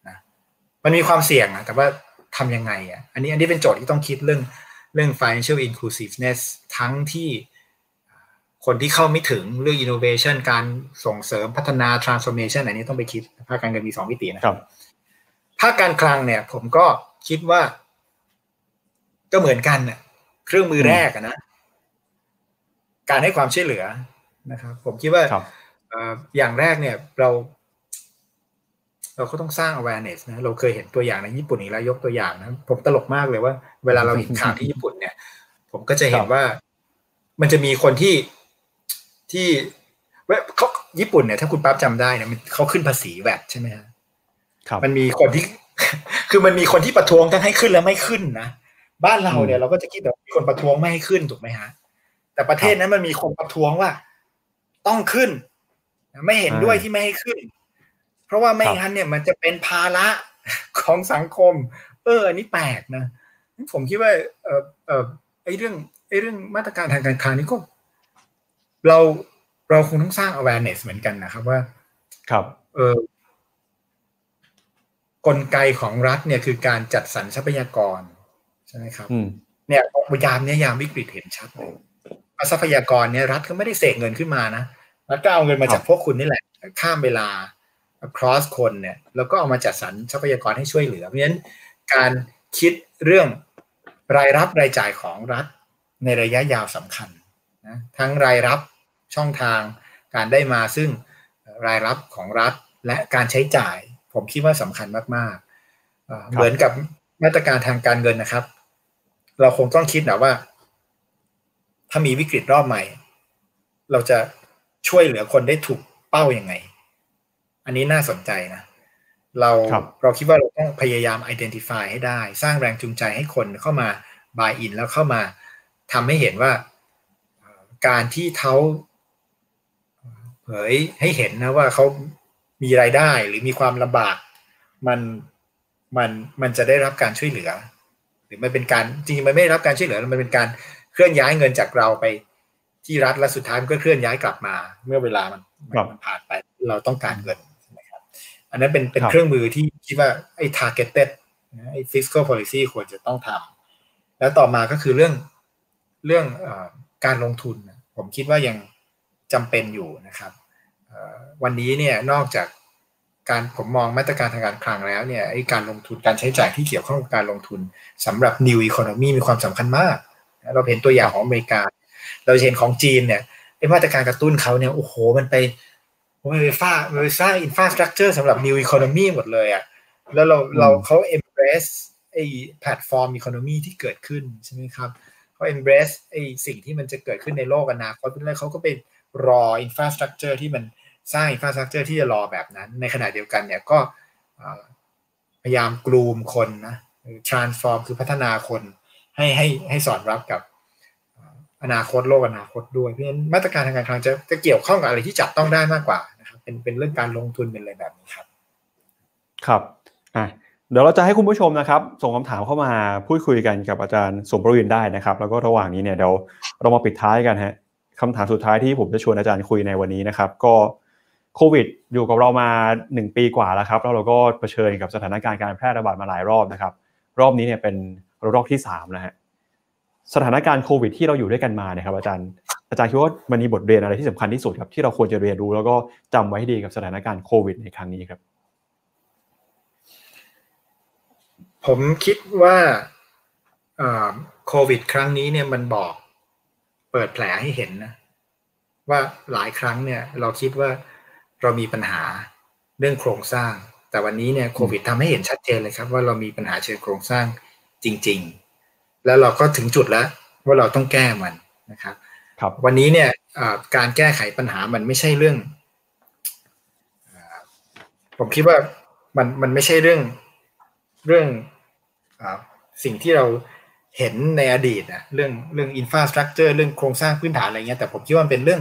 นะมันมีความเสี่ยงนะแต่ว่าทำยังไงอะอันนี้อันนี้เป็นโจทย์ที่ต้องคิดเรื่องเรื่อง financial inclusiveness ทั้งที่คนที่เข้าไม่ถึงเรื่อง innovation การส่งเสริมพัฒนา transformation อันนี้ต้องไปคิดภาคการเงินมีสองมิตินะครับ ภาคการคลังเนี่ย ผมก็คิดว่า ก็เหมือนกันเน่ยเครื่องมือแรกนะการให้ความช่วยเหลือนะครับ ผมคิดว่าอย่างแรกเนี่ย เรา เราก็ต้องสร้าง awareness นะ เราเคยเห็นตัวอย่างในญี่ปุ่นอีกแล้วยกตัวอย่างนะผมตลกมากเลยว่า เวลาเราเห็นข่าวที่ญี่ปุ่นเนี่ย ผมก็จะเห็นว่ามันจะมีคนที่ที่เว้เขาญี่ปุ่นเนี่ยถ้าคุณปั๊บจำได้เนี่ยเขาขึ้นภาษีแวดใช่ไหมฮะ มันมีคนที่คือมันมีคนที่ประท้วงทั้งให้ขึ้นและไม่ขึ้นนะบ้านเราเนี่ยเราก็จะคิดแบบมีคนประท้วงไม่ให้ขึ้นถูกไหมฮะ แต่ประเทศนั้นมันมีคนประท้วงว่า ต้องขึ้น ไม่เห็นด้วยที่ไม่ให้ขึ้น เพราะว่าไม่งั้นเนี่ยมันจะเป็นภาระของสังคม เอออันนี้แปลกนะผมคิดว่า เออเออไอเรื่องไอเรื่องมาตรการทางการคลังนี่ก็ เราเราคงต้องสร้าง awareness เหมือนกันนะครับว่า ครับ เออ กลไกของรัฐเนี่ยคือการจัดสรรทรัพยากรใช่ไหมครับเนี่ยยามเนี่ยยามวิกฤตเห็นชัดเลยทรัพยากรเนี่ยรัฐก็ไม่ได้เสกเงินขึ้นมานะรัฐก็เอาเงินมาจากพวกคุณนี่แหละ ข้ามเวลา cross คนเนี่ยแล้วก็เอามาจัดสรรทรัพยากรให้ช่วยเหลือ เพราะฉะนั้นการคิดเรื่องรายรับรายจ่ายของรัฐในระยะยาวสำคัญนะทั้งรายรับช่องทางการได้มาซึ่งรายรับของรัฐและการใช้จ่าย ผมคิดว่าสำคัญมากๆ เหมือนกับมาตรการทางการเงินนะครับ เราคงต้องคิดนะว่า ถ้ามีวิกฤตรอบใหม่ เราจะช่วยเหลือคนได้ถูกเป้ายัางไง อันนี้น่าสนใจนะ เรารเราคิดว่าเราต้องพยายาม identify ให้ได้ สร้างแรงจูงใจให้คนเข้ามา buy in แล้วเข้ามาทำให้เห็นว่าการที่เขาเผยให้เห็นนะว่าเขา มีรายได้หรือมีความลำบาก มันมันมันจะได้รับการช่วยเหลือ หรือมันเป็นการจริงๆมันไม่ได้รับการช่วยเหลือมันเป็นการเคลื่อนย้ายเงินจากเราไปที่รัฐและสุดท้ายมันก็เคลื่อนย้ายกลับมา เมื่อเวลามันมันผ่านไปเราต้องการเงินนะครับอันนั้นเป็นเป็นเครื่องมือที่คิดว่าไอ้ targeted ไอ้ fiscal policy ควรจะต้องทำแล้วต่อมาก็คือเรื่องเรื่องอการลงทุน ผมคิดว่ายังจำเป็นอยู่นะครับ วันนี้เนี่ยนอกจากการผมมองมาตรการทางการคลังแล้วเนี่ยไอ้การลงทุนการใช้จ่ายที่เกี่ยวข้องกับการลงทุนสำหรับ new economy มีความสำคัญมาก เราเห็นตัวอย่างของอเมริกา เราเห็นของจีนเนี่ยไอ้มาตรการกระตุ้นเขาเนี่ยโอ้โหมันไปมันไปฟ้ามันไปสร้าง infrastructure สำหรับ new economy หมดเลยอะ่ะแล้วเราเราเขา embrace ไอ้ platform economy ที่เกิดขึ้นใช่ไหมครับเขา embrace ไอ้สิ่งที่มันจะเกิดขึ้นในโลกอนาคตแล้วเขาก็ไปรอ infrastructure ที่มัน สร้าง infrastructure ที่จะรอแบบนั้น ในขณะเดียวกันเนี่ยก็พยายาม groom คนนะ transform คือพัฒนาคนให้ให้ให้สอดรับกับอนาคตโลกอนาคตด้วย เพราะฉะนั้นมาตรการทางการคลังจะจะเกี่ยวข้องกับอะไรที่จับต้องได้มากกว่านะครับเป็นเป็นเรื่องการลงทุนเป็นอะไรแบบนี้ครับ ครับอะเดี๋ยวเราจะให้คุณผู้ชมนะครับ ส่งคำถามเข้ามาพูดคุยกันกับอาจารย์สมประวินได้นะครับ แล้วก็ระหว่างนี้เนี่ยเดี๋ยวเรามาปิดท้ายกันฮะคำถามสุดท้ายที่ผมจะชวนอาจารย์คุยในวันนี้นะครับ ก็ โควิดอยู่กับเรามา 1 ปีกว่าแล้วครับแล้วเราก็เผชิญกับสถานการณ์การแพร่ระบาดมาหลายรอบนะครับ รอบนี้เนี่ยเป็นรอบที่3นะฮะสถานการณ์โควิด ที่เราอยู่ด้วยกันมาเนี่ยครับอาจารย์อาจารย์คิดว่ามันมีบทเรียนอะไรที่สำคัญที่สุดครับที่เราควรจะเรียนรู้ แล้วก็จำไว้ให้ดีกับสถานการณ์โควิด ในครั้งนี้ครับ ผมคิดว่าโควิด ครั้งนี้เนี่ยมันบอก เปิดแผลให้เห็นนะว่าหลายครั้งเนี่ย เราคิดว่า เรามีปัญหาเรื่องโครงสร้าง แต่วันนี้เนี่ยโควิดทำให้เห็นชัดเจนเลยครับ ว่าเรามีปัญหาเชิงโครงสร้างจริง ๆ แล้วเราก็ถึงจุดแล้วว่าเราต้องแก้มันนะครับครับวันนี้เนี่ยการแก้ไขปัญหามันไม่ใช่เรื่อง ผมคิดว่ามันมันไม่ใช่เรื่องเรื่องอสิ่งที่เราเห็นในอดีตนะเรื่องเรื่องอินฟราสตรักเจอร์เรื่องโครงสร้างพื้นฐานอะไรเงี้ยแต่ผมคิดว่ามันเป็นเรื่อง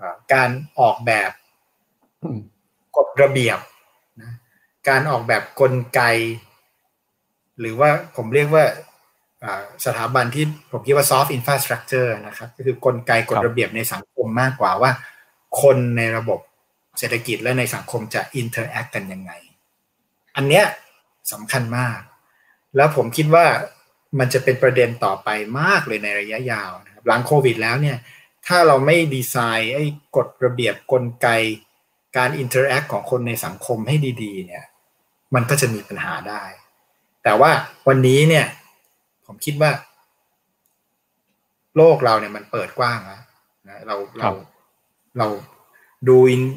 อการออกแบบ กฎระเบียบนะการออกแบบกลไก หรือว่าผมเรียกว่าสถาบันที่ผมคิดว่า soft infrastructure นะครับ ก็คือกลไกกฎระเบียบในสังคมมากกว่าว่า คนในระบบเศรษฐกิจและในสังคมจะ interact กันยังไง อันเนี้ยสำคัญมาก แล้วผมคิดว่ามันจะเป็นประเด็นต่อไปมากเลยในระยะยาวนะครับหลังโควิดแล้วเนี่ย ถ้าเราไม่ดีไซน์ไอ้กฎระเบียบกลไก การ interact ของคนในสังคมให้ดีๆ เนี่ย มันก็จะมีปัญหาได้ แต่ว่าวันนี้เนี่ย ผมคิดว่า โลกเราเนี่ยมันเปิดกว้างแล้วนะเราเราเราดู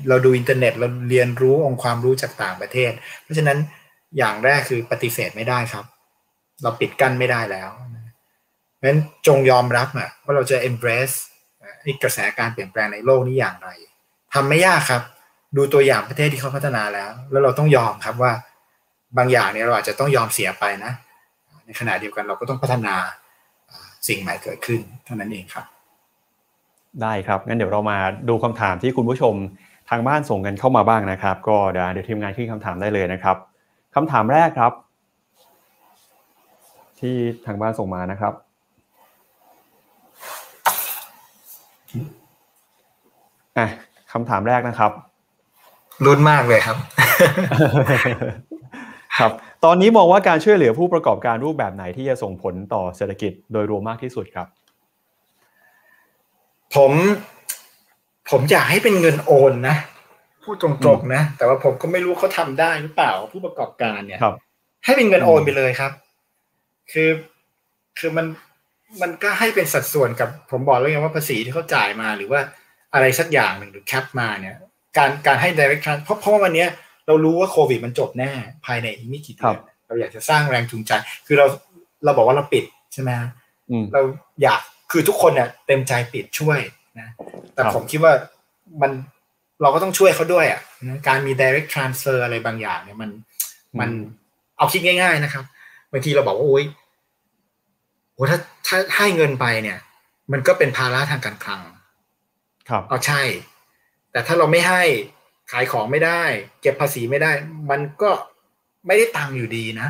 เราดูอินเทอร์เน็ตเราเรียนรู้องค์ความรู้จากต่างประเทศ เพราะฉะนั้นอย่างแรกคือปฏิเสธไม่ได้ครับ เราปิดกั้นไม่ได้แล้วเพราะฉะนั้นจงยอมรับอะว่าเราจะ embrace กระแสการเปลี่ยนแปลงในโลกนี้อย่างไรทำไม่ยากครับ ดูตัวอย่างประเทศที่เขาพัฒนาแล้ว แล้วเราต้องยอมครับว่าบางอย่างเนี่ยเราอาจจะต้องยอมเสียไปนะ ในขณะเดียวกันเราก็ต้องพัฒนาสิ่งใหม่เกิดขึ้นเท่านั้นเองครับ ได้ครับงั้นเดี๋ยวเรามาดูคำถามที่คุณผู้ชมทางบ้านส่งกันเข้ามาบ้างนะครับ ก็เดี๋ยวเดี๋ยวทีมงานขึ้นคำถามได้เลยนะครับคำถามแรกครับ ที่ทางบ้านส่งมานะครับอะคำถามแรกนะครับ รุนมากเลยครับ ครับ ตอนนี้มองว่าการช่วยเหลือผู้ประกอบการรูปแบบไหนที่จะส่งผลต่อเศรษฐกิจโดยรวมมากที่สุดครับ ผมผมอยากให้เป็นเงินโอนนะพูดตรงๆนะ แต่ว่าผมก็ไม่รู้เขาทำได้หรือเปล่าผู้ประกอบการเนี่ยครับ ให้เป็นเงินโอนไปเลยครับ คือคือมันมันก็ให้เป็นสัดส่วนกับผมบอกแล้วไงว่าภาษีที่เขาจ่ายมาหรือว่าอะไรสักอย่างหนึ่งหรือแคปมาเนี่ย การการให้ direct trans เพราะเพราะว่าวันนี้เรารู้ว่าโควิดมันจบแน่ภายในอีกไม่กี่เดือนเราอยากจะสร้างแรงจูงใจ คือเราเราบอกว่าเราปิดใช่ไหมเราอยากคือทุกคนเนี่ยเต็มใจปิดช่วยนะแต่ผมคิดว่ามันเราก็ต้องช่วยเขาด้วยอะการมี direct transfer อะไรบางอย่างเนี่ยมันมันเอาคิดง่าย ๆนะครับบางทีเราบอกว่าโอ้ยโอ้ถ้าถ้าให้เงินไปเนี่ย มันก็เป็นภาระทางการคลัง ครับเอาใช่ แต่ถ้าเราไม่ให้ขายของไม่ได้ เก็บภาษีไม่ได้ มันก็ไม่ได้ตังค์อยู่ดีนะ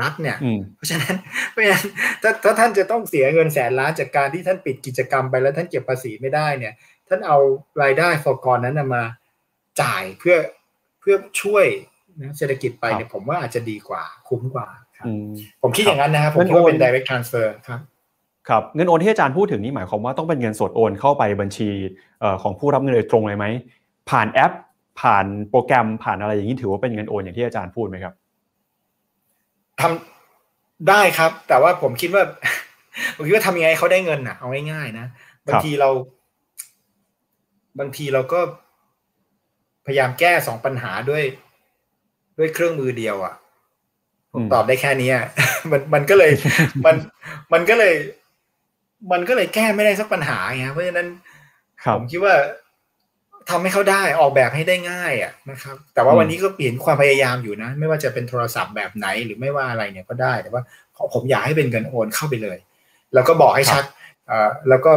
รัฐเนี่ย เพราะฉะนั้นเพราะฉะนั้นถ้าถ้าท่านจะต้องเสียเงินแสนล้านจากการที่ท่านปิดกิจกรรมไปแล้วท่านเก็บภาษีไม่ได้เนี่ย ท่านเอารายได้ฟอกรนั้นมาจ่ายเพื่อเพื่อช่วยนะเศรษฐกิจไปเนี่ยผมว่าอาจจะดีกว่าคุ้มกว่าครับผมคิดอย่างนั้นนะครับผมคิดว่าเป็น direct transfer ครับ ครับเงินโอนที่อาจารย์พูดถึงนี่หมายความว่าต้องเป็นเงินสดโอนเข้าไปบัญชีของผู้รับเงินโดยตรงเลยไหมผ่านแอป ผ่านโปรแกรมผ่านอะไรอย่างนี้ถือว่าเป็นเงินโอนอย่างที่อาจารย์พูดไหมครับทำได้ครับ แต่ว่าผมคิดว่า ผมคิดว่าทำยังไงเขาได้เงินอะเอาง่ายๆนะบางทีเรา บางทีเราก็พยายามแก้สองปัญหาด้วย ด้วยเครื่องมือเดียวอะผมตอบได้แค่นี้มันมันก็เลย มันมันก็เลย มันก็เลยแก้ไม่ได้สักปัญหาไงเพราะฉะนั้นผมคิดว่าทำให้เขาได้ออกแบบให้ได้ง่ายอะนะครับ แต่ว่าวันนี้ก็เปลี่ยนความพยายามอยู่นะ ไม่ว่าจะเป็นโทรศัพท์แบบไหนหรือไม่ว่าอะไรเนี่ยก็ได้ แต่ว่าผมอยากให้เป็นเงินโอนเข้าไปเลย แล้วก็บอกให้ชัดแล้วก็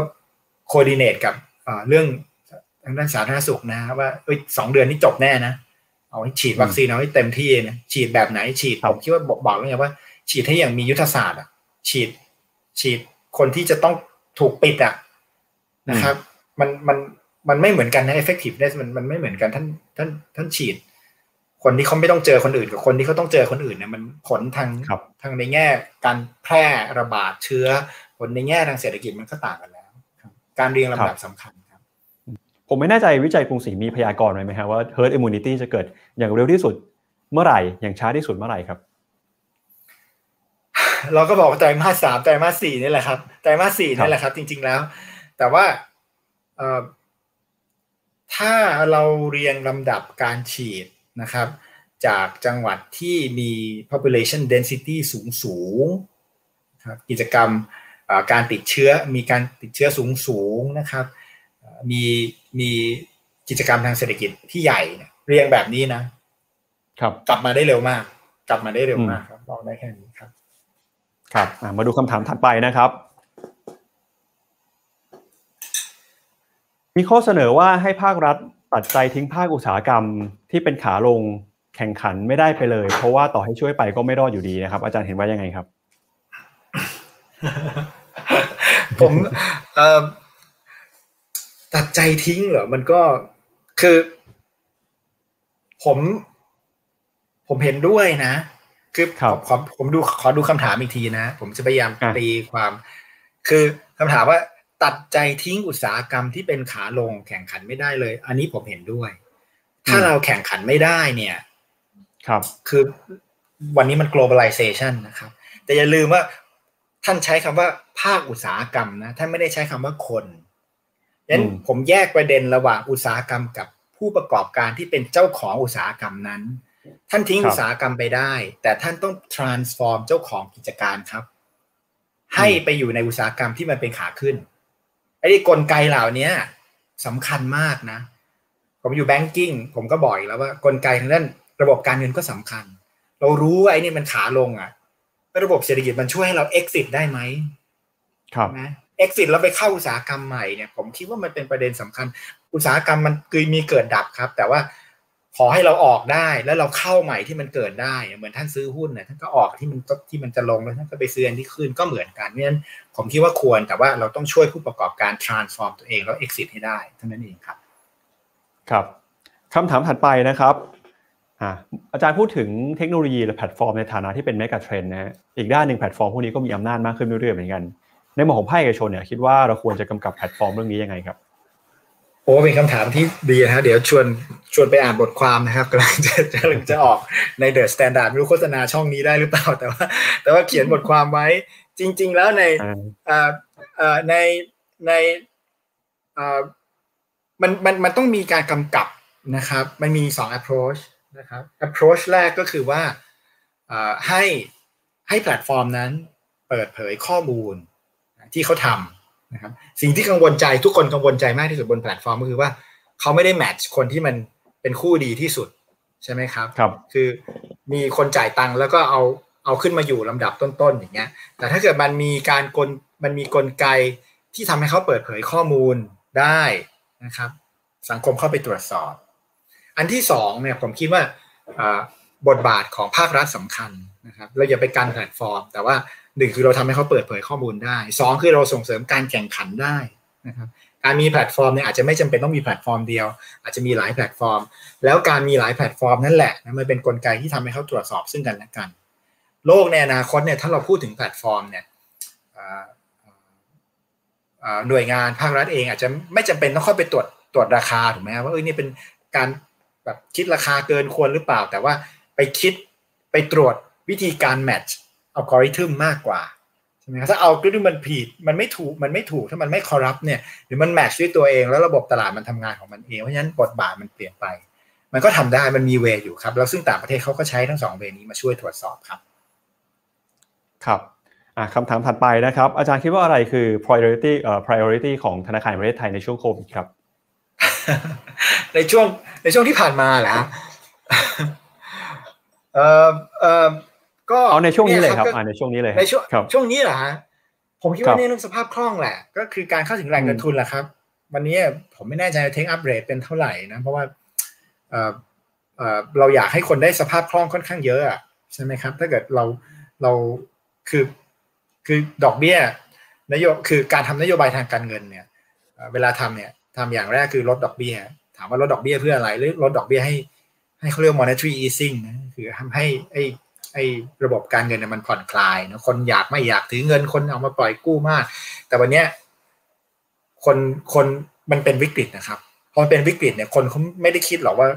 โคดิเนตกับเรื่องทางด้านสาธารณสุขนะว่าสองเดือนนี้จบแน่นะเอาให้ฉีดวัคซีนเอาให้เต็มที่นะฉีดแบบไหนฉีดผมคิดว่าบอกบอกแล้วไงว่า ฉีดให้อย่างมียุทธศาสตร์อะ ฉีดฉีด คนที่จะต้องถูกปิดอะนะครับ มันมันมันไม่เหมือนกันนะ effectiveness มันมันไม่เหมือนกันท่านท่านท่านฉีด คนที่เขาไม่ต้องเจอคนอื่นกับคนที่เขาต้องเจอคนอื่นเนี่ยมันผลทางทางในแง่ การแพร่ระบาดเชื้อ ผลในแง่ทางเศรษฐกิจมันก็ต่างกันแล้วการเรียงลำดับสำคัญครับ ผมไม่แน่ใจวิจัยกรุงศรีมีพยากรณ์ไหมครับว่า herd immunity จะเกิดอย่างเร็วที่สุดเมื่อไหร่อย่างช้าที่สุดเมื่อไหร่ครับ เราก็บอกไตรมาสสามไตรมาสสี่นี่แหละครับไตรมาสสี่นี่แหละครับ จริง ๆแล้ว แต่ว่าถ้าเราเรียงลำดับการฉีดนะครับ จากจังหวัดที่มี population density สูงสูงครับกิจกรรมการติดเชื้อมีการติดเชื้อสูงสูงนะครับ มีมีกิจกรรมทางเศรษฐกิจที่ใหญ่เรียงแบบนี้นะ ครับ กลับมาได้เร็วมาก กลับมาได้เร็วมากครับบอกได้แค่นี้ ครับครับมาดูคำถามถัดไปนะครับ มีข้อเสนอว่าให้ภาครัฐตัดใจทิ้งภาคอุตสาหกรรมที่เป็นขาลงแข่งขันไม่ได้ไปเลย เพราะว่าต่อให้ช่วยไปก็ไม่รอดอยู่ดีนะครับ อาจารย์เห็นว่ายังไงครับ ผมตัดใจทิ้งเหรอมันก็คือ ผม ผมเห็นด้วยนะ คือขอผมดูขอดูคำถามอีกทีนะ ผมจะพยายามตีความ คือคำถามว่าตัดใจทิ้งอุตสาหกรรมที่เป็นขาลงแข่งขันไม่ได้เลย อันนี้ผมเห็นด้วย ถ้าเราแข่งขันไม่ได้เนี่ย ครับ คือวันนี้มัน globalization นะครับ แต่อย่าลืมว่าท่านใช้คำว่าภาคอุตสาหกรรมนะท่านไม่ได้ใช้คำว่าคนยันผมแยกประเด็นระหว่างอุตสาหกรรมกับผู้ประกอบการที่เป็นเจ้าของอุตสาหกรรมนั้น ท่านทิ้งอุตสาหกรรมไปได้ แต่ท่านต้อง transform เจ้าของกิจการครับ ให้ไปอยู่ในอุตสาหกรรมที่มันเป็นขาขึ้นไอ้กลไกเหล่านี้สำคัญมากนะ ผมอยู่แบงกิ้งผมก็บอกแล้วว่ากลไกทางด้านระบบการเงินก็สำคัญ เรารู้ว่าไอ้นี่มันขาลงอะระบบเศรษฐกิจมันช่วยให้เรา exit ได้ไหมครับนะ exit แล้วไปเข้าอุตสาหกรรมใหม่เนี่ย ผมคิดว่ามันเป็นประเด็นสำคัญ อุตสาหกรรมมันคือมีเกิดดับครับ แต่ว่า ขอให้เราออกได้แล้วเราเข้าใหม่ที่มันเกิดได้ เหมือนท่านซื้อหุ้นเนี่ยท่านก็ออกที่มันที่มันจะลงแล้วท่านก็ไปซื้ออันที่ขึ้นก็เหมือนกันเนั้นผมคิดว่าควรแต่ว่าเราต้องช่วยผู้ประกอบการ transform ตัวเองแล้ว exit ให้ได้เท่านั้นเองครับ ครับคำถามถัดไปนะครับอาจารย์พูดถึงเทคโนโลยีและแพลตฟอร์มในฐานะที่เป็น megatrend นะอีกด้านหนึ่งแพลตฟอร์มพวกนี้ก็มีอำนาจมากขึ้นเรื่อยๆเหมือนกัน ในมุมของภาคเอกชนเนี่ยคิดว่าเราควรจะกำกับแพลตฟอร์มเรื่องนี้ยังไงครับ โอ้เป็นคำถามที่ดีนะฮะเดี๋ยวชวนชวนไปอ่านบทความนะครับกำลังจะกำลังจะออกใน The Standard ไม่รู้โฆษณาช่องนี้ได้หรือเปล่าแต่ว่า แต่ว่าเขียนบทความไว้ จริง ๆ แล้วในอ่าอ่าในในอ่ามันมันมันต้องมีการกำกับนะครับ มันมีสอง approach นะครับ approach แรกก็คือว่าให้ให้แพลตฟอร์มนั้นเปิดเผยข้อมูลที่เขาทำ นะครับสิ่งที่กังวลใจทุกคนกังวลใจมากที่สุดบนแพลตฟอร์มก็คือว่าเขาไม่ได้ match คนที่มันเป็นคู่ดีที่สุดใช่ไหมครับครับคือมีคนจ่ายตังค์แล้วก็เอาเอาขึ้นมาอยู่ลำดับต้นๆอย่างเงี้ย แต่ถ้าเกิดมันมีการกลมันมีกลไกที่ทำให้เขาเปิดเผยข้อมูลได้นะครับ สังคมเข้าไปตรวจสอบ อันที่สองเนี่ยผมคิดว่าบทบาทของภาครัฐสำคัญนะครับเราอย่าไปการแพลตฟอร์ม แต่ว่า หนึ่งคือเราทำให้เขาเปิดเผยข้อมูลได้สองคือเราส่งเสริมการแข่งขันได้นะครับการมีแพลตฟอร์มเนี่ยอาจจะไม่จำเป็นต้องมีแพลตฟอร์มเดียว อาจจะมีหลายแพลตฟอร์ม แล้วการมีหลายแพลตฟอร์มนั่นแหละนะมันเป็นกลไกที่ทำให้เขาตรวจสอบซึ่งกันและกัน โลกในอนาคตเนี่ยถ้าเราพูดถึงแพลตฟอร์มเนี่ยหน่วยงานภาครัฐเองอาจจะไม่จำเป็นต้องเข้าไปตรวจตรวจราคาถูกไหมว่าเออนี่เป็นการแบบคิดราคาเกินควรหรือเปล่า แต่ว่าไปคิดไปตรวจวิธีการ match อัลกอริทึมมากกว่าใช่ไหมถ้าอัลกอริทึมมันผิดมันไม่ถูกมันไม่ถูกถ้ามันไม่ corrupt เนี่ยหรือมันแมทช์ด้วยตัวเองแล้วระบบตลาดมันทำงานของมันเองเพราะฉะนั้นบทบาทมันเปลี่ยนไป มันก็ทำได้มันมีเวอยู่ครับ แล้วซึ่งต่างประเทศเขาก็ใช้ทั้งสองเวนี้มาช่วยตรวจสอบครับ ครับคำถามถัดไปนะครับ อาจารย์คิดว่าอะไรคือ priority เอ่อ priority ของธนาคารประเทศไทยในช่วงโควิดครับ ในช่วงในช่วงที่ผ่านมาแหละเออเออ ก็เอาในช่วงนี้เลยครับในช่วงนี้เลยในช่วงช่วงนี้เหรอฮะผมคิดว่านี่เรื่องสภาพคล่องแหละ ก็คือการเข้าถึงแหล่งเงินทุนแหละครับ วันนี้ผมไม่แน่ใจ take-up rate เป็นเท่าไหร่นะ เพราะว่าเออเออเราอยากให้คนได้สภาพคล่องค่อนข้างเยอะอะใช่ไหมครับ ถ้าเกิดเราเราคือคือดอกเบี้ยนโยคือการทำนโยบายทางการเงินเนี่ยเวลาทำเนี่ยทำอย่างแรกคือลดดอกเบี้ย ถามว่าลดดอกเบี้ยเพื่ออะไรหรือลดดอกเบี้ยให้ให้เขาเรียก monetary easing นะคือทำให้ไอ้ ไอ้ระบบการเงินเนี่ยมันผ่อนคลายนะคนอยากไม่อยากถือเงินคนเอามาปล่อยกู้มาก แต่วันเนี้ยคนคนมันเป็นวิกฤตนะครับพอมันเป็นวิกฤตเนี่ยคนเขาไม่ได้คิดหรอกว่า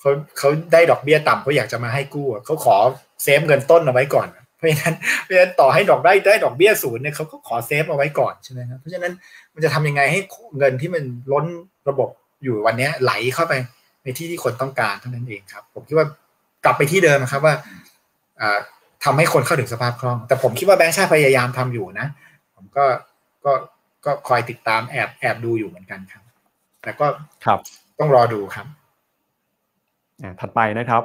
เขาเขาได้ดอกเบี้ยต่ำเขาอยากจะมาให้กู้เขาขอเซฟเงินต้นเอาไว้ก่อน เพราะฉะนั้นเพราะฉะนั้นต่อให้ดอกได้ได้ดอกเบี้ยศูนย์เนี่ยเขาก็ขอเซฟเอาไว้ก่อนใช่ไหมครับเพราะฉะนั้นมันจะทำยังไงให้เงินที่มันล้นระบบอยู่วันนี้ไหลเข้าไปในที่ที่คนต้องการเท่านั้นเองครับ ผมคิดว่ากลับไปที่เดิมครับว่า ทำให้คนเข้าถึงสภาพคล่อง แต่ผมคิดว่าแบงค์ชาติพยายามทำอยู่นะ ผมก็ก็ก็คอยติดตามแอบแอบดูอยู่เหมือนกันครับ แต่ก็ครับต้องรอดูครับถัดไปนะครับ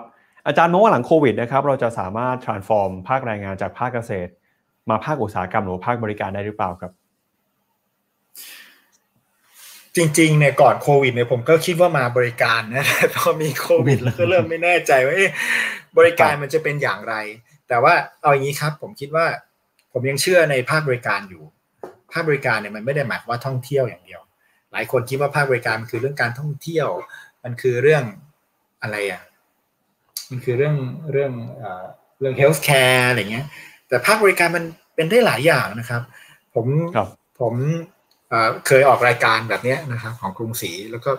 อาจารย์มองว่าหลังโควิดนะครับ เราจะสามารถ transform ภาคแรงงานจากภาคเกษตร มาภาคอุตสาหกรรมหรือภาคบริการได้หรือเปล่าครับ จริงๆเนี่ยก่อนโควิดเนี่ยผมก็คิดว่ามาบริการนะพอมีโควิดแล้วก็เริ่มไม่แน่ใจว่า บริการมันจะเป็นอย่างไร แต่ว่าเอาอย่างนี้ครับ ผมคิดว่า ผมยังเชื่อในภาคบริการอยู่ ภาคบริการเนี่ยมันไม่ได้หมายว่าท่องเที่ยวอย่างเดียว หลายคนคิดว่าภาคบริการมันคือเรื่องการท่องเที่ยว มันคือเรื่องอะไรอะมันคือเรื่องเรื่องเรื่องเฮลท์แคร์อะไรเงี้ย แต่ภาคบริการมันเป็นได้หลายอย่างนะครับ ผมผมเคยออกรายการแบบนี้นะครับ ของกรุงศรีแล้วก็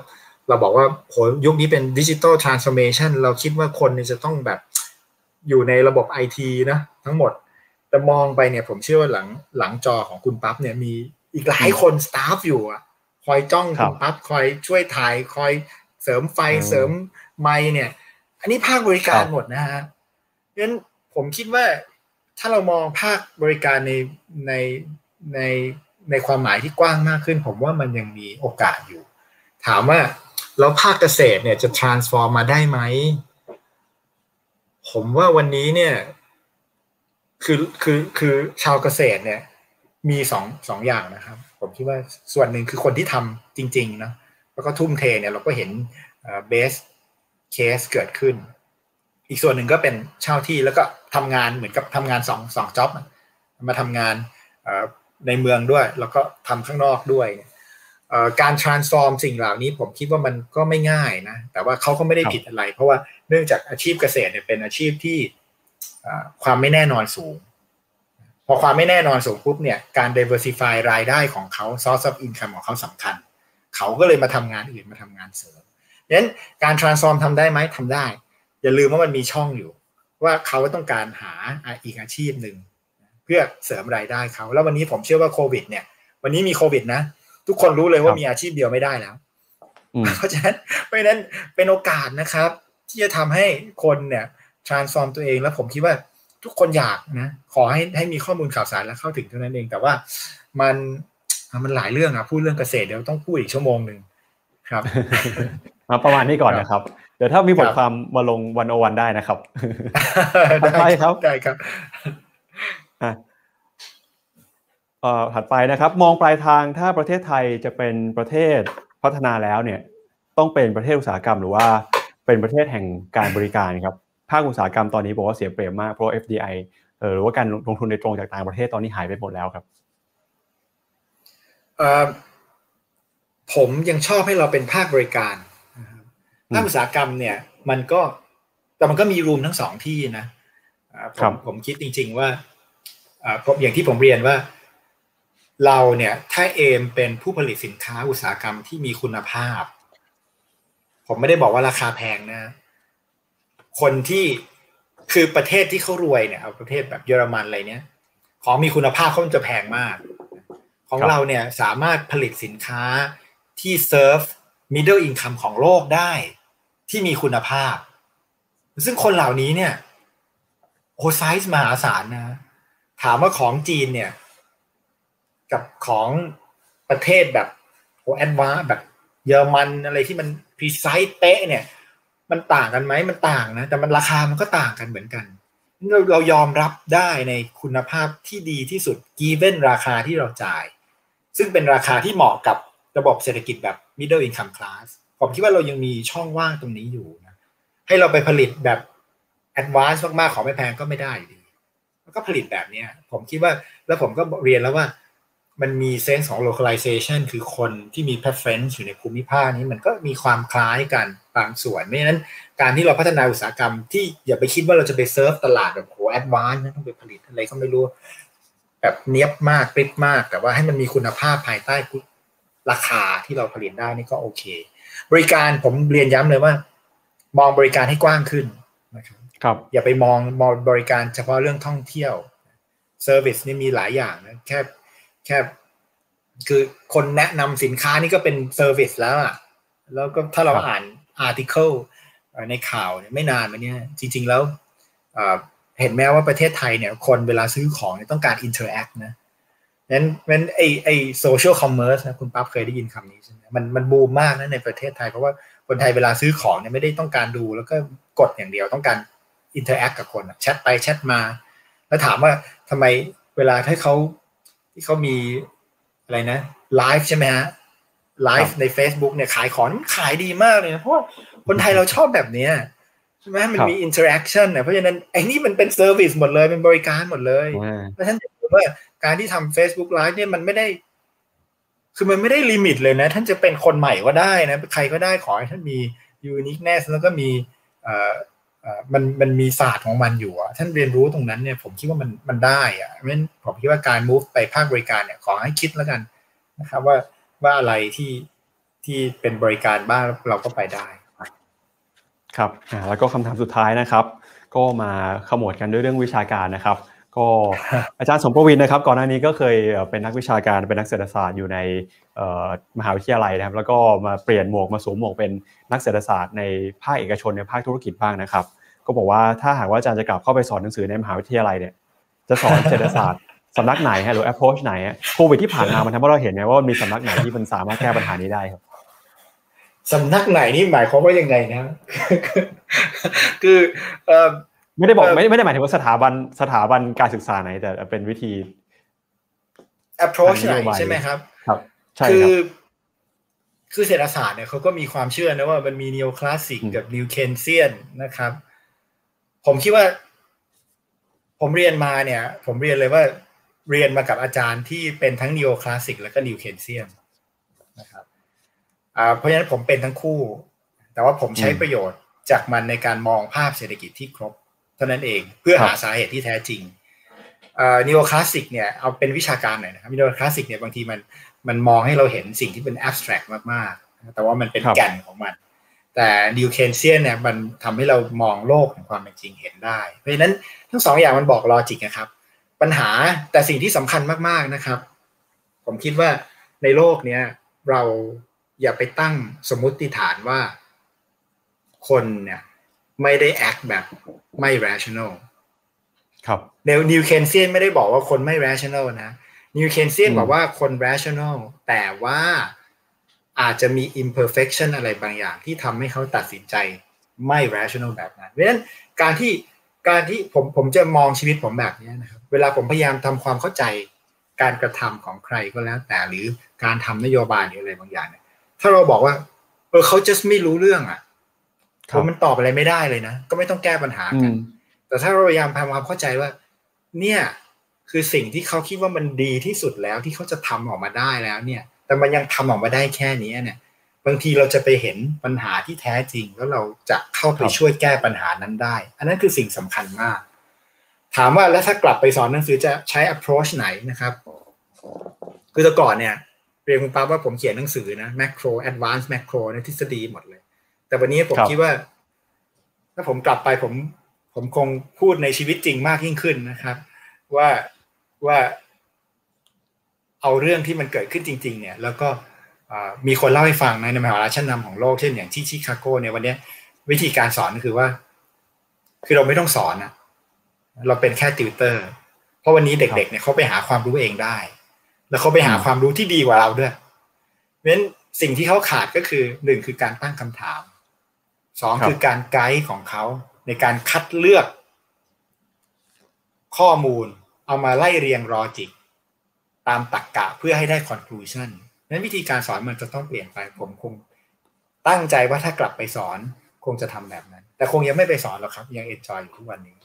เราบอกว่าโหยุคนี้เป็นดิจิตอลทรานส์โอมชันเราคิดว่าคนจะต้องแบบอยู่ในระบบไอทีนะทั้งหมด แต่มองไปเนี่ยผมเชื่อว่าหลังหลังจอของคุณปั๊บเนี่ยมีอีกหลายคนสตาฟอยู่อะคอยจ้องคุณปั๊บคอยช่วยถ่ายคอยเสริมไฟเสริมไมเนี่ย อันนี้ภาคบริการหมดนะฮะเพราะฉะนั้นผมคิดว่าถ้าเรามองภาคบริการในในในในความหมายที่กว้างมากขึ้น ผมว่ามันยังมีโอกาสอยู่ ถามว่า แล้วภาคเกษตรเนี่ยจะ transform มาได้ไหม ผมว่าวันนี้เนี่ย คือคือคือชาวเกษตรเนี่ย มีสองสองอย่างนะครับ ผมคิดว่าส่วนหนึ่งคือคนที่ทำจริงๆนะแล้วก็ทุ่มเทเนี่ยเราก็เห็นเบสเคสเกิดขึ้น อีกส่วนหนึ่งก็เป็นเช่าที่แล้วก็ทำงานเหมือนกับทำงานสองสองจ็อบมาทำงานในเมืองด้วย แล้วก็ทำข้างนอกด้วย การ transform สิ่งเหล่านี้ผมคิดว่ามันก็ไม่ง่ายนะ แต่ว่าเขาก็ไม่ได้ผิดอะไร เพราะว่าเนื่องจากอาชีพเกษตรเนี่ยเป็นอาชีพที่ความไม่แน่นอนสูง พอความไม่แน่นอนสูงปุ๊บเนี่ยการ diversify รายได้ของเขา source of income ของเขาสำคัญ เขาก็เลยมาทำงานอื่นมาทำงานเสริมดังนั้นการ transform ทำได้ไหมทำได้ อย่าลืมว่ามันมีช่องอยู่ ว่าเขาต้องการหาอีกอาชีพหนึ่งเพื่อเสริมรายได้เขา แล้ววันนี้ผมเชื่อว่าโควิดเนี่ย วันนี้มีโควิดนะ ทุกคนรู้เลยว่ามีอาชีพเดียวไม่ได้แล้วเพราะฉะนั้นเพราะฉะนั้นเป็นโอกาสนะครับ ที่จะทำให้คนเนี่ย transform ตัวเองแล้วผมคิดว่าทุกคนอยากนะ ขอให้ให้มีข้อมูลข่าวสารและเข้าถึงเท่านั้นเอง แต่ว่ามันมันหลายเรื่องอะพูดเรื่องเกษตรเดี๋ยวต้องพูดอีกชั่วโมงหนึ่งครับมาประมาณนี้ก่อนนะครับ เดี๋ยวถ้ามีบทความมาลงวันโอวันได้นะครับได้ครับได้ครับอะ ถัดไปนะครับ มองปลายทางถ้าประเทศไทยจะเป็นประเทศพัฒนาแล้วเนี่ยต้องเป็นประเทศอุตสาหกรรมหรือว่าเป็นประเทศแห่งการบริการครับภาคอุตสาหกรรมตอนนี้บอกว่าเสียเปรียบมากเพราะ FDI หรือว่าการลงทุนในตรงจากต่างประเทศตอนนี้หายไปหมดแล้วครับผมยังชอบให้เราเป็นภาคบริการภาคอุตสาหกรรมเนี่ยมันก็แต่มันก็มีรูมทั้งสองที่นะผมผมคิดจริง ๆ ว่าผมอย่างที่ผมเรียนว่า เราเนี่ยถ้าเอมเป็นผู้ผลิตสินค้าอุตสาหกรรมที่มีคุณภาพ ผมไม่ได้บอกว่าราคาแพงนะ คนที่คือประเทศที่เขารวยเนี่ยเอาประเทศแบบเยอรมันอะไรเนี้ยของมีคุณภาพเขาจะแพงมาก ของเราเนี่ยสามารถผลิตสินค้าที่ serve middle income ของโลกได้ที่มีคุณภาพ ซึ่งคนเหล่านี้เนี่ยโอไซส์มหาศาลนะ ถามว่าของจีนเนี่ย กับของประเทศแบบโอ้ advanced แบบเยอรมันอะไรที่มันพีไซส์เป๊ะเนี่ย มันต่างกันไหมมันต่างนะ แต่มันราคามันก็ต่างกันเหมือนกัน เราเรายอมรับได้ในคุณภาพที่ดีที่สุดกีเวนราคาที่เราจ่าย ซึ่งเป็นราคาที่เหมาะกับระบบเศรษฐกิจแบบ middle income class ผมคิดว่าเรายังมีช่องว่างตรงนี้อยู่นะให้เราไปผลิตแบบ advance มากๆของไม่แพงก็ไม่ได้ดีแล้วก็ผลิตแบบนี้ผมคิดว่าแล้วผมก็เรียนแล้วว่า มันมี sense ของ localization คือคนที่มี preference อยู่ในภูมิภาคนี้มันก็มีความคล้ายกันบางส่วนไม่ฉะนั้น การที่เราพัฒนาอุตสาหกรรมที่อย่าไปคิดว่าเราจะไปเซิร์ฟตลาดแบบโห advanced ต้องไปผลิตอะไรก็ไม่รู้ แบบเนี้ยบมากปิดมาก แต่ว่าให้มันมีคุณภาพภายใต้ราคาที่เราผลิตได้นี่ก็โอเค บริการผมเรียนย้ำเลยว่า มองบริการให้กว้างขึ้นนะครับครับอย่าไปมองมองบริการเฉพาะเรื่องท่องเที่ยวservice นี่มีหลายอย่างนะแค่ แค่คือคนแนะนำสินค้านี่ก็เป็น service แล้วอะ แล้วก็ถ้าเราอ่าน article ในข่าวเนี่ยไม่นานมาเนี่ยจริง ๆ แล้วเห็นไหมว่าประเทศไทยเนี่ย คนเวลาซื้อของต้องการ interact นะนั้นนั้นไอไอ social commerce นะคุณปั๊บเคยได้ยินคำนี้ใช่ไหมมันมันบูมมากนะในประเทศไทย เพราะว่าคนไทยเวลาซื้อของเนี่ยไม่ได้ต้องการดู แล้วก็กดอย่างเดียวต้องการ interact กับคนแชทไปแชทมา แล้วถามว่าทำไมเวลาถ้าเขา ที่เขามีอะไรนะไลฟ์ใช่ไหมฮะไลฟ์ใน Facebook เนี่ยขายของขายดีมากเลยนะเพราะว่าคนไทยเราชอบแบบเนี้ยใช่ไหมมันมี interaction เนี่ยเพราะฉะนั้นไอ้นี่มันเป็น service หมดเลยเป็นบริการหมดเลยเพราะฉะนั้นว่าการที่ทำ Facebook Live เนี่ยมันไม่ได้ คือมันไม่ได้ limit เลยนะ ท่านจะเป็นคนใหม่ก็ได้นะ ใครก็ได้ขอให้ท่านมียูนิคแนสแล้วก็มีเอ่อ มันมันมีศาสตร์ของมันอยู่อะท่านเรียนรู้ตรงนั้นเนี่ยผมคิดว่ามันมันได้อะเพราะฉะนั้นผมคิดว่าการ move ไปภาคบริการเนี่ยขอให้คิดแล้วกันนะครับว่าว่าอะไรที่ที่เป็นบริการบ้างเราก็ไปได้ครับแล้วก็คำถามสุดท้ายนะครับ ก็มาขมวดกันด้วยเรื่องวิชาการนะครับ ก็อาจารย์สมประวินนะครับ ก่อนหน้านี้ก็เคยเป็นนักวิชาการเป็นนักเศรษฐศาสตร์อยู่ในมหาวิทยาลัยนะครับ แล้วก็มาเปลี่ยนหมวกมาสวมหมวกเป็นนักเศรษฐศาสตร์ในภาคเอกชนในภาคธุรกิจบ้างนะครับ ก็บอกว่าถ้าหากว่าอาจารย์จะกลับเข้าไปสอนหนังสือในมหาวิทยาลัยเนี่ยจะสอนเศรษฐศาสตร์สำนักไหนฮะหรือ approach ไหนโควิดที่ผ่านมามันทำให้เราเห็นไงว่ามีสำนักไหนที่มันสามารถแก้ปัญหานี้ได้ครับสำนักไหนนี่หมายความว่ายังไงนะ คือเออไม่ได้บอกไม่ไม่ได้หมายถึงว่าสถาบันสถาบันการศึกษาไหน แต่เป็นวิธี approach ไหนใช่ไหมครับ ครับ ใช่ครับคือเศรษฐศาสตร์เนี่ยเขาก็มีความเชื่อนะว่ามันมีนิโอคลาสสิกกับ New Keynesian นะครับ ผมคิดว่า ผมเรียนมาเนี่ย ผมเรียนเลยว่าเรียนมากับอาจารย์ที่เป็นทั้งนิโอคลาสสิกแล้วก็ New Keynesian นะครับเพราะฉะนั้นผมเป็นทั้งคู่ แต่ว่าผมใช้ประโยชน์จากมันในการมองภาพเศรษฐกิจที่ครบ เท่านั้นเองเพื่อหาสาเหตุที่แท้จริงนิโอคลาสสิกเนี่ยเอาเป็นวิชาการหน่อยนะครับนิโอคลาสสิกเนี่ยบางทีมันมันมองให้เราเห็นสิ่งที่เป็น abstract มากๆ แต่ว่ามันเป็นแก่นของมัน แต่ New Keynesian เนี่ยมันทำให้เรามองโลกของความเป็นจริงเห็นได้ เพราะฉะนั้นทั้งสองอย่างมันบอก logic นะครับ ปัญหาแต่สิ่งที่สำคัญมากๆนะครับ ผมคิดว่าในโลกเนี้ยเราอย่าไปตั้งสมมุติฐานว่าคนเนี่ยไม่ได้แอคแบบไม่ rational ครับเนนิวเคนเซียนไม่ได้บอกว่าคนไม่ rational นะนิวเคนเซียนบอกว่าคน rational แต่ว่า อาจจะมี imperfection อะไรบางอย่างที่ทำให้เขาตัดสินใจไม่ rational แบบนั้น เพราะฉะนั้นการที่การที่ผมผมจะมองชีวิตผมแบบนี้นะครับ เวลาผมพยายามทำความเข้าใจการกระทำของใครก็แล้วแต่หรือการทำนโยบายหรืออะไรบางอย่างเนี่ยถ้าเราบอกว่าเออเขา just ไม่รู้เรื่องอะผมมันตอบอะไรไม่ได้เลยนะ ก็ไม่ต้องแก้ปัญหากัน แต่ถ้าเราพยายามทำความเข้าใจว่า เนี่ยคือสิ่งที่เขาคิดว่ามันดีที่สุดแล้วที่เขาจะทำออกมาได้แล้วเนี่ย แต่มันยังทำออกมาได้แค่นี้เนี่ยบางทีเราจะไปเห็นปัญหาที่แท้จริง แล้วเราจะเข้าไปช่วยแก้ปัญหานั้นได้ อันนั้นคือสิ่งสำคัญมาก ถามว่าแล้วถ้ากลับไปสอนหนังสือจะใช้ approach ไหนนะครับ คือแต่ก่อนเนี่ยเรียนคุณป้าว่าผมเขียนหนังสือนะ macro advanced macro ในทฤษฎีหมดเลย แต่วันนี้ผมคิดว่า ถ้าผมกลับไปผมผมคงพูดในชีวิตจริงมากยิ่งขึ้นนะครับ ว่าว่า เอาเรื่องที่มันเกิดขึ้นจริง ๆ เนี่ย แล้วก็มีคนเล่าให้ฟังในในมหาวิทยาลัยชั้นนำของโลกเช่นอย่างที่ชิคาโกเนี่ยวันนี้วิธีการสอนคือว่า คือเราไม่ต้องสอนนะเราเป็นแค่ติวเตอร์ เพราะวันนี้เด็ก ๆ เนี่ยเขาไปหาความรู้เองได้ แล้วเขาไปหาความรู้ที่ดีกว่าเราด้วยเพราะฉะนั้นสิ่งที่เขาขาดก็คือหนึ่งคือการตั้งคำถามสองคือการไกด์ของเขาในการคัดเลือกข้อมูลเอามาไล่เรียงรอจิก ตามตรกกะเพื่อให้ได้ conclusion นั้นวิธีการสอนมันจะต้องเปลี่ยนไปผมคงตั้งใจว่าถ้ากลับไปสอนคงจะทำแบบนั้น แต่คงยังไม่ไปสอนหรอกครับ ยังเอนจอยอยู่ทุกวันนี้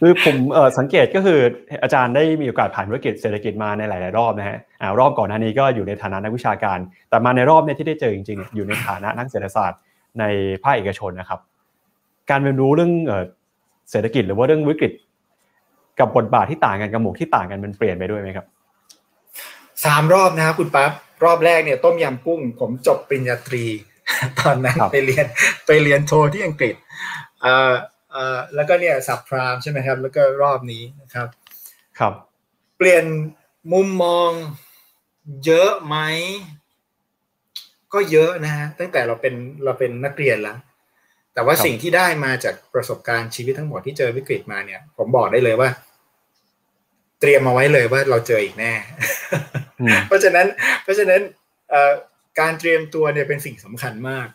คือผมสังเกตก็คืออาจารย์ได้มีโอกาสผ่านวิกฤตเศรษฐกิจมาในหลาย ๆ รอบนะฮะรอบก่อนหน้านี้ก็อยู่ในฐานะนักวิชาการ แต่มาในรอบเนี่ยที่ได้เจอจริง ๆ อยู่ในฐานะนักเศรษฐศาสตร์ในภาคเอกชนนะครับ การเรียนรู้เรื่องเศรษฐกิจหรือว่าเรื่องวิกฤต กับบทบาทที่ต่างกันกับหมวกที่ต่างกันมันเปลี่ยนไปด้วยไหมครับสามรอบนะครับคุณปั๊บรอบแรกเนี่ยต้มยำกุ้ง ผมจบปริญญาตรี ตอนนั้นไปเรียนไปเรียนโทที่อังกฤษเอ่อเอ่อแล้วก็เนี่ยสับพรามใช่ไหมครับ แล้วก็รอบนี้นะครับ ครับ เปลี่ยนมุมมองเยอะไหมก็เยอะนะฮะตั้งแต่เราเป็นเราเป็นนักเรียนแล้ว แต่ว่าสิ่งที่ได้มาจากประสบการณ์ชีวิตทั้งหมดที่เจอวิกฤตมาเนี่ย ผมบอกได้เลยว่า เตรียมมาไว้เลยว่าเราเจออีกแน่ เพราะฉะนั้น เพราะฉะนั้นการเตรียมตัวเนี่ยเป็นสิ่งสำคัญมาก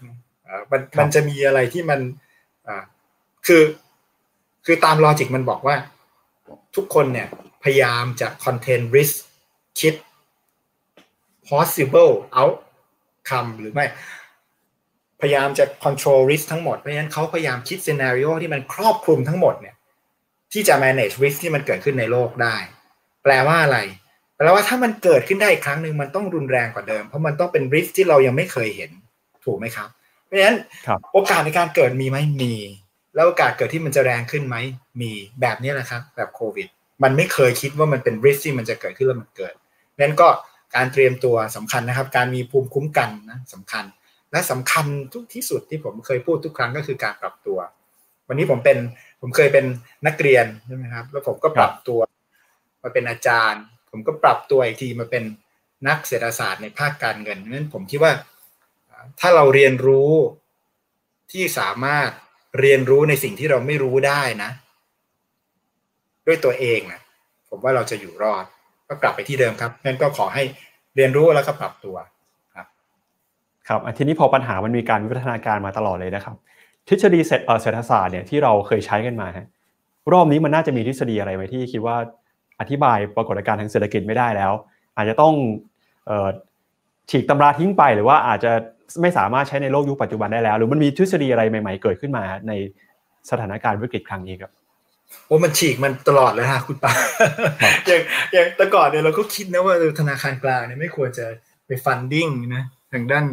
มันมันจะมีอะไรที่มันคือ คือตามลอจิกมันบอกว่า ทุกคนเนี่ยพยายามจะ contain risk คิด possible outcome หรือไม่ พยายามจะ control risk ทั้งหมด เพราะฉะนั้นเขาพยายามคิด scenario ที่มันครอบคลุมทั้งหมดเนี่ย ที่จะ manage risk ที่มันเกิดขึ้นในโลกได้ แปลว่าอะไร แปลว่าถ้ามันเกิดขึ้นได้อีกครั้งหนึ่งมันต้องรุนแรงกว่าเดิม เพราะมันต้องเป็น risk ที่เรายังไม่เคยเห็น ถูกไหมครับ เพราะฉะนั้นโอกาสในการเกิดมีไหมมี แล้วโอกาสเกิดที่มันจะแรงขึ้นไหมมีแบบนี้แหละครับ แบบโควิด มันไม่เคยคิดว่ามันเป็น risk ที่มันจะเกิดขึ้นแล้วมันเกิดนั้นก็การเตรียมตัวสำคัญนะครับ การมีภูมิคุ้มกันนะสำคัญ และสำคัญทุกที่สุดที่ผมเคยพูดทุกครั้งก็คือการปรับตัว วันนี้ผมเป็น ผมเคยเป็นนักเรียนใช่ไหมครับ แล้วผมก็ปรับตัวมาเป็นอาจารย์ ผมก็ปรับตัวอีกทีมาเป็นนักเศรษฐศาสตร์ในภาคการเงินนั้นผมคิดว่าถ้าเราเรียนรู้ที่สามารถเรียนรู้ในสิ่งที่เราไม่รู้ได้นะ ด้วยตัวเองนะผมว่าเราจะอยู่รอด ก็กลับไปที่เดิมครับงั้นก็ขอให้เรียนรู้แล้วก็ปรับตัวครับทีนี้พอปัญหามันมีการวิวัฒนาการมาตลอดเลยนะครับ ทฤษฎีเศรษฐศาสตร์เนี่ยที่เราเคยใช้กันมาฮะรอบนี้มันน่าจะมีทฤษฎีอะไรไหมที่คิดว่าอธิบายปรากฏการณ์ทางเศรษฐกิจไม่ได้แล้ว อาจจะต้องฉีกตำราทิ้งไปหรือว่าอาจจะไม่สามารถใช้ในโลกยุคปัจจุบันได้แล้ว หรือมันมีทฤษฎีอะไรใหม่ๆ เกิดขึ้นมาในสถานการณ์วิกฤตครั้งนี้ครับโอ้มันฉีกมันตลอดเลยฮะคุณปาอย่างอย่างแต่ก่อนเนี่ยเราก็คิดนะว่าธนาคารกลางเนี่ยไม่ควรจะ funding นะทางด้าน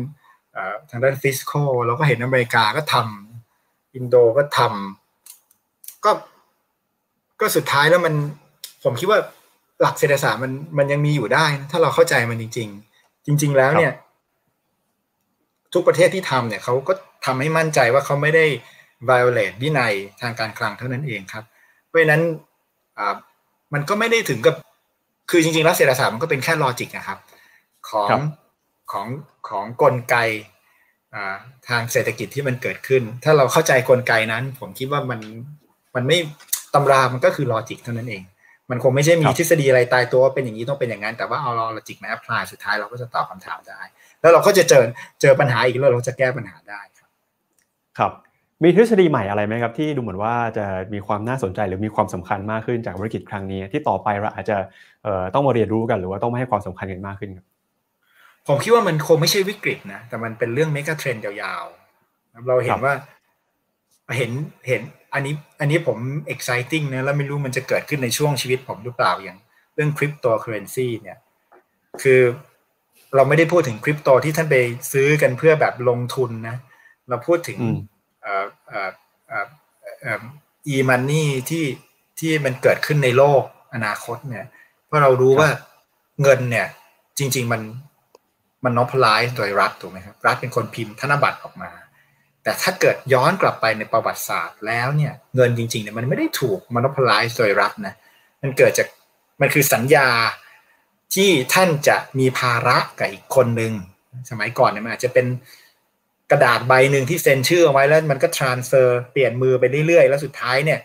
ทางด้าน fiscal เราก็เห็นอเมริกาก็ทำ อินโดก็ทำก็ก็สุดท้ายแล้วมัน ผมคิดว่าหลักเศรษฐศาสตร์มันมันยังมีอยู่ได้ ถ้าเราเข้าใจมันจริง ๆ จริง ๆ แล้วเนี่ย ทุกประเทศที่ทำเนี่ยเขาก็ทำให้มั่นใจว่าเขาไม่ได้ violate วินัยทางการคลังเท่านั้นเองครับ เพราะฉะนั้นมันก็ไม่ได้ถึงกับคือจริงๆแล้วเศรษฐศาสตร์มันก็เป็นแค่ logic นะครับ ของของของกลไก ทางเศรษฐกิจที่มันเกิดขึ้น ถ้าเราเข้าใจกลไกนั้น ผมคิดว่ามันมันไม่ตำรามันก็คือ logic เท่านั้นเอง มันคงไม่ใช่มีทฤษฎีอะไรตายตัวเป็นอย่างนี้ต้องเป็นอย่างนั้น แต่ว่าเอา logic มา apply สุดท้ายเราก็จะตอบคำถามได้ แล้วเราก็จะเจอเจอปัญหาอีกแล้วเราจะแก้ปัญหาได้ครับ ครับมีทฤษฎีใหม่อะไรไหมครับที่ดูเหมือนว่าจะมีความน่าสนใจหรือมีความสำคัญมากขึ้นจากวิกฤตครั้งนี้ ที่ต่อไปเราอาจจะต้องมาเรียนรู้กันหรือว่าต้องมาให้ความสำคัญกันมากขึ้นครับ ผมคิดว่ามันคงไม่ใช่วิกฤตนะแต่มันเป็นเรื่องเมกะเทรนด์ยาวๆเราเห็นว่าเห็นเห็นอันนี้อันนี้ผม exciting นะแล้วไม่รู้มันจะเกิดขึ้นในช่วงชีวิตผมหรือเปล่าอย่าง เรื่องคริปโตเคอเรนซีเนี่ย คือเราไม่ได้พูดถึงคริปโตที่ท่านไปซื้อกันเพื่อแบบลงทุนนะ เราพูดถึงเอ่อเอ่อเอ่อเอ่อ e-money ที่ที่มันเกิดขึ้นในโลกอนาคตเนี่ย เพราะเรารู้ว่าเงินเนี่ย จริง ๆ มัน มันนอพลายโดยรัฐถูกไหมครับรัฐเป็นคนพิมพ์ธนบัตรออกมา แต่ถ้าเกิดย้อนกลับไปในประวัติศาสตร์แล้วเนี่ยเงินจริงๆเนี่ยมันไม่ได้ถูกมอนอพลายโดยรัฐนะมันเกิดจากมันคือสัญญาที่ท่านจะมีภาระกับอีกคนหนึ่งสมัยก่อนเนี่ยมันอาจจะเป็นกระดาษใบหนึ่งที่เซ็นชื่อเอาไว้แล้วมันก็ transfer เปลี่ยนมือไปเรื่อยๆ แล้วสุดท้ายเนี่ย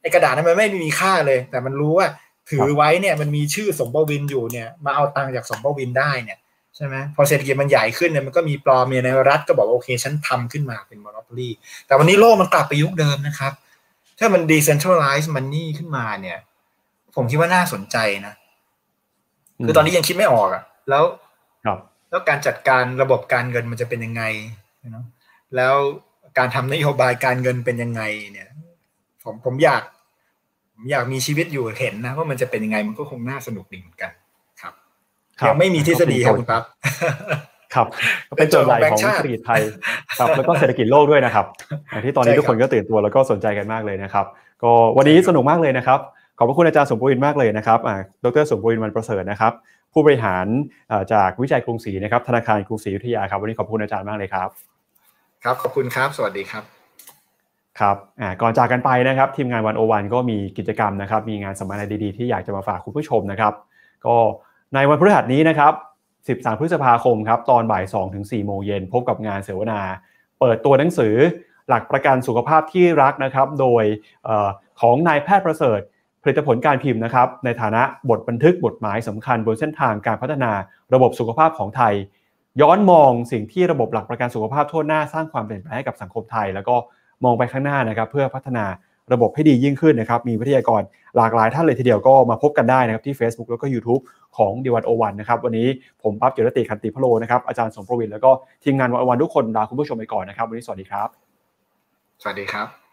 ไอ้กระดาษนั้นมันไม่มีค่าเลย แต่มันรู้ว่าถือไว้เนี่ยมันมีชื่อสมบวินอยู่เนี่ย มาเอาตังค์จากสมบวินได้เนี่ย ใช่ไหมพอเศรษฐกิจมันใหญ่ขึ้นเนี่ยมันก็มีปลอมมีในรัฐก็บอกโอเคฉันทำขึ้นมาเป็นมอนอปลีแต่วันนี้โลกมันกลับไปยุคเดิมนะครับ ถ้ามัน decentralize money ขึ้นมาเนี่ย ผมคิดว่าน่าสนใจนะ คือตอนนี้ยังคิดไม่ออกอะแล้วแล้วการจัดการระบบการเงินมันจะเป็นยังไงนะแล้วการทำนโยบายการเงินเป็นยังไงเนี่ย ผมผมอยาก ผมอยากมีชีวิตอยู่เห็นนะว่ามันจะเป็นยังไงมันก็คงน่าสนุกดีเหมือนกัน ยังไม่มีทฤษฎีครับคุณปั๊บครับเป็นโจทย์ใหญ่ของเศรษฐกิจไทยครับแล้วก็เศรษฐกิจโลกด้วยนะครับที่ตอนนี้ทุกคนก็ตื่นตัวแล้วก็สนใจกันมากเลยนะครับ ก็วันนี้สนุกมากเลยนะครับขอบพระคุณอาจารย์สมบูรณ์มากเลยนะครับดรสมบูรณ์มันประเสริฐนะครับ ผู้บริหารจากวิจัยกรุงศรีนะครับธนาคารกรุงศรีอยุธยาครับ วันนี้ขอบคุณอาจารย์มากเลยครับครับขอบคุณครับ สวัสดีครับครับก่อนจากกันไปนะครับทีมงานวันโอวันก็มีกิจกรรมนะครับ มีงานสัมมนาดีๆที่อยากจะมาฝากคุณผู้ชมนะครับ ก็ ในวันพฤหัสนี้นะครับ 13 พฤษภาคมครับตอนบ่าย2ถึง4โมงเย็นพบกับงานเสวนา เปิดตัวหนังสือหลักประกันสุขภาพที่รักนะครับ โดยอของนายแพทย์ประเสริฐผลิตผลการพิมพ์นะครับในฐานะบทบันทึกบทหมายสำคัญบนเส้นทางการพัฒนาระบบสุขภาพของไทย ย้อนมองสิ่งที่ระบบหลักประกันสุขภาพทั่วหน้าสร้างความเปลี่ยนแปลงให้กับสังคมไทย แล้วก็มองไปข้างหน้านะครับเพื่อพัฒนา ระบบให้ดียิ่งขึ้นนะครับ มีวิทยากรหลากหลายท่านเลยทีเดียวก็มาพบกันได้นะครับที่ Facebook แล้วก็ YouTube ของดีวันโอวันนะครับวันนี้ผมปั๊บเจรติคันติพโลนะครับอาจารย์สมประวินแล้วก็ทีมงานวันวันทุกคนลาคุณผู้ชมไปก่อนนะครับ วันนี้สวัสดีครับ สวัสดีครับ